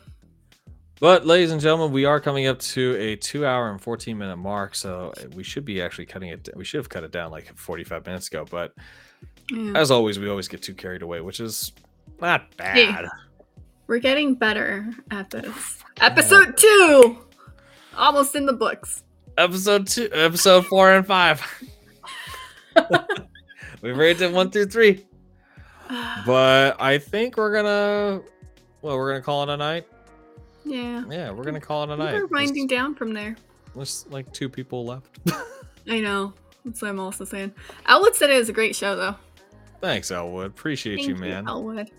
but ladies and gentlemen, we are coming up to a two hour and 14 minute mark. So uh, we should be actually cutting it. We should have cut it down like 45 minutes ago. But Yeah. as always, we always get too carried away, which is not bad. We're getting better at this. [sighs] Episode two, almost in the books. Episode two, episode four and five. [laughs] [laughs] We've rated one through three. But I think we're gonna well, we're gonna call it a night. yeah, Yeah, we're gonna call it a night. we're There's- winding down from there. There's like two people left. [laughs] I know. That's what I'm also saying. Elwood said it was a great show, though. Thanks, Elwood. Appreciate Thank you, man. Elwood.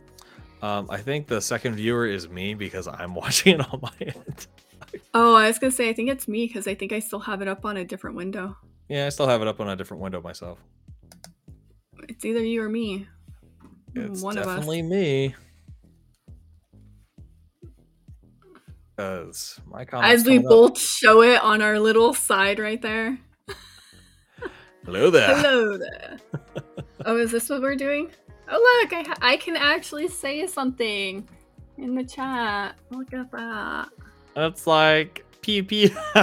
Um, I think the second viewer is me because I'm [laughs] watching it on my end. Oh, I was gonna say I think it's me because I think I still have it up on a different window. Yeah, I still have it up on a different window myself. It's either you or me. It's One definitely me. Because my As we up. both show it on our little side right there. Hello there. Hello there. oh, is this what we're doing? Oh, look, I, ha- I can actually say something in the chat. Look at that. That's like pew pew. [laughs]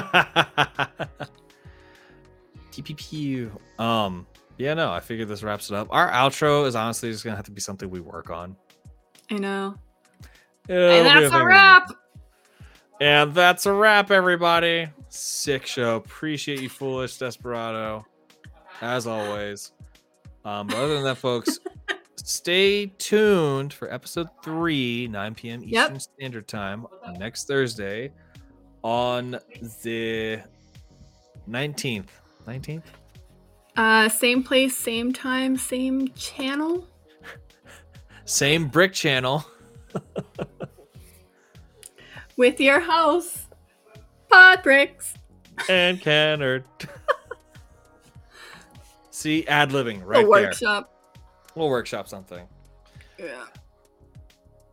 pew pew pew. Um, yeah, no, I figured this wraps it up. Our outro is honestly just gonna have to be something we work on. I know. It'll and that's thing a wrap. And that's a wrap, everybody. Sick show. Appreciate you, foolish desperado, as always. Um, but other than that, folks, [laughs] stay tuned for episode three, 9 p.m. Yep. Eastern Standard Time next Thursday on the 19th. 19th? Uh, same place, same time, same channel. [laughs] Same brick channel. [laughs] with your house. Podbricks. and Ken Nerd. [laughs] See, ad living a right there. workshop. We'll workshop something. Yeah.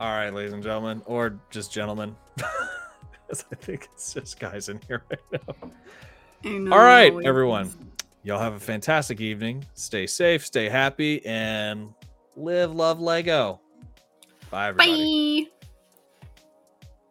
All right, ladies and gentlemen, or just gentlemen. 'Cause I think it's just guys in here right now. All right, everyone. Y'all have a fantastic evening. Stay safe, stay happy, and live, love Lego. Bye, everybody. Bye.